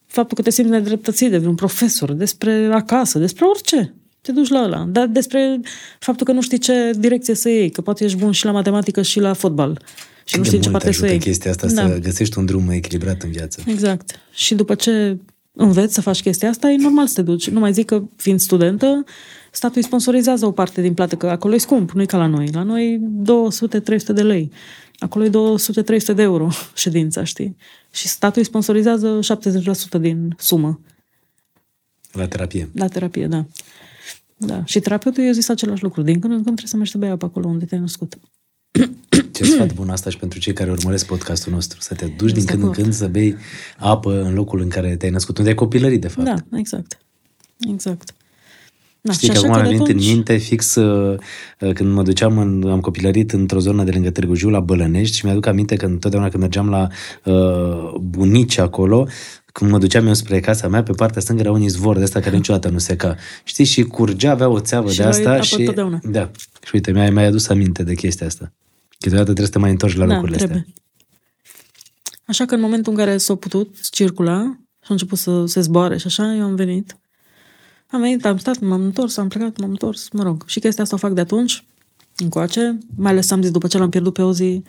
faptul că te simți nedreptățit de vreun profesor, despre acasă, despre orice. Te duci la ăla. Dar despre faptul că nu știi ce direcție să iei, că poate ești bun și la matematică și la fotbal. Și Cât nu de știi ce mult parte să ajută iei. chestia asta Da. să găsești un drum mai echilibrat în viață. Exact. Și după ce înveți să faci chestia asta, e normal să te duci. Nu mai zic că, fiind studentă, statul îi sponsorizează o parte din plată, că acolo e scump, nu e ca la noi. La noi 200-300 de lei. Acolo e 200-300 de euro ședința, știi? Și statul îi sponsorizează 70% din sumă La terapie. la terapie, da. Da. Și terapeutul i-a zis același lucru. Din când în când trebuie să mergi să bei apă acolo unde te-ai născut. Ce sfat bun asta și pentru cei care urmăresc podcastul nostru. Să te duci din Sunt când în acord. când să bei apă în locul în care te-ai născut, unde ai copilărit, de fapt. Da, exact. Exact. Da, Știi și că așa acum că mi-a de venit în atunci- minte fix uh, uh, când mă duceam, în, am copilărit într-o zonă de lângă Târgu Jiu, la Bălănești și mi-aduc aminte că întotdeauna când mergeam la uh, bunici acolo, când mă duceam eu spre casa mea, pe partea stângă era un izvor de asta care niciodată nu seca. Știi? Și curgea, avea o țeavă Și de luai asta apă și... totdeauna. Da. Și uite, mi-ai, mi-ai adus aminte de chestia asta. Câteodată trebuie să te mai întorci la da, locurile trebuie. astea. Așa că în momentul în care s-a putut circula și a început să se zboare și așa, eu am venit. Am venit, am stat, m-am întors, am plecat, m-am întors, mă rog. Și chestia asta o fac de atunci, încoace. Mai ales am zis, după ce l-am pierdut pe o zi,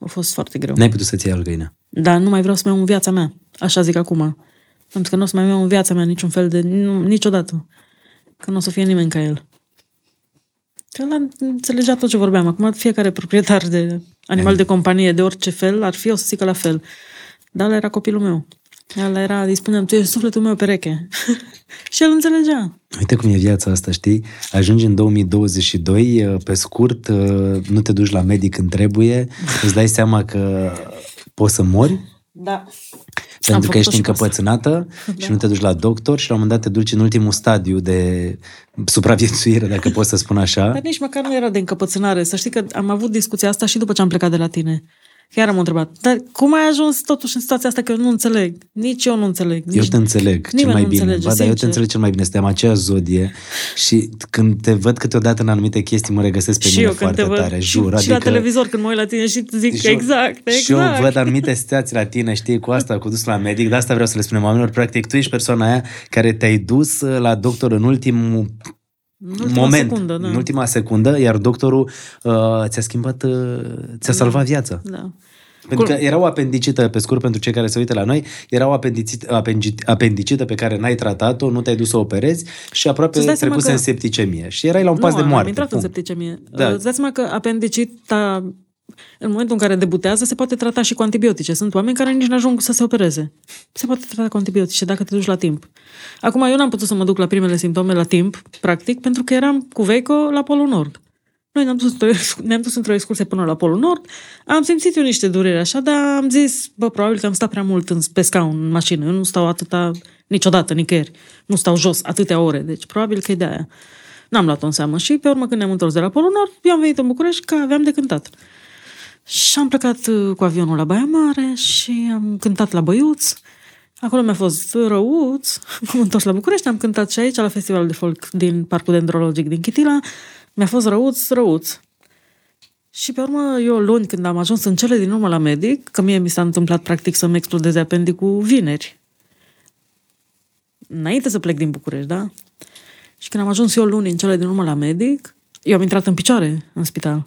a fost foarte greu. N-ai putut să-ți iei algăină. Dar nu mai vreau să mai iau în viața mea. Așa zic acum. Am zis că nu o să mai iau în viața mea niciun fel de... Nu, niciodată. Că nu o să fie nimeni ca el. Că ăla înțelegea tot ce vorbeam. Acum fiecare proprietar de animal de companie, de orice fel, ar fi o să zică la fel. Dar ăla era copilul meu. Ăla era, îi spuneam, tu ești sufletul meu pereche. și el înțelegea. Uite cum e viața asta, știi? Ajungi în 2022, uh, pe scurt, uh, nu te duci la medic când trebuie, îți dai seama că poți să mori, Da. Pentru că ești făcut-o și cu asta. încăpățânată și nu te duci la doctor și la un moment dat te duci în ultimul stadiu de supraviețuire, dacă pot să spun așa. Dar nici măcar nu era de încăpățânare. Să știi că am avut discuția asta și după ce am plecat de la tine. Chiar am întrebat, dar cum ai ajuns totuși în situația asta că eu nu înțeleg? Nici eu nu înțeleg. Eu Nici... te înțeleg cel nimeni mai nu bine. înțelege, ba, dar eu te sincer. înțeleg cel mai bine. Suntem aceeași zodie și când te văd câteodată în anumite chestii, mă regăsesc pe și mine eu când foarte te văd tare, și, jur. și la televizor când mă uit la tine și zic Jur. exact, exact. Și eu văd anumite situații la tine, știi, cu asta, cu dus la medic, de asta vreau să le spunem oamenilor. Practic, tu ești persoana aia care te-ai dus uh, la doctor în ultimul în ultima moment, secundă, da. în ultima secundă, iar doctorul uh, ți-a schimbat, uh, ți-a salvat viața. da. Pentru că era o apendicită, pe scurt, pentru cei care se uită la noi, era o apendicită, apengi- apendicită pe care n-ai tratat-o, nu te-ai dus să o operezi și aproape Să-ți dai seama trecuse că- în septicemie. Și erai la un pas nu, de am moarte. intrat în Pum. septicemie. Da. Da. Îți dați seama că apendicita în momentul în care debutează, se poate trata și cu antibiotice. Sunt oameni care nici nu ajung să se opereze. Se poate trata cu antibiotice dacă te duci la timp. Acum, eu n-am putut să mă duc la primele simptome la timp, practic, pentru că eram cu Veico la Polul Nord. Noi ne-am dus, într-o- ne-am dus într-o excursie până la Polul Nord, am simțit eu niște dureri așa, dar am zis, bă, probabil că am stat prea mult în, pe scaun, în mașină. Eu nu stau atâta, niciodată, nicăieri. Nu stau jos atâtea ore, deci probabil că e de aia. N-am luat-o în seamă și pe urmă când ne-am întors de la Polul Nord, eu am venit în București că aveam de cântat. Și am plecat uh, cu avionul la Baia Mare și am cântat la Băiuț. Acolo mi-a fost răuț. M-am întors la București, am cântat și aici, la Festivalul de Folk din Parcul Dendrologic din Chitila. Mi-a fost răuț, răuț. Și pe urmă, eu luni, când am ajuns în cele din urmă la medic, că mie mi s-a întâmplat practic să-mi explodeze apendicul vineri. Înainte să plec din București, da? Și când am ajuns eu luni în cele din urmă la medic, eu am intrat în picioare în spital.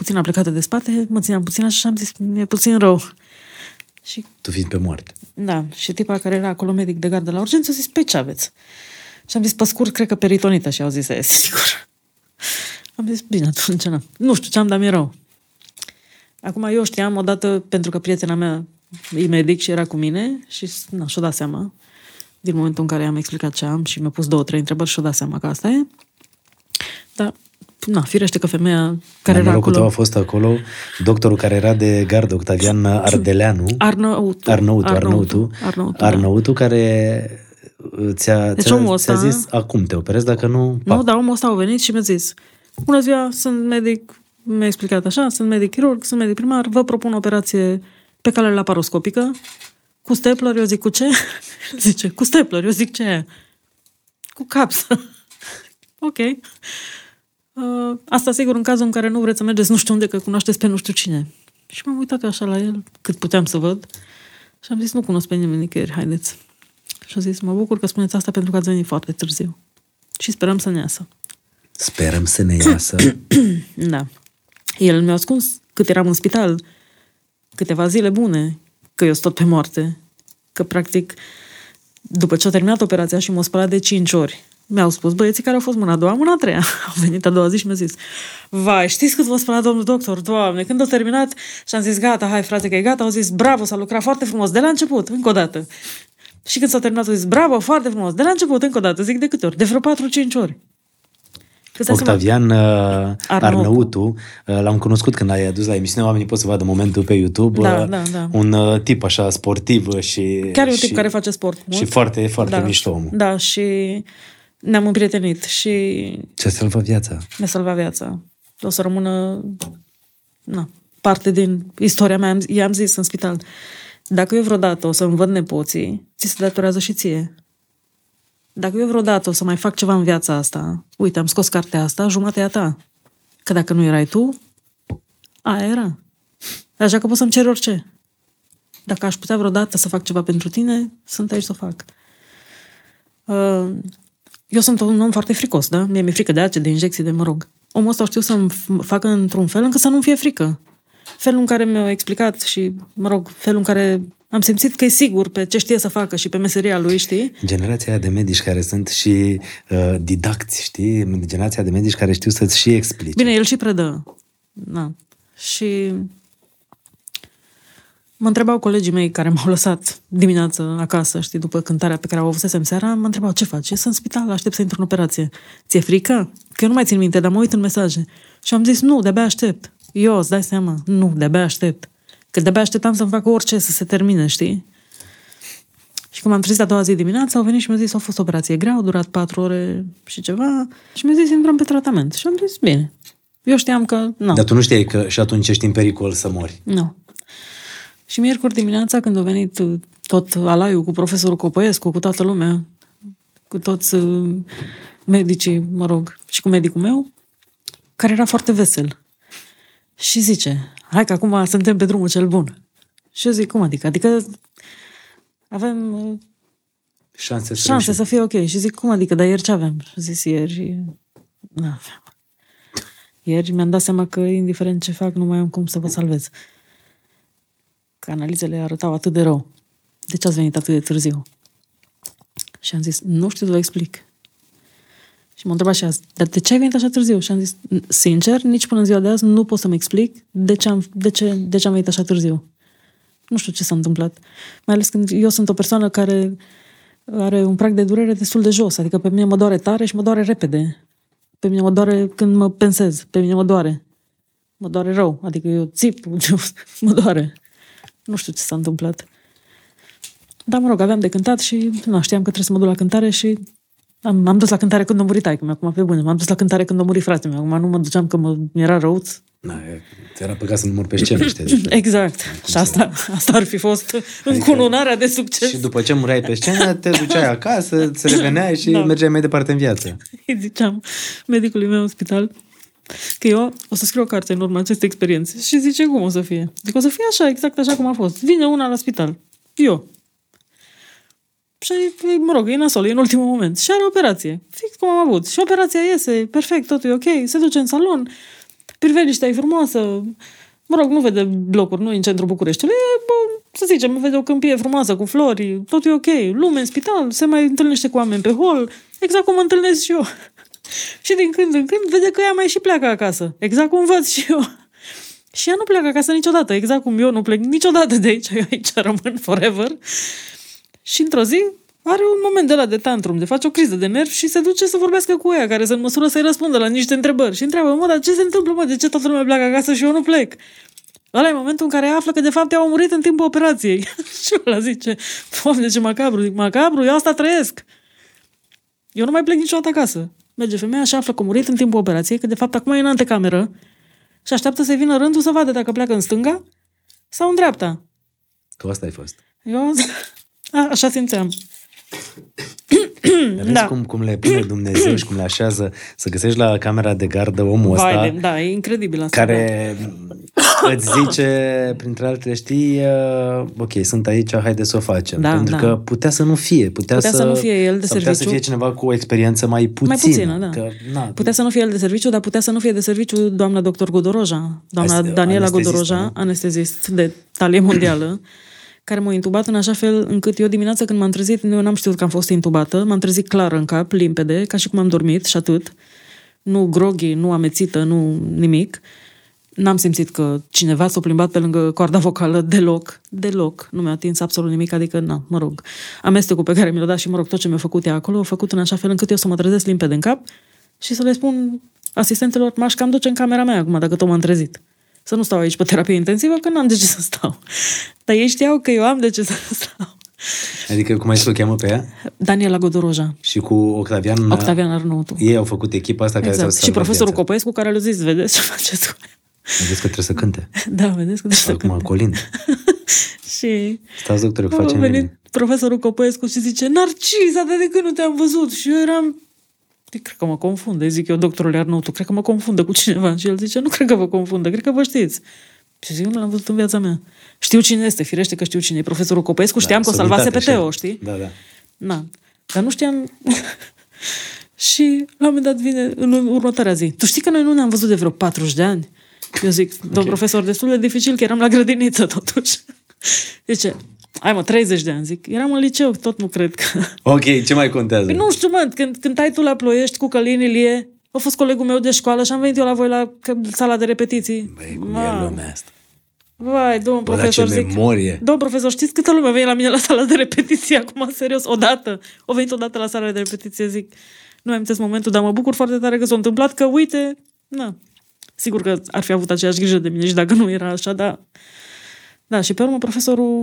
Puțin aplicată de spate, mă țineam puțin așa și am zis, mi-e puțin rău. Și Tu fiind pe moarte. da, și tipa care era acolo medic de gardă la urgență a zis, pe ce aveți? Și am zis, pe scurt, cred că peritonită și au zis, e sigur. Am zis, bine, atunci n-am. Nu știu ce am, dar mi-e rău. Acum eu știam odată, pentru că prietena mea e medic și era cu mine și na, și-o dat seama din momentul în care am explicat ce am și mi-a pus două, trei întrebări și-o dat seama că asta e. Dar, na, firește că femeia care Mai era norocul tău acolo... a fost acolo doctorul care era de gardă, Octavian Ardeleanu. Arnăutu. Arnăutu, Arnăutu. Arnăutu, da. Arnăutu care ți-a, Deci ți-a, omul ți-a ăsta- zis acum te operezi, dacă nu... Nu, dar omul ăsta a venit și mi-a zis Bună ziua, sunt medic, mi-a explicat așa, sunt medic chirurg, sunt medic primar, vă propun o operație pe cale laparoscopică, cu stapler, eu zic cu ce? Zice, cu stapler, eu zic ce e? Cu capsă. ok. Uh, asta sigur în cazul în care nu vreți să mergeți nu știu unde, că cunoașteți pe nu știu cine. Și m-am uitat eu așa la el, cât puteam să văd. Și am zis, nu cunosc pe nimeni nicăieri, haideți. Și a zis, mă bucur că spuneți asta pentru că ați venit foarte târziu. Și sperăm să ne iasă. Sperăm să ne iasă. Da. El mi-a ascuns cât eram în spital câteva zile bune, că eu sunt tot pe moarte. Că, practic, după ce a terminat operația și m-a spălat de cinci ori, mi-au spus băieții care au fost mâna a doua, mâna a treia. Au venit a doua zi și mi-a zis, vai, știți cât v-a spălat domnul doctor? Doamne, când a terminat și am zis, gata, hai frate că e gata, au zis, bravo, s-a lucrat foarte frumos, de la început, încă o dată. Și când s-a terminat, au zis, bravo, foarte frumos, de la început, încă o dată, zic de câte ori? De vreo 4-5 ori. Că îți dai seama- Octavian uh, Arnautu. Arnautu, uh, l-am cunoscut când ai adus la emisiune, oamenii pot să vadă momentul pe YouTube. Da, uh, da, da. Un uh, tip așa sportiv uh, și... Chiar e un și, tip care face sport Și mult. foarte, foarte da, mișto omul. Da, și ne-am împrietenit și Ce salva viața. mi-a salvat viața. O să rămână na, parte din istoria mea. Am- I-am zis în spital, dacă eu vreodată o să-mi văd nepoții, ți se datorează și ție. Dacă eu vreodată o să mai fac ceva în viața asta, uite, am scos cartea asta, jumatea ta. Că dacă nu erai tu, aia era. Așa că poți să-mi ceri orice. Dacă aș putea vreodată să fac ceva pentru tine, sunt aici să o fac. Uh, Eu sunt un om foarte fricos, da? Mie mi-e frică de ace, de injecții, de mă rog. Omul ăsta știu să-mi f- facă într-un fel încât să nu-mi fie frică. Felul în care mi-a explicat și, mă rog, felul în care am simțit că e sigur pe ce știe să facă și pe meseria lui, știi? Generația aia de medici care sunt și uh, didacți, știi? Generația de medici care știu să-ți și explice. Bine, el și predă. Da. Și mă întrebau colegii mei care m-au lăsat dimineață acasă, știi, după cântarea pe care o avusesem seara, mă întrebau ce faci? Sunt în spital, aștept să intru în operație. Ți-e frică? Că eu nu mai țin minte, dar mă uit în mesaje. Și am zis, nu, de-abia aștept. Eu, îți dai seama? Nu, de-abia aștept. Că de-abia așteptam să-mi facă orice să se termine, știi? Și când m-am trezit a doua zi dimineața, au venit și mi-au zis, a fost o operație grea, au durat patru ore și ceva, și mi-au zis, intrăm pe tratament. Și am zis, bine. Eu știam că, nu, Dar tu nu știai că și atunci ești în pericol să mori. nu. Și miercuri dimineața, când a venit uh, tot alaiul cu profesorul Copăescu, cu toată lumea, cu toți uh, medicii, mă rog, și cu medicul meu, care era foarte vesel. Și zice, hai că acum suntem pe drumul cel bun. Și eu zic, cum adică? Adică avem uh, Șanse să șanse reușim. să fie ok. Și zic, cum adică, dar ieri ce avem? Și a zis, ieri... N-aveam. Ieri mi-am dat seama că, indiferent ce fac, nu mai am cum să vă salvez. Că analizele arătau atât de rău. De ce ați venit atât de târziu? Și am zis, nu știu să vă explic. Și m-a întrebat și azi, dar de ce ai venit așa târziu? Și am zis, sincer, nici până în ziua de azi nu pot să-mi explic de ce am, de ce, de ce am venit așa târziu. Nu știu ce s-a întâmplat. Mai ales când eu sunt o persoană care are un prag de durere destul de jos. Adică pe mine mă doare tare și mă doare repede. Pe mine mă doare când mă pensez. Pe mine mă doare. Mă doare rău. Adică eu țip, mă doare. Nu știu ce s-a întâmplat. Dar, mă rog, aveam de cântat și nu, știam că trebuie să mă duc la cântare și am, am dus la cântare când a murit taică acum pe bune. M-am dus la cântare când a murit fratele meu. Acum nu mă duceam că mă, mi-era răuț. Na, ți era păcat să nu mor pe scenă, știi? Exact. Și asta, asta ar fi fost încununarea de succes. Și după ce mureai pe scenă, te duceai acasă, îți reveneai și da. mergeai mai departe în viață. Îi ziceam medicului meu în spital că eu o să scriu o carte în urma acestei experiențe. Și zice, cum o să fie? Zic, o să fie așa, exact așa cum a fost. Vine una la spital. Eu. Și, mă rog, e nasol, e în ultimul moment. Și are operație. Fix cum am avut. Și operația iese, perfect, totul e ok. Se duce în salon, priveliștea e frumoasă. Mă rog, nu vede blocuri, nu e în centrul Bucureștiului. E, bă, să zicem, vede o câmpie frumoasă cu flori, tot e ok. Lume în spital, se mai întâlnește cu oameni pe hol, exact cum mă întâlnesc și eu. Și din când în când vede că ea mai și pleacă acasă. Exact cum văd și eu. Și ea nu pleacă acasă niciodată, exact cum eu nu plec niciodată de aici, eu aici rămân forever. Și într-o zi are un moment de la de tantrum, de face o criză de nervi și se duce să vorbească cu ea, care se în măsură să-i răspundă la niște întrebări. Și întreabă, mă, dar ce se întâmplă, mă, de ce toată lumea pleacă acasă și eu nu plec? Ăla e momentul în care află că de fapt ea a murit în timpul operației. și ăla zice, doamne, ce macabru. Zic, macabru, eu asta trăiesc. Eu nu mai plec niciodată acasă. Merge femeia și află că a murit în timpul operației, că de fapt acum e în antecameră și așteaptă să vină rândul să vadă dacă pleacă în stânga sau în dreapta. Tu asta ai fost. Eu a, așa simțeam. Vezi da. cum, cum le pune Dumnezeu și cum le așează să găsești la camera de gardă omul Vai ăsta de, da, e incredibil asta. care îți zice, printre altele, știi, uh, ok, sunt aici, haide să o facem. Da, Pentru da. că putea să nu fie. Putea, Putea să nu fie el de sau putea să serviciu. fie cineva cu o experiență mai puțină. Mai puțină, da. Că, na, Putea să nu fie el de serviciu, dar putea să nu fie de serviciu doamna doctor Godoroja, doamna Este Daniela anestezistă, Godoroja, nu? anestezist de talie mondială, care m-a intubat în așa fel încât eu dimineața când m-am trezit, eu n-am știut că am fost intubată, m-am trezit clar în cap, limpede, ca și cum am dormit și atât. Nu groghi, nu amețită, nu nimic. N-am simțit că cineva s-a plimbat pe lângă coarda vocală deloc, deloc. Nu mi-a atins absolut nimic, adică, na, mă rog, amestecul pe care mi l-a dat și, mă rog, tot ce mi-a făcut ea acolo, a făcut în așa fel încât eu să mă trezesc limpede în cap și să le spun asistentelor, m-aș cam duce în camera mea acum, dacă tot m-am trezit. Să nu stau aici pe terapie intensivă, că n-am de ce să stau. Dar ei știau că eu am de ce să stau. Adică, cum ai să o cheamă pe ea? Daniela Godoroja, Și cu Octavian, Octavian Arnautu. ei au făcut echipa asta care Exact. s-a Și profesorul Copescu care le-a zis, vedeți ce faceți cu Vedeți că trebuie să cânte. Da, vedeți că trebuie să Acum, cânte. Colind. Și Stați, doctore, că a facem venit bine. profesorul Copescu și zice, Narcisa, de când nu te-am văzut? Și eu eram, "Păi, cred că mă confundă, îi zic eu doctorului Arnautu, cred că mă confundă cu cineva. Și el zice, nu cred că vă confundă, cred că vă știți. Și zic, nu l-am văzut în viața mea. Știu cine este, firește că știu cine e profesorul Copescu, știam că o salvase pe sobritate, Teo, așa. știi? Da, da. Na. Dar nu știam... și la un moment dat vine în următoarea zi. Tu știi că noi nu ne-am văzut de vreo 40 de ani? Eu zic, domn profesor, destul de dificil, că eram la grădiniță totuși. Zice, hai mă, 30 de ani, zic. Eram în liceu, tot nu cred că... Ok, ce mai contează? Păi nu știu, mă, când, când ai tu la Ploiești cu Călin Ilie, a fost colegul meu de școală și am venit eu la voi la că- sala de repetiții. Băi, cum e Mamă. lumea asta. Vai, domn Bă, dar profesor, ce zic... memorie. Domn profesor, știți câtă lume vine la mine la sala de repetiție acum, serios, odată. O venit odată la sala de repetiție, zic, nu am momentul, dar mă bucur foarte tare că s-a întâmplat, că uite, na. Sigur că ar fi avut aceeași grijă de mine și dacă nu era așa, da. Da, și pe urmă profesorul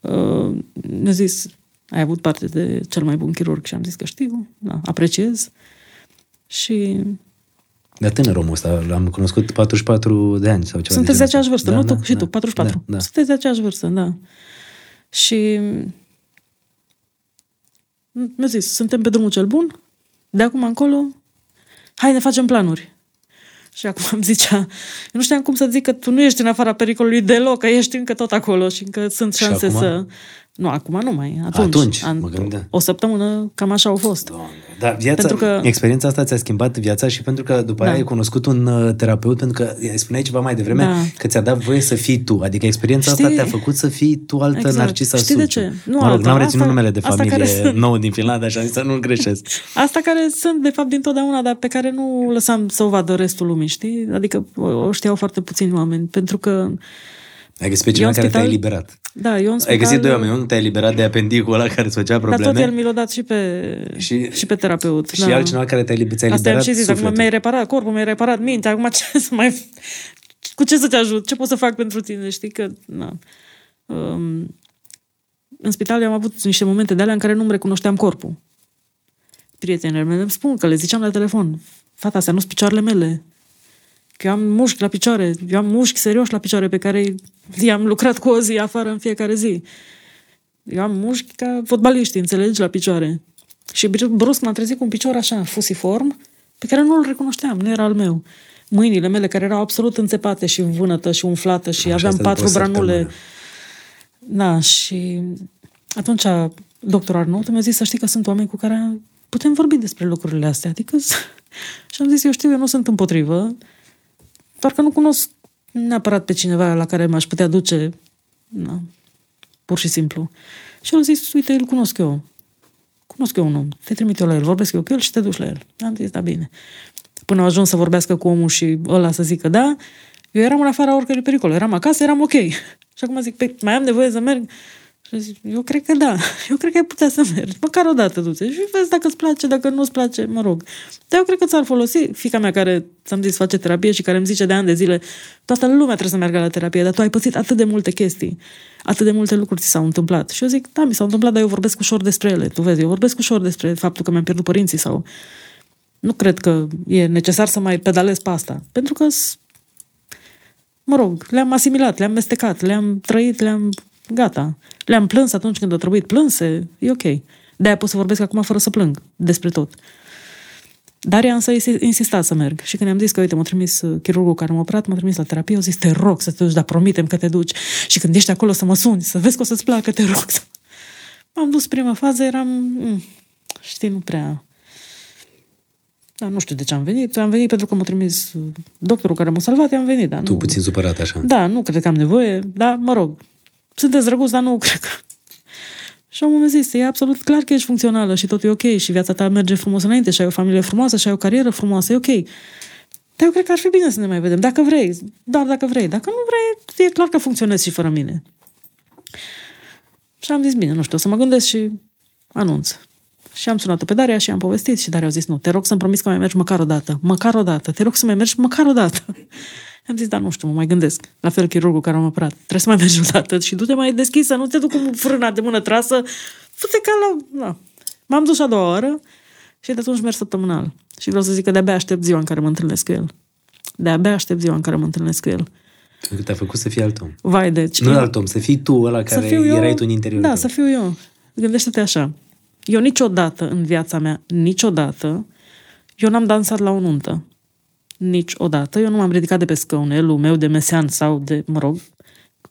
uh, mi-a zis, ai avut parte de cel mai bun chirurg și am zis că știu, da, apreciez. Și Dar tânăr omul ăsta, l-am cunoscut 44 de ani sau ceva. Sunteți de genul aceeași ăsta. vârstă, Da, nu? da, tu și da. tu, 44. Da, da. Sunteți de aceeași vârstă, da. Și mi-a zis, suntem pe drumul cel bun, de acum încolo, hai ne facem planuri. Și acum îmi zicea, eu nu știam cum să zic că tu nu ești în afara pericolului deloc, că ești încă tot acolo și încă sunt Și șanse acum? să... Nu, acum nu mai. Atunci. Atunci, An- mă gândeam. O săptămână, cam așa au fost. Doamne. Dar viața, Pentru că- experiența asta ți-a schimbat viața și pentru că după aia Da. ai cunoscut un uh, terapeut, pentru că îi spuneai ceva mai devreme Da. că ți-a dat voie să fii tu. Adică experiența asta Știi- te-a făcut să fii tu altă Exact. Narcisa Știi de Suciu. ce? Nu mă rog, alta, n-am reținut asta- numele de asta care familie sunt. nou din Finlanda, așa să nu greșesc. Asta care sunt, de fapt, dintotdeauna, dar pe care nu lăsam să o vadă restul lumii, știi? Adică o o știau foarte puțini oameni, pentru că, Ai găsit pe Eu cineva în care te-a spital- eliberat. da, eu în Ai spital, găsit doi oameni. Unul te-a eliberat de apendicul ăla care îți făcea Dar probleme. tot el mi l-a dat și pe, Și- și, și pe terapeut. și da. altcineva care te-a eliberat, ți-a Asta am eliberat și zis, acum sufletul. mi-ai reparat corpul, mi-ai reparat mintea, acum ce să mai... Cu ce să te ajut? Ce pot să fac pentru tine? Știi că... Na. Um, în spital am avut niște momente de alea în care nu-mi recunoșteam corpul. Prietenele mele îmi spun că le ziceam la telefon, fata, astea nu-s picioarele mele. Că eu am mușchi la picioare, eu am mușchi serioși la picioare pe care i-am lucrat cu o zi afară în fiecare zi. Eu am mușchi ca fotbaliști, înțelegi, la picioare. Și br- brusc m-am trezit cu un picior așa, fusiform, pe care nu-l recunoșteam, nu era al meu. Mâinile mele, care erau absolut înțepate și vânătă și umflată și Așa, aveam asta după patru o branule. săptămână. Da, și atunci doctor Arnaut mi-a zis să știi că sunt oameni cu care putem vorbi despre lucrurile astea. Adică, și am zis, eu știu, eu nu sunt împotrivă, doar că nu cunosc neapărat pe cineva la care m-aș putea duce, na, pur și simplu. Și el a zis, uite, îl cunosc eu. Cunosc eu un om, te trimit eu la el, vorbesc eu cu el și te duci la el. Am zis, da, bine. Până a ajuns să vorbească cu omul și ăla să zică da, eu eram în afara oricărui pericol. Eram acasă, eram ok. Și acum zic, "Păi, mai am nevoie să merg? Și zic, eu cred că da. Eu cred că ai putea să mergi. Măcar o dată du-te și vezi dacă îți place, dacă nu îți place, mă rog. Dar eu cred că ți-ar folosi. Fica mea care, ți-am zis, face terapie și care îmi zice de ani de zile, toată lumea trebuie să meargă la terapie, dar tu ai pățit atât de multe chestii, atât de multe lucruri ți s-au întâmplat. Și eu zic, da, mi s-au întâmplat, dar eu vorbesc ușor despre ele. Tu vezi, eu vorbesc ușor despre faptul că mi-am pierdut părinții sau nu cred că e necesar să mai pedalez pe asta. Pentru că, s- mă rog, le-am asimilat, le-am mestecat, le-am trăit, le-am... Gata. Le-am plâns atunci când a trebuit plânse, e ok. De-aia pot să vorbesc acum fără să plâng despre tot. Dar ea însă insi- insista să merg. Și când i-am zis că, uite, m-a trimis uh, chirurgul care m-a operat, m-a trimis la terapie, au zis, te rog să te duci, dar promitem că te duci. Și când ești acolo să mă suni, să vezi că o să-ți placă, te rog. să- M-am dus prima fază, eram, mm, știi, nu prea... Da, nu știu de ce am venit. Am venit pentru că m-a trimis uh, doctorul care m-a salvat, am venit, dar Tu nu... puțin supărat așa. Da, nu cred că am nevoie, dar mă rog, sunteți drăguți, dar nu cred că... Și omul mi-a zis, e absolut clar că ești funcțională și tot e ok și viața ta merge frumos înainte și ai o familie frumoasă și ai o carieră frumoasă, e ok. Dar eu cred că ar fi bine să ne mai vedem, dacă vrei, doar dacă vrei. Dacă nu vrei, e clar că funcționezi și fără mine. Și am zis, bine, nu știu, o să mă gândesc și anunț. Și am sunat-o pe Daria și am povestit și Daria a zis, nu, te rog să-mi promiți că mai mergi măcar o dată. Măcar o dată. Te rog să mai mergi măcar o dată. Am zis, da, nu știu, mă mai gândesc. La fel chirurgul care m-a operat. Trebuie să mai mergi o dată și du-te mai deschis, să nu te duc cu frâna de mână trasă. Fute ca la... Na. M-am dus a doua oară și de atunci merg săptămânal. Și vreau să zic că de-abia aștept ziua în care mă întâlnesc cu el. De-abia aștept ziua în care mă întâlnesc cu el. Pentru că te-a făcut să fii alt om. Vai, deci... Nu eu- alt om, să fii tu ăla care erai tu în interiorul Da, tău. să fiu eu. Gândește-te așa. Eu niciodată în viața mea, niciodată, eu n-am dansat la o nuntă. Niciodată. Eu nu m-am ridicat de pe scaunelul meu de mesean sau de, mă rog,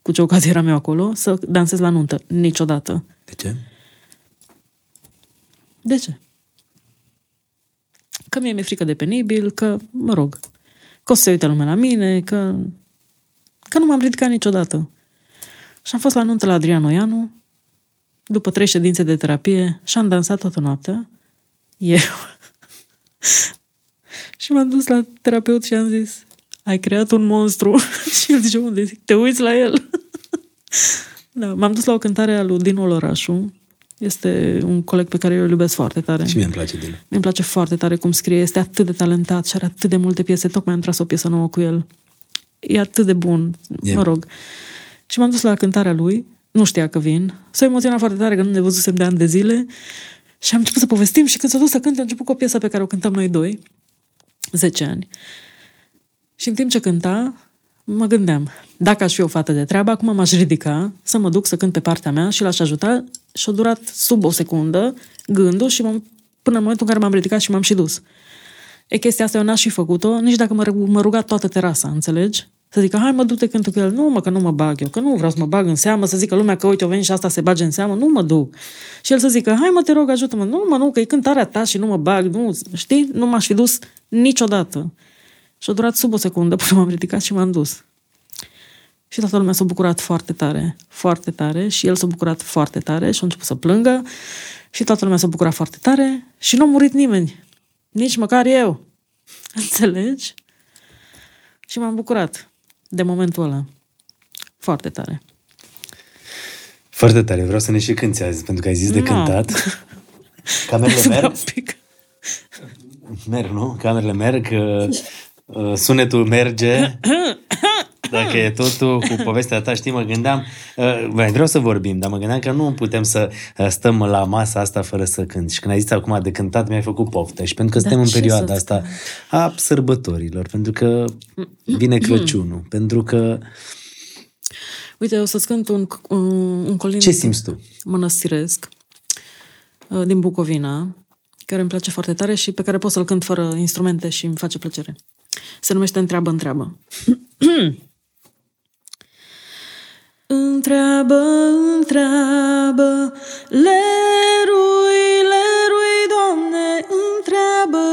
cu ce ocazie eram eu acolo, să dansez la nuntă. Niciodată. De ce? De ce? Că mie mi-e frică de penibil, că, mă rog, că o să se uite lumea la mine, că, că nu m-am ridicat niciodată. Și am fost la nuntă la Adrian Oianu, după trei ședințe de terapie, și am dansat toată noaptea. Eu. și m-am dus la terapeut și am zis, ai creat un monstru. și el zice, unde? Zic, te uiți la el. da, m-am dus la o cântare a lui Dinu Lărașu. Este un coleg pe care eu îl iubesc foarte tare. Și mie îmi place din. Mi-mi place foarte tare cum scrie, este atât de talentat și are atât de multe piese. Tocmai am tras o piesă nouă cu el. E atât de bun, E. mă rog. Și m-am dus la cântarea lui, nu știa că vin. S-a emoționat foarte tare că nu ne văzusem de ani de zile și am început să povestim și când s-a dus să cânte, a început cu o piesă pe care o cântăm noi doi, 10 ani. Și în timp ce cânta, mă gândeam, dacă aș fi o fată de treabă, acum m-aș ridica să mă duc să cânt pe partea mea și l-aș ajuta și a durat sub o secundă gândul și m-am, până în momentul în care m-am ridicat și m-am și dus. E chestia asta eu n-aș fi făcut-o nici dacă mă, rug- mă ruga toată terasa, înțelegi? Să zică, hai mă, du-te cântă cu el. Nu, mă, că nu mă bag eu, că nu vreau să mă bag în seamă, să zică lumea că uite, o veni și asta se bage în seamă. Nu mă duc. Și el să zică, hai mă, te rog, ajută-mă. Nu, mă, nu, că e cântarea ta și nu mă bag. Nu, știi? Nu m-aș fi dus niciodată. Și a durat sub o secundă până m-am ridicat și m-am dus. Și toată lumea s-a bucurat foarte tare, foarte tare și el s-a bucurat foarte tare și a început să plângă și toată lumea s-a bucurat foarte tare și nu a murit nimeni. Nici măcar eu. Înțelegi? Și m-am bucurat de momentul ăla. Foarte tare. Foarte tare. Vreau să ne și cânti azi, pentru că ai zis de Nu. cântat. Camerele Da, merg? un pic. Merg, nu? Camerele merg, uh, uh, sunetul merge. Dacă e totul cu povestea ta, știi, mă gândeam, uh, mai vreau să vorbim, dar mă gândeam că nu putem să uh, stăm la masa asta fără să cânt. Și când ai zis acum de cântat, mi-ai făcut poftă. Și pentru că Da, suntem în ce perioada să asta a sărbătorilor, pentru că vine Crăciunul, pentru că... Uite, o să-ți cânt un, un, un colind Ce simți tu? mănăstiresc uh, din Bucovina, care îmi place foarte tare și pe care pot să-l cânt fără instrumente și îmi face plăcere. Se numește Întreabă, întreabă. Întreabă, întreabă, lerui, lerui, Doamne, întreabă,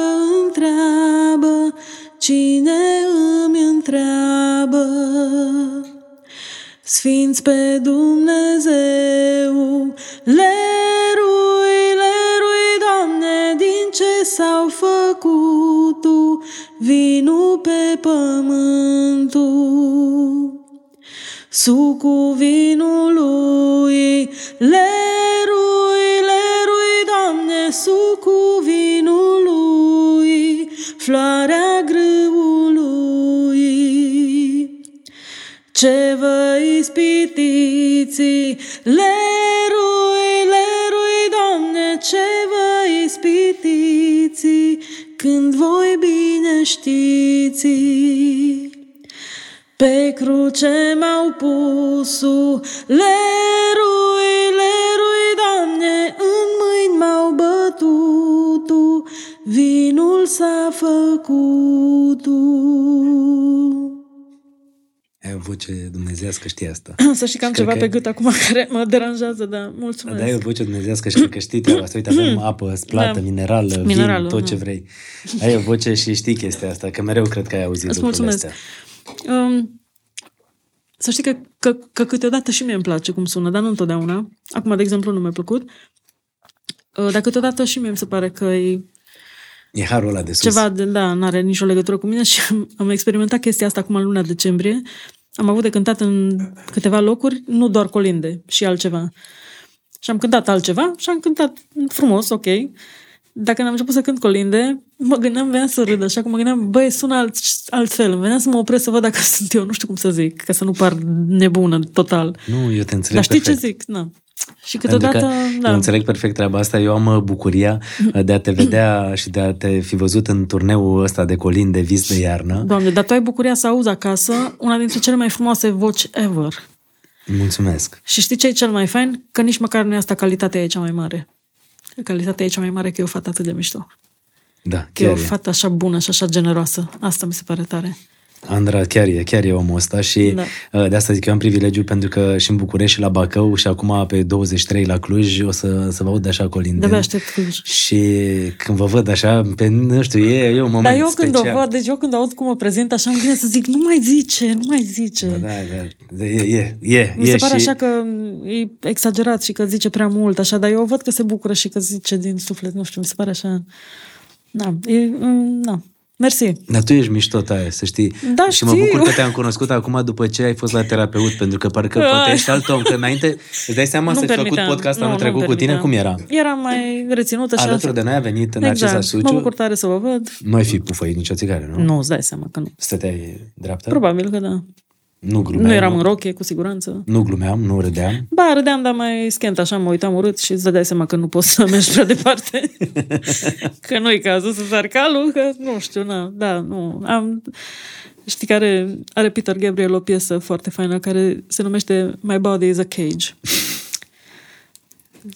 întreabă, cine îmi întreabă? Sfinți pe Dumnezeu, lerui, vinu pe pământul. Sucul vinului, lerui, lerui, Doamne, sucul vinului, floarea grâului. Ce vă ispitiți, lerui, lerui, Doamne, ce vă ispitiți, când voi bine știți. Pe cruce m-au pus lerui, lerui, Doamne, în mâini m-au bătut vinul s-a făcut Ai o voce dumnezească, știi asta. Să știi că am Cred ceva că- pe gât acum care mă deranjează, dar mulțumesc. Da, ai o voce dumnezească și cred că știi treaba asta. Uite, avem apă, splată, Da. minerală, Minerală, vin, tot da. ce vrei. Ai o voce și știi chestia asta, că mereu cred că ai auzit Îți lucrurile mulțumesc. astea. Um, să știi că, că, că câteodată și mie îmi place cum sună, dar nu întotdeauna. Acum, de exemplu, nu mi-a plăcut. Uh, Dar câteodată și mie mi se pare că e E harul ăla de sus. ceva de, da, nu are nicio legătură cu mine și am, am experimentat chestia asta acum în luna decembrie. Am avut de cântat în câteva locuri, nu doar colinde, și altceva. Și am cântat altceva și am cântat frumos, ok. Dacă când am început să cânt colinde, mă gândeam, venea să râd așa, că mă gândeam, băi, sună alt, altfel. Îmi Venea să mă opresc să văd dacă sunt eu, nu știu cum să zic, ca să nu par nebună total. Nu, eu te înțeleg Dar știi perfect. ce zic? Na. Și Pentru câteodată, că da. eu înțeleg perfect treaba asta. Eu am uh, bucuria uh, de a te vedea și de a te fi văzut în turneul ăsta de colin de vis de iarnă. Doamne, dar tu ai bucuria să auzi acasă una dintre cele mai frumoase voci ever. Mulțumesc. Și știi ce e cel mai fain? Că nici măcar nu e asta calitatea e cea mai mare. Calitatea e cea mai mare că e o fată atât de mișto. Da, Că e chiar o e. fată așa bună și așa generoasă. Asta mi se pare tare. Andra chiar e, chiar e omul ăsta și Da. uh, de asta zic că eu am privilegiu pentru că și în București și la Bacău și acum pe 23 la Cluj o să, să vă aud așa colinde. De-abia aștept Cluj. Și când vă văd așa, pe, nu știu, e, e un moment Dar eu când special. o văd, deci eu când aud cum mă prezint, așa îmi vine să zic, nu mai zice, nu mai zice. Da, da, e, e, e, Mi e se pare și... așa că e exagerat și că zice prea mult, așa, dar eu văd că se bucură și că zice din suflet, nu știu, mi se pare așa... Da, e, mm, da. Mersi. Dar tu ești mișto taie, să știi. Da, și mă știu. bucur că te-am cunoscut acum după ce ai fost la terapeut, pentru că parcă Ah. poate ești alt om. Că înainte, îți dai seama să-ți făcut permiteam. podcast anul Nu, trecut nu cu tine, cum permiteam. era? Era mai reținută și Alături de noi a venit în acesta exact. Suciu. Mă bucur tare să vă văd. Nu ai fi pufăit nicio țigară, nu? Nu, îți dai seama că nu. Stăteai dreaptă? Probabil că da. Nu glumeam. Nu eram în rochie, cu siguranță. Nu glumeam, nu râdeam. Ba, râdeam, dar mai schent, așa, mă uitam urât și îți dai seama că nu poți să mergi prea departe. că nu-i cazul să sar calul, că nu știu, na, da, nu. Am, știi care are Peter Gabriel o piesă foarte faină care se numește My Body is a Cage.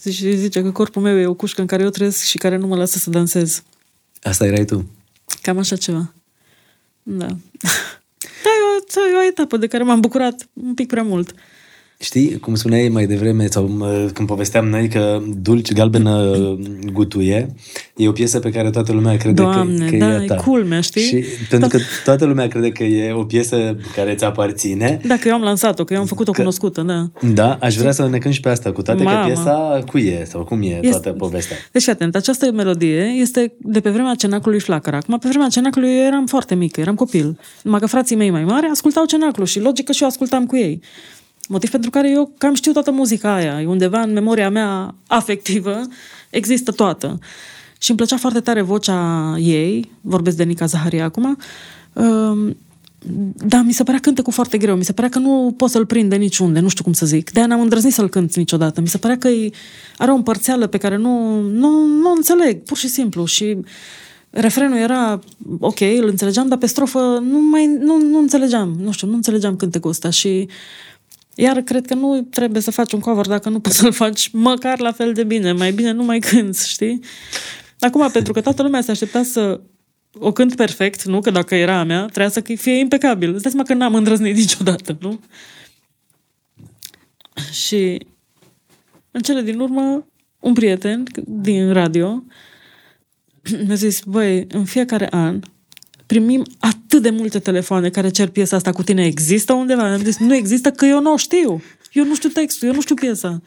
Zice, zice că corpul meu e o cușcă în care eu trăiesc și care nu mă lasă să dansez. Asta erai tu. Cam așa ceva. Da. Da, eu e o etapă de care m-am bucurat un pic prea mult. Știi, cum spuneai mai devreme, sau mă, când povesteam noi că Dulci Galbenă Gutuie e o piesă pe care toată lumea crede Doamne, că, că da, e a ta. e culmea, știi? Și pentru că toată lumea crede că e o piesă care ți aparține, Dacă eu am lansat-o, că eu am făcut-o cunoscută, da. da, aș vrea să ne cânti și pe asta, cu toate Mamă. că piesa cui e, sau cum e toată povestea. Deci, fii atent, această melodie este de pe vremea cenaclului Flacăra. Acum, pe vremea cenaclului eu eram foarte mică, eram copil. Numai că frații mei mai mari ascultau cenaclu și logic că și eu ascultam cu ei. Motiv pentru care eu cam știu toată muzica aia. E undeva în memoria mea afectivă, există toată. Și îmi plăcea foarte tare vocea ei, vorbesc de Nica Zaharia acum, um, da, mi se părea cântă cu foarte greu. Mi se părea că nu pot să-l prind de niciunde, nu știu cum să zic. De-aia n-am îndrăznit să-l cânt niciodată. Mi se părea că e, are o împărțeală pe care nu, nu, nu înțeleg, pur și simplu. Și refrenul era ok, îl înțelegeam, dar pe strofă nu mai nu, nu înțelegeam. Nu știu, nu înțelegeam cântecul ăsta și iar cred că nu trebuie să faci un cover dacă nu poți să-l faci măcar la fel de bine. Mai bine nu mai cânți, știi? Acum, pentru că toată lumea se aștepta să o cânt perfect, nu? Că dacă era a mea, trebuia să fie impecabil. Îți dai seama că n-am îndrăznit niciodată, nu? Și în cele din urmă, un prieten din radio mi-a zis, băi, în fiecare an primim atât de multe telefoane care cer piesa asta cu tine. Există undeva? Am zis, nu există, că eu nu o știu. Eu nu știu textul, eu nu știu piesa.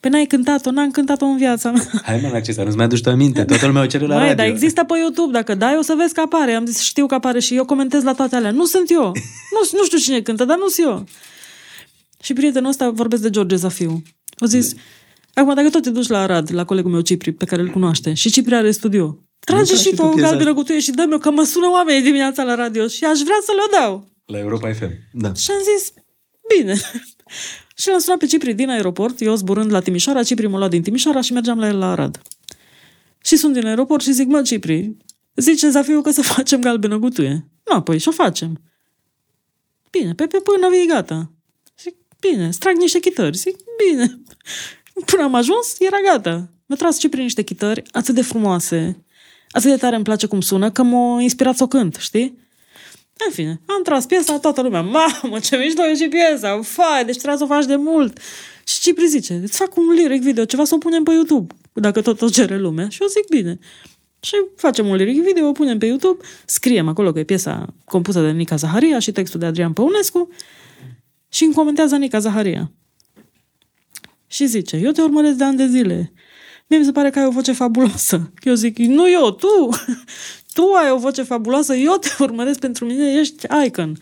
Pe n-ai cântat-o, n-am cântat-o în viața mea. Hai mă, Narcisa, nu-ți mai aduci tu aminte, toată lumea o cere la Mai, radio. dar există pe YouTube, dacă dai o să vezi că apare. Am zis, știu că apare și eu comentez la toate alea. Nu sunt eu. Nu, nu știu cine cântă, dar nu sunt eu. Și prietenul ăsta vorbesc de George Zafiu. O zis, acum dacă tot te duci la Arad, la colegul meu Cipri, pe care îl cunoaște, și Cipri are studio, trage tragi și și tu tu o piesa galbenă cu tuie și dă-mi că mă sună oamenii dimineața la radio și aș vrea să le dau. La Europa FM. Da. Și am zis, bine. și l-am sunat pe Cipri din aeroport, eu zburând la Timișoara, Cipri m-a luat din Timișoara și mergeam la el la Arad. Și sunt din aeroport și zic, mă, Cipri, zice Zafiu că să facem galbenă gutuie. Nu, păi, și o facem. Bine, pe, pe până vii gata. Zic, bine, strag niște chitări. Zic, bine. Până am ajuns, era gata. Mi-a tras Cipri niște chitări atât de frumoase, atât de tare îmi place cum sună, că m-a inspirat să o cânt, știi? În fine, am tras piesa, toată lumea, mamă, ce mișto e și piesa, fai, deci trebuie să o faci de mult. Și Cipri zice, îți fac un lyric video, ceva să o punem pe YouTube, dacă tot o cere lumea. Și eu zic, bine. Și facem un lyric video, o punem pe YouTube, scriem acolo că e piesa compusă de Nica Zaharia și textul de Adrian Păunescu și îmi comentează Nica Zaharia. Și zice, eu te urmăresc de ani de zile. Mie mi se pare că ai o voce fabuloasă. Eu zic, nu eu, tu! Tu ai o voce fabuloasă, eu te urmăresc pentru mine, ești icon.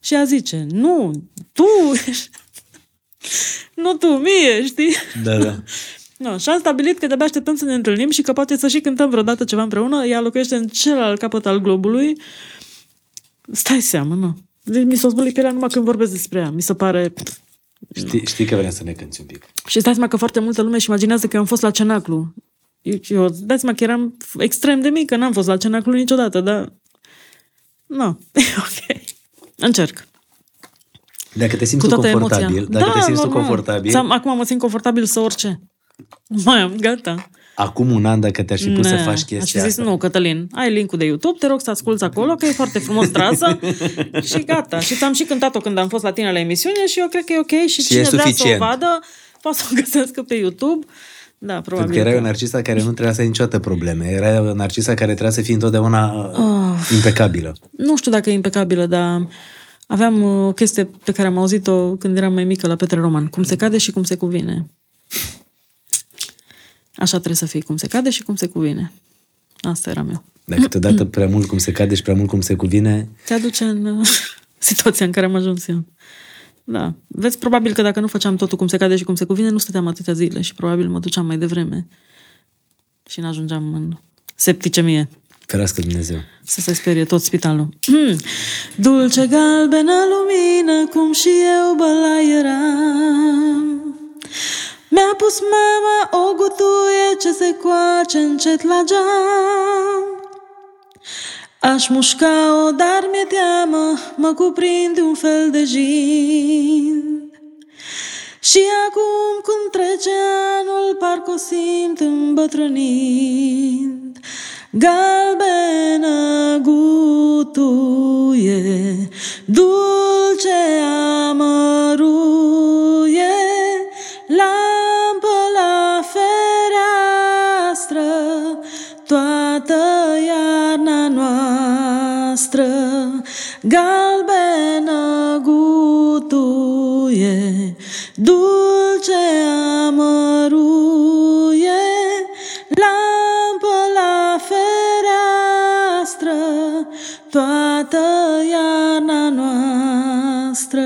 Și ea zice, nu, tu ești... Nu tu, mie, știi? Da, da. No, și am stabilit că de-abia așteptăm să ne întâlnim și că poate să și cântăm vreodată ceva împreună. Ea locuiește în celălalt capăt al globului. Stai seama, nu. Deci mi s-a zbulit pielea numai când vorbesc despre ea. Mi se pare... Știi, știi că vrem să ne cânti un pic. Și stai seama că foarte multă lume își imaginează că eu am fost la Cenaclu. Eu, eu dai seama că eram extrem de mică, n-am fost la Cenaclu niciodată, dar... Nu, e ok. Încerc. Dacă te simți Cu tu toată confortabil, emoția. dacă da, te simți tu normal. confortabil, Sam, acum mă simt confortabil să orice. Mai am, gata. Acum un an dacă te-aș fi pus să Ne, faci Aș chestia fi zis, asta. nu, Cătălin, ai linkul de YouTube, te rog să asculți acolo, că e foarte frumos trasă și gata. Și ți-am și cântat-o când am fost la tine la emisiune și eu cred că e ok și, Și cine e vrea suficient. să o vadă, poate să o găsească pe YouTube. Da, probabil. Pentru că erai că- o narcisa care nu trebuia să ai niciodată probleme. Era o narcisa care trebuia să fie întotdeauna Ah. uh, impecabilă. Nu știu dacă e impecabilă, dar aveam uh, o chestie pe care am auzit-o când eram mai mică la Petre Roman. Cum se cade și cum se cuvine. Așa trebuie să fie, cum se cade și cum se cuvine. Asta era meu. Dar câteodată prea mult cum se cade și prea mult cum se cuvine, Te aduce în uh, situația în care am ajuns eu. Da. Vezi, probabil că dacă nu făceam totul cum se cade și cum se cuvine, nu stăteam atâtea zile și probabil mă duceam mai devreme și n-ajungeam în septicemie. ferească Dumnezeu. Să se sperie tot spitalul. Hmm. Dulce galbenă lumină, cum și eu băla eram. Mi-a pus mama o gutuie ce se coace încet la geam. Aș mușca-o, dar mi-e teamă, mă cuprinde un fel de jind. Și acum când trece anul, parcă o simt îmbătrânind. galbenă gutuie, dulce amăruie, galbenă gutuie, dulce amăruie, lampă la fereastră, toată iarna noastră.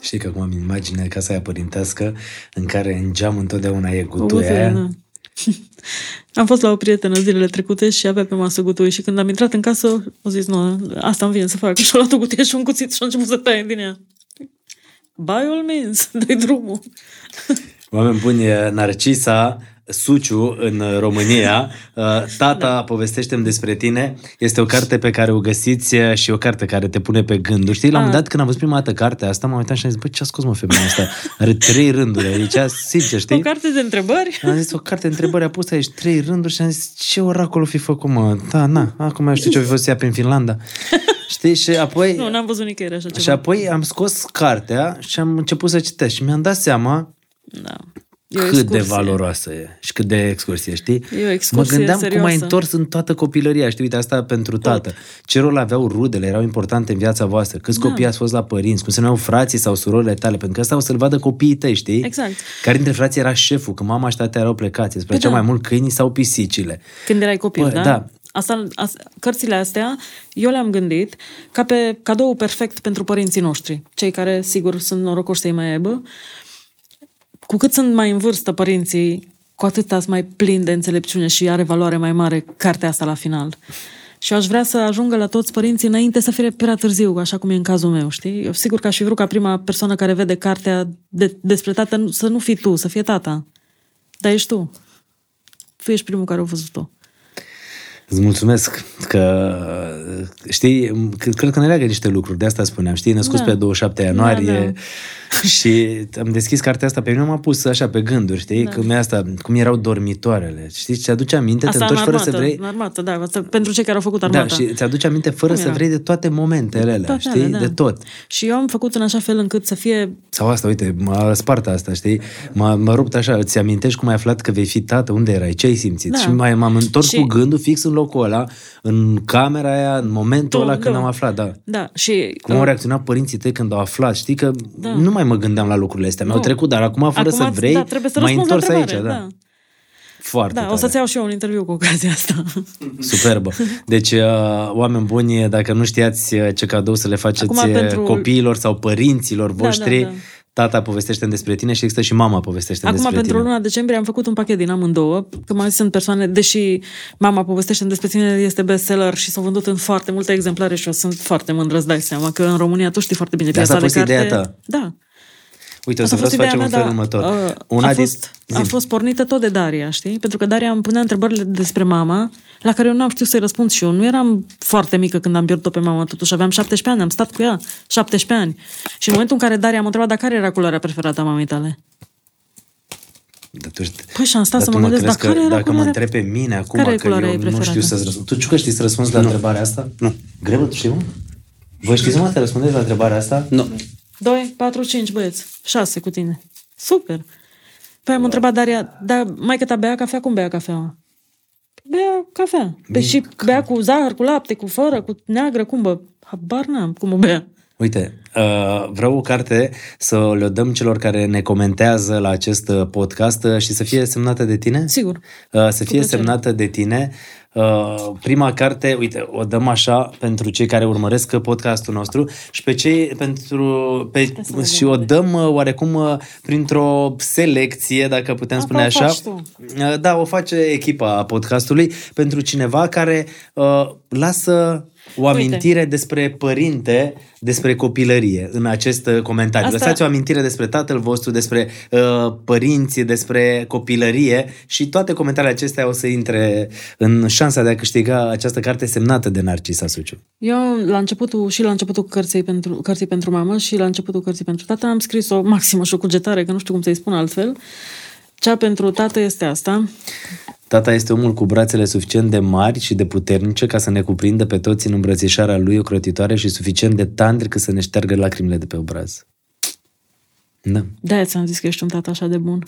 Știi că acum am imaginea casa aia părintească în care în geam întotdeauna e O gutuia aia. da. Am fost la o prietenă zilele trecute și avea pe masă gutui și când am intrat în casă, au zis, nu, asta îmi vine să fac. Și-a luat o cutie și un cuțit și a început să taie din ea. By all means, dai drumul. Oameni buni, Narcisa Suciu în România, uh, Tata, da. povestește despre tine, este o carte pe care o găsiți uh, și o carte care te pune pe gânduri. Știi, la un Ah. moment dat când am văzut prima dată cartea asta, m-am uitat și am zis, bă, ce a scos mă femeia asta? Are trei rânduri aici, sincer, știi? O carte de întrebări? Am zis, o carte de întrebări a pus aici trei rânduri și am zis, ce oracol o fi făcut, mă? Da, na, acum eu știu ce o fi fost ea prin Finlanda. Știi? Și apoi... Nu, n-am văzut nicăieri așa Și ceva. apoi am scos cartea și am început să citesc și mi-am dat seama Da. E o cât de excursie. valoroasă e și cât de excursie, știi? E o mă excursie gândeam cum serioasă. ai întors în toată copilăria, știi, uite, asta pentru tată. Ce rol aveau rudele, erau importante în viața voastră, câți Da. copii ați fost la părinți, cum se numeau frații sau surorile tale, pentru că asta o să-l vadă copiii tăi, știi? Exact. Care dintre frații era șeful, că mama și tata erau plecați, îți plăceau da. mai mult câinii sau pisicile. Când erai copil, Bă, da? da. Asta, asta, cărțile astea, eu le-am gândit ca pe cadou perfect pentru părinții noștri. Cei care, sigur, sunt norocoși să-i mai aibă. Cu cât sunt mai în vârstă părinții, cu atât ați mai plin de înțelepciune și are valoare mai mare cartea asta la final. Și eu aș vrea să ajungă la toți părinții înainte să fie prea târziu, așa cum e în cazul meu, știi? Eu sigur că aș fi vrut ca prima persoană care vede cartea de, despre tată nu- să nu fii tu, să fie tata. Dar ești tu. Tu ești primul care a văzut-o. Îți mulțumesc că, știi, cred cred că ne leagă niște lucruri, de asta spuneam, știi, născut Da. pe 27 ianuarie Da, și am deschis cartea asta, pe mine m-a pus așa pe gânduri, știi, da. cum, e asta, cum erau dormitoarele, știi, ți aduce aminte, Asta te în întorci fără armată, să vrei, în armată, da, asta pentru cei care au făcut da, armata. și îți aduce aminte fără Cum să era? vrei de toate momentele alea, Toate știi, alea, da. de tot. Și eu am făcut în așa fel încât să fie... Sau asta, uite, m-a spart asta, știi? M-a, m-a rupt așa, îți amintești cum ai aflat că vei fi tată, unde erai, ce ai simțit? Da. Și mai, m-am întors Și- cu gândul fix în locul ăla, în camera aia, în momentul Tu, ăla când da. am aflat, da. Da, și... Cum au reacționat părinții tăi când au aflat? Știi că Da. nu mai mă gândeam la lucrurile astea. Mi-au Nu. trecut, dar acum, fără Acum, să vrei, da, trebuie să m-ai răspunzi la întors aici. întrebare, Da. da. Foarte Da, tare. o să-ți iau și eu un interviu cu ocazia asta. Superbă. Deci, uh, oameni buni, dacă nu știați uh, ce cadou să le faceți Acum, uh, pentru- copiilor sau părinților Da, voștri, da, da. Tata povestește despre tine și există și mama povestește Acum, despre pentru tine. luna decembrie, am făcut un pachet din amândouă, că mai sunt persoane, deși mama povestește despre tine, este bestseller și s-au vândut în foarte multe exemplare și eu sunt foarte mândră, îți dai seama, că în România tu știi foarte bine De asta piața a de fost carte. ideea ta. Da. Uite, o să Asta a vreau fost să facem ideea în mea, felul dar, următor. uh, Una a, din... fost, a Zi. fost pornită tot de Daria, știi? Pentru că Daria îmi punea întrebările despre mama, la care eu nu am știut să-i răspund și eu. Nu eram foarte mică când am pierdut-o pe mama, totuși aveam 17 ani, am stat cu ea 17 ani. Și în momentul în care Daria m-a întrebat, dar care era culoarea preferată a mamei tale? Dar tu, Păi și am stat dar să tu mă gândesc, crezi dar care că era dacă mă culoarea- întrebi pe mine acum, Care e că culoarea eu ei nu știu preferată? să-ți răspund. Tu, Ciucă, știi să răspunzi la întrebarea asta? Nu. Greu, tu știi, mă? Voi știți, mă, să răspundeți la întrebarea asta? Nu. 2, 4, 5 băieți. 6 cu tine. Super. Păi am întrebat Daria, dar mai că ta bea cafea, cum bea cafea? Bea cafea. Păi și bea cu zahăr, cu lapte, cu fără, cu neagră, cum bă? Habar n-am cum o bea. Uite, uh, vreau o carte să le dăm celor care ne comentează la acest uh, podcast uh, și să fie semnată de tine? Sigur. Uh, să fie plăcere. semnată de tine. Uh, prima carte, uite, o dăm așa pentru cei care urmăresc podcastul nostru și pe cei pentru pe, să vedem și o dăm uh, oarecum uh, printr-o selecție, dacă putem Asta spune o așa. faci tu. Uh, Da, o face echipa podcastului pentru cineva care uh, lasă o amintire despre părinte, despre copilărie în acest uh, comentariu. Asta- Lăsați o amintire despre tatăl vostru, despre uh, părinți, despre copilărie și toate comentariile acestea o să intre în șansa de a câștiga această carte semnată de Narcisa Suciu. Eu la începutul, și la începutul cărții pentru, cărții pentru mamă și la începutul cărții pentru tată am scris o maximă și o cugetare, că nu știu cum să-i spun altfel. Cea pentru tată este asta. Tata este omul cu brațele suficient de mari și de puternice ca să ne cuprindă pe toți în îmbrățișarea lui ocrotitoare și suficient de tandri cât să ne șteargă lacrimile de pe obraz. Da. De-aia ți-am zis că ești un tată așa de bun.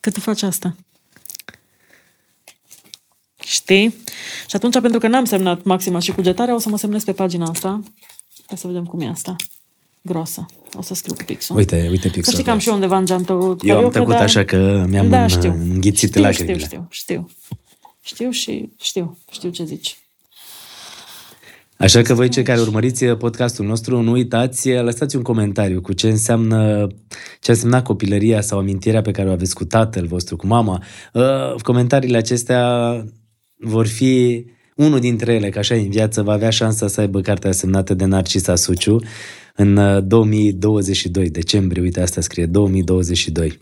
Că tu faci asta. Știi? Și atunci, pentru că n-am semnat maxima și cugetarea, o să mă semnez pe pagina asta. Hai să vedem cum e asta. Groasă. O să scriu cu pixul. Uite, uite Să pixul. știi că am și eu undeva în geantă Eu am cariocă, tăcut dar- așa că mi-am da, în- știu. înghițit știu, lacrimile. Știu, știu, știu. Știu și știu. Știu ce zici. Așa că voi cei care urmăriți podcastul nostru, nu uitați, lăsați un comentariu cu ce înseamnă, ce a însemnat copilăria sau amintirea pe care o aveți cu tatăl vostru, cu mama. Uh, Comentariile acestea vor fi unul dintre ele, că așa e în viață, va avea șansa să aibă cartea semnată de Narcisa Suciu în uh, 2022, decembrie, uite asta scrie, 2022.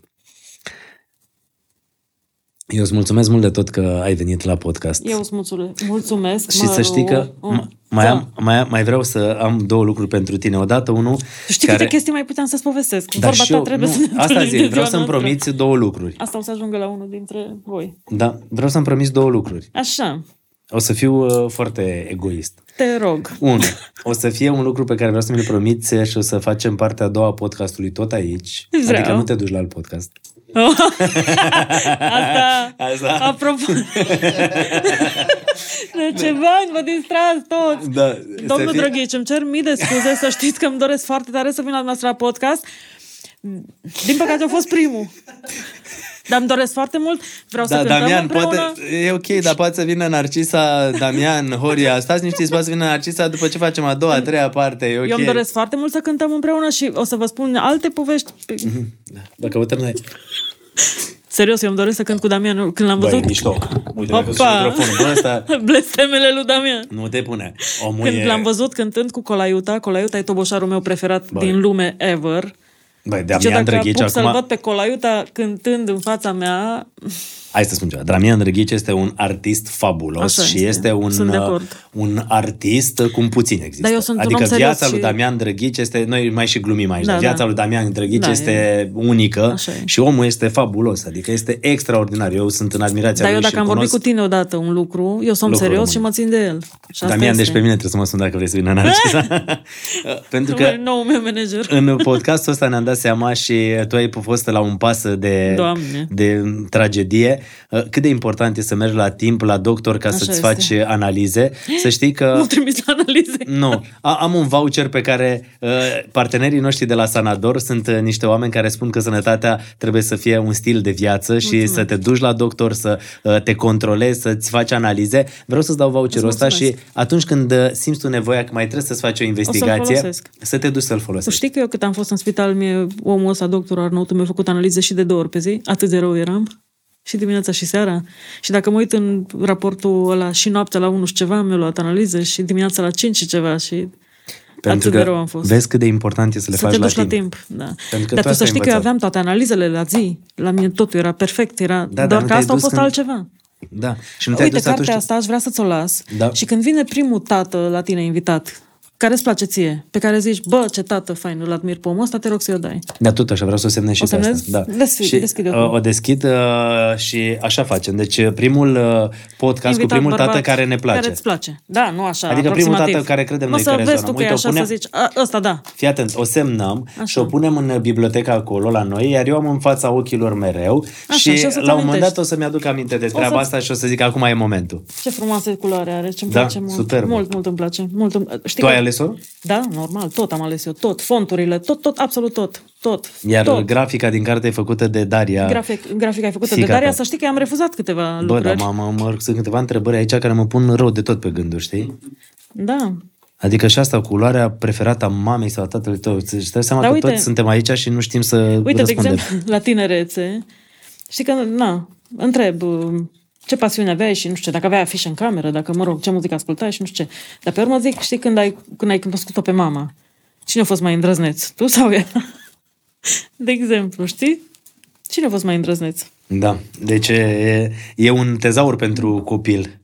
Eu îți mulțumesc mult de tot că ai venit la podcast. Eu îți mulțumesc. mulțumesc Și mă, să știi că o- m- mai, da. am, mai, mai vreau să am două lucruri pentru tine. Odată unul Știi care... câte chestii mai puteam să-ți povestesc? Dar Vorba și ta eu, trebuie nu, să ne asta întâlnim zic, de vreau ziua să-mi noastră. promiți două lucruri. Asta o să ajungă la unul dintre voi. Da, vreau să-mi promiți două lucruri. Așa, O să fiu uh, foarte egoist. te rog. Unu, o să fie un lucru pe care vreau să mi-l promiți și o să facem partea a doua a podcastului tot aici. Vreau. Adică nu te duci la alt podcast. Asta, Asta. apropo. de ce bani, vă distrați toți. Da, Domnul să fie- Drăghici, îmi cer mii de scuze, să știți că îmi doresc foarte tare să vin la noastră la podcast. Din păcate a fost primul. Dar îmi doresc foarte mult, vreau să Da, cântăm Damian, împreună. poate, e ok, dar poate să vină Narcisa, Damian, Horia, stați niște poate să vină Narcisa după ce facem a doua, a treia parte, e ok. Eu îmi doresc foarte mult să cântăm împreună și o să vă spun alte povești. Da, dacă uităm noi. Serios, eu îmi doresc să cânt cu Damian când l-am Băi, văzut. mișto. Uite, dacă sunt Opa! microfonul, bă, ăsta Blestemele lui Damian. nu te pune. Omul Când e... l-am văzut cântând cu Colaiuta, Colaiuta e toboșarul meu preferat Băi. din lume ever. Băi, Deci Damian eu dacă Drăghici apuc să-l acum... văd pe Colaiuta cântând în fața mea, Hai să spun ceva. Damian Drăghici este un artist fabulos Așa și este. este un, Sunt de uh, acord. un artist cum puțin există. Dar eu sunt un adică om serios viața lui și- Damian Drăghici este, noi mai și glumim aici, Da, dar viața da. lui Damian Drăghici Da, este unică Așa e. și omul este fabulos, adică este extraordinar. Eu sunt în admirația dar eu lui dacă și am vorbit cunosc... cu tine odată un lucru, eu sunt Lucru serios rămâne. și mă țin de el. Și asta Damian, este. deci pe mine trebuie să mă sun dacă vrei să vină în Narcisa. Pentru că Nou meu manager. în podcastul ăsta ne-am dat seama și tu ai fost la un pas de, Doamne. de tragedie. Cât de important e să mergi la timp la doctor ca Așa să-ți este. faci analize. Să știi că... Nu trimis la analize. Nu. A, am un voucher pe care uh, partenerii noștri de la Sanador sunt uh, niște oameni care spun că sănătatea trebuie să fie un stil de viață și Mulțumesc. să te duci la doctor, să uh, te controlezi, să-ți faci analize. Vreau să-ți dau voucherul Îți ăsta și mulțumesc. atunci când uh, simți tu nevoia că mai trebuie să-ți faci o investigație, folosesc. să te duci să-l Tu folosești. știi că eu cât am fost în spital, mie, omul ăsta, doctorul Arnautu, mi-a făcut analize și de două ori pe zi. Atât de rău eram. Și dimineața și seara. Și dacă mă uit în raportul ăla și noaptea la 1 și ceva, mi-a luat analize și dimineața la 5 și ceva și Pentru atât că de rău am fost. vezi cât de important e să le să faci te la duci timp. la timp. Da. Pentru că Dar tu tu să asta ai știi că eu învățat. aveam toate analizele la zi. La mine totul era perfect. Era... Da, dar doar nu că te-ai asta a dus fost când- altceva. Da. Și nu te-ai Uite, dus atunci... cartea asta aș vrea să-ți o las. Da. Și când vine primul tată la tine invitat, care îți place ție, pe care zici, bă, ce tată fain, îl admir pe omul ăsta, te rog să-i o dai. Da, tot așa, vreau să o semnez și O pe asta. semnezi? Da. Deschid- și, deschide-o uh, tu. o deschid uh, și așa facem. Deci uh, primul uh, podcast Invitat cu primul tată bărbat care ne place. Care îți place. Da, nu așa, Adică primul aproximativ. tată care credem Nu noi să că vezi rezonăm. tu că e Uite, o așa punem- să zici, a, ăsta da. Fii atent, o semnăm Așa. și o punem în biblioteca acolo la noi, iar eu am în fața ochilor mereu Așa, și, și o să-ți la un moment amintești. dat o să-mi aduc aminte de treaba să- asta și o să zic acum e momentul. Ce frumoasă culoare are, ce-mi Da, place mult. superb. Mult, mult îmi place. Mult, îmi- știi Tu că- ai ales-o? Da, normal, tot am ales eu, tot. Fonturile, tot, tot, absolut tot. Tot. Iar tot. grafica din carte e făcută de Daria. Grafic, grafica e făcută Fiica de Daria, ta. să știi că am refuzat câteva Bă, lucruri. dar mă, mă, mă, sunt câteva întrebări aici care mă pun rău de tot pe gânduri, știi? Da. Adică și asta, culoarea preferată a mamei sau a tatălui tău. Îți dai seama Dar că uite- toți suntem aici și nu știm să Uite, de răspundem. exemplu, la tinerețe, știi că, na, întreb uh, ce pasiune aveai și nu știu ce, dacă aveai afișe în cameră, dacă, mă rog, ce muzică ascultai și nu știu ce. Dar pe urmă zic, știi, când ai, când ai cunoscut-o pe mama, cine a fost mai îndrăzneț? Tu sau ea? De exemplu, știi? Cine a fost mai îndrăzneț? Da, deci e, e un tezaur pentru copil.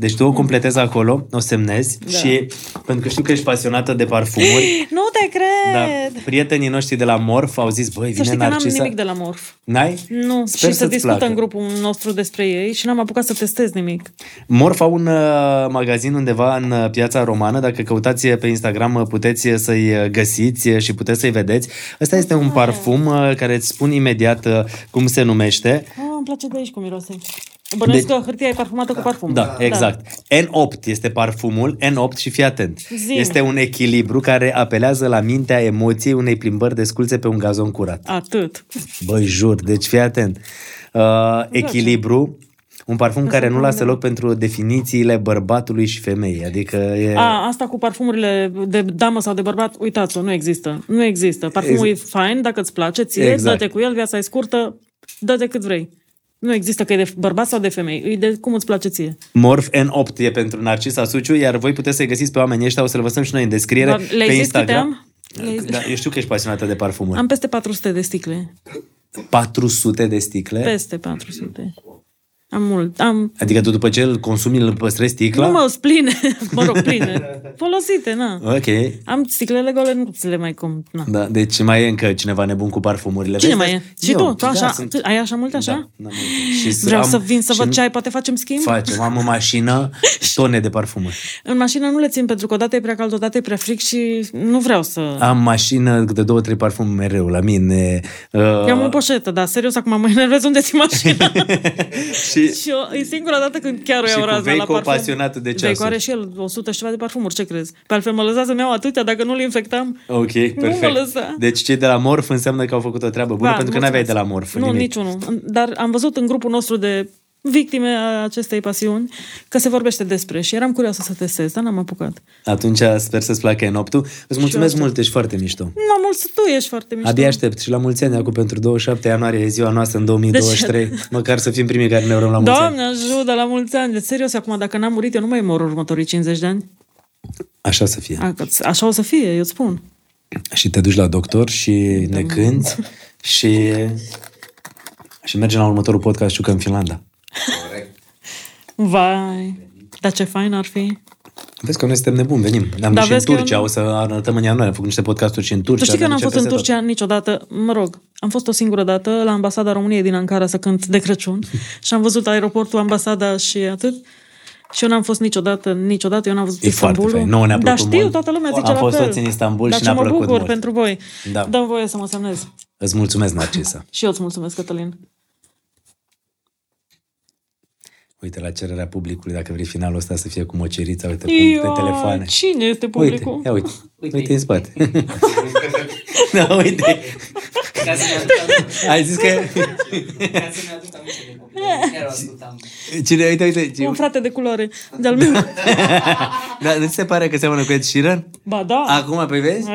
Deci tu o completezi acolo, o semnezi Da. și pentru că știu că ești pasionată de parfumuri, Nu te da, cred! prietenii noștri de la Morf au zis, băi, Să vine știi că n-am Narcisa. nimic de la Morf. N-ai? Nu, Sper și se să-ți discută placă. în grupul nostru despre ei și n-am apucat să testez nimic. Morf au un uh, magazin undeva în uh, piața romană. Dacă căutați pe Instagram uh, puteți uh, să-i uh, găsiți uh, și puteți să-i vedeți. Ăsta este un parfum uh, care îți spun imediat uh, cum se numește. Oh, îmi place de aici cum miroase. Bănuiesc De- că hârtia e parfumată cu parfum. Da, exact. N8 este parfumul, N8 și fii atent. Zi-mi. Este un echilibru care apelează la mintea emoției unei plimbări desculțe pe un gazon curat. Atât. Băi, jur, deci fii atent. Uh, echilibru, un parfum care nu lasă loc pentru definițiile bărbatului și femeii. Adică e... A, asta cu parfumurile de damă sau de bărbat, uitați-o, nu există. Nu există. Parfumul e fain, dacă îți place, ție, Exact. dă-te cu el, viața e scurtă, dă-te cât vrei. Nu există că e de bărbat sau de femei, e de cum îți place ție. Morf N8 e pentru Narcisa Suciu, iar voi puteți să-i găsiți pe oamenii ăștia, o să-l văsăm și noi în descriere Dar le-ai pe zis câte Instagram. am? Le-ai zis? Da, eu știu că ești pasionată de parfumuri. Am peste 400 de sticle. 400 de sticle. Peste 400. Am mult. Am Adică tu după ce îl consumi, îl păstrezi sticla? Nu mă, sunt pline. mă rog, pline. Folosite, na. Ok. Am sticlele gole, nu ți le mai cum. Na. Da, deci mai e încă cineva nebun cu parfumurile. Cine Vezi? mai e? Și Eu, tu? Tu așa? Da, sunt... Tu ai așa multe așa? Da, n-am multe. și Vreau am- să vin să și văd ce ai, poate facem schimb? Facem, am în mașină tone de parfumuri. În mașină nu le țin pentru că odată e prea cald, odată e prea fric și nu vreau să... Am mașină de două, trei parfumuri mereu la mine. Uh, Eu am o poșetă, dar serios, acum mă enervez unde ți mașina. și și eu, e singura dată când chiar o Și iau cu raza la Veico parfum. pasionat de ceasuri. Veico are și el 100 și ceva de parfumuri, ce crezi? Pe altfel mă lăsa să-mi iau atâtea, dacă nu le infectam. Ok, perfect. mă lăsa. Deci cei de la Morf înseamnă că au făcut o treabă bună, Da, pentru că n-aveai de mulțumesc. la Morf Nu, nimic. niciunul. Dar am văzut în grupul nostru de victime a acestei pasiuni că se vorbește despre și eram curioasă să testez, dar n-am apucat. Atunci sper să-ți placă noptul. Îți mulțumesc mult, ești foarte mișto. Nu, mult, tu ești foarte mișto. Abia aștept și la mulți ani acum pentru 27 ianuarie, e ziua noastră în 2023. Măcar să fim primii care ne urăm la mulți ani. Doamne ajută, la mulți ani. Deci, serios, acum, dacă n-am murit, eu nu mai mor următorii 50 de ani. Așa să fie. A, că- Așa o să fie, eu îți spun. Și te duci la doctor și Da. ne cânti și... Și mergem la următorul podcast Ciucă în Finlanda. Vai, dar ce fain ar fi. Vezi că noi suntem nebuni, venim. Ne-am Da, dus și în vezi că eu Turcia, nu- o să arătăm în ianuarie. Am făcut niște podcasturi și în Turcia. Tu știi că ne n-am ducem fost în peste tot. Turcia niciodată, mă rog, am fost o singură dată la ambasada României din Ankara să cânt de Crăciun și am văzut aeroportul, ambasada și atât. Și eu n-am fost niciodată, niciodată, eu n-am văzut E foarte Istanbulul. fain. Nouă ne-a Dar plăcut știu, mult. toată lumea zice Am la fost fel. toți în Istanbul Dar și ce ne-a mă plăcut bucur mult. pentru voi. Da. Dăm voie să mă semnez. Îți mulțumesc, Narcisa. Și eu îți mulțumesc, Cătălin. Uite, la cererea publicului, dacă vrei finalul ăsta să fie cu mocerița, uite, pun Ioi, pe telefoane. Cine este Uite, publicul? ia uite, uite, uite în spate. da, uite. Ca să ne aduc aminte. Ai zis că... Ca să ne aduc aminte de copii. Chiar o ascultam. Cine, uite, uite. Un frate de culoare de-al meu. Da, nu ți se pare că seamănă cu Ed Sheeran? ba da. Acum, pe vezi?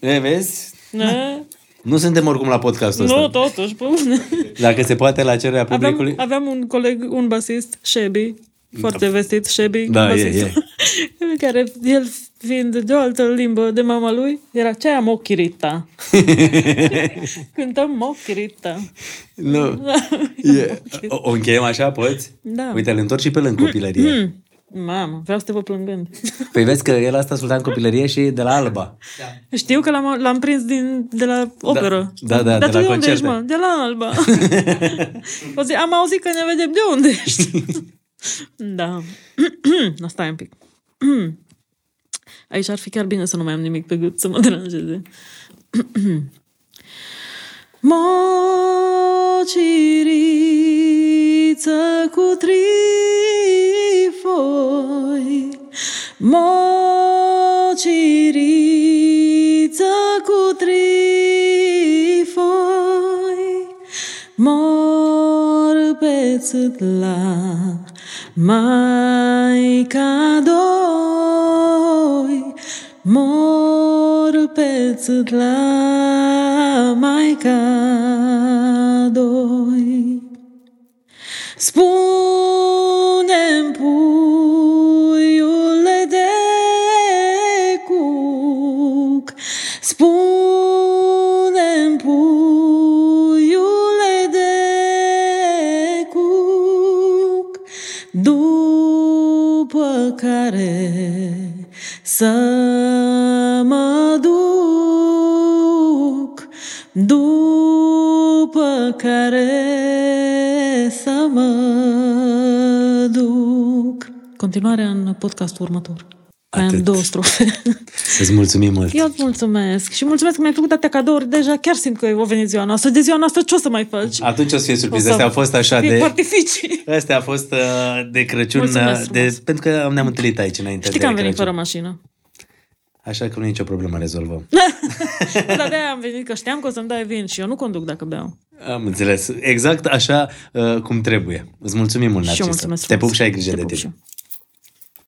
E, E, vezi? e, Nu suntem oricum la podcastul Nu, ăsta. totuși, pe bune. Dacă se poate la cererea Aveam, publicului. aveam un coleg, un basist, Shebi, foarte vestit, Shebi, Da, un e, basist, care, el fiind de o altă limbă de mama lui, era ce aia mochirita. Cântăm mochirita. Nu. E, o, o încheiem așa, poți? Da. Uite, îl întorci și pe lângă copilărie. Hmm. Mamă, vreau să te văd plângând. Păi vezi că el asta asculta în copilărie și de la Alba. Da. Știu că l-am, l-am prins din, de la operă. da, da, Dar de tu la de unde concerte. ești, mă? De la Alba. o zi, am auzit că ne vedem. De unde ești? da. no, stai un pic. Aici ar fi chiar bine să nu mai am nimic pe gât, să mă deranjeze. Mociriță cu trifoi Mociriță cu trifoi Mor pe țâtla Maica doi. Mor pe țâtla Maica doi. Spune-mi, puiule Să mă duc după care să mă duc. Continuare în podcastul următor. Mai am Atât. două strofe. Să-ți mulțumim mult. Eu îți mulțumesc. Și mulțumesc că mi-ai făcut atâtea cadouri. Deja chiar simt că o venit ziua noastră. De ziua noastră ce o să mai faci? Atunci o să fie surpriză. O să Astea au fost așa fie de... Cu artificii. Astea a fost uh, de Crăciun, Mulțumesc uh, de, frumos. pentru că ne-am întâlnit aici înainte Știi de că am venit Crăciun. fără mașină. Așa că nu e nicio problemă, rezolvăm. Dar de-aia am venit, că știam că o să-mi dai vin și eu nu conduc dacă beau. Am înțeles. Exact așa uh, cum trebuie. Îți mulțumim mult, Și eu Narcisă. mulțumesc Te pup frumos. și ai grijă Te de pup tine. și eu.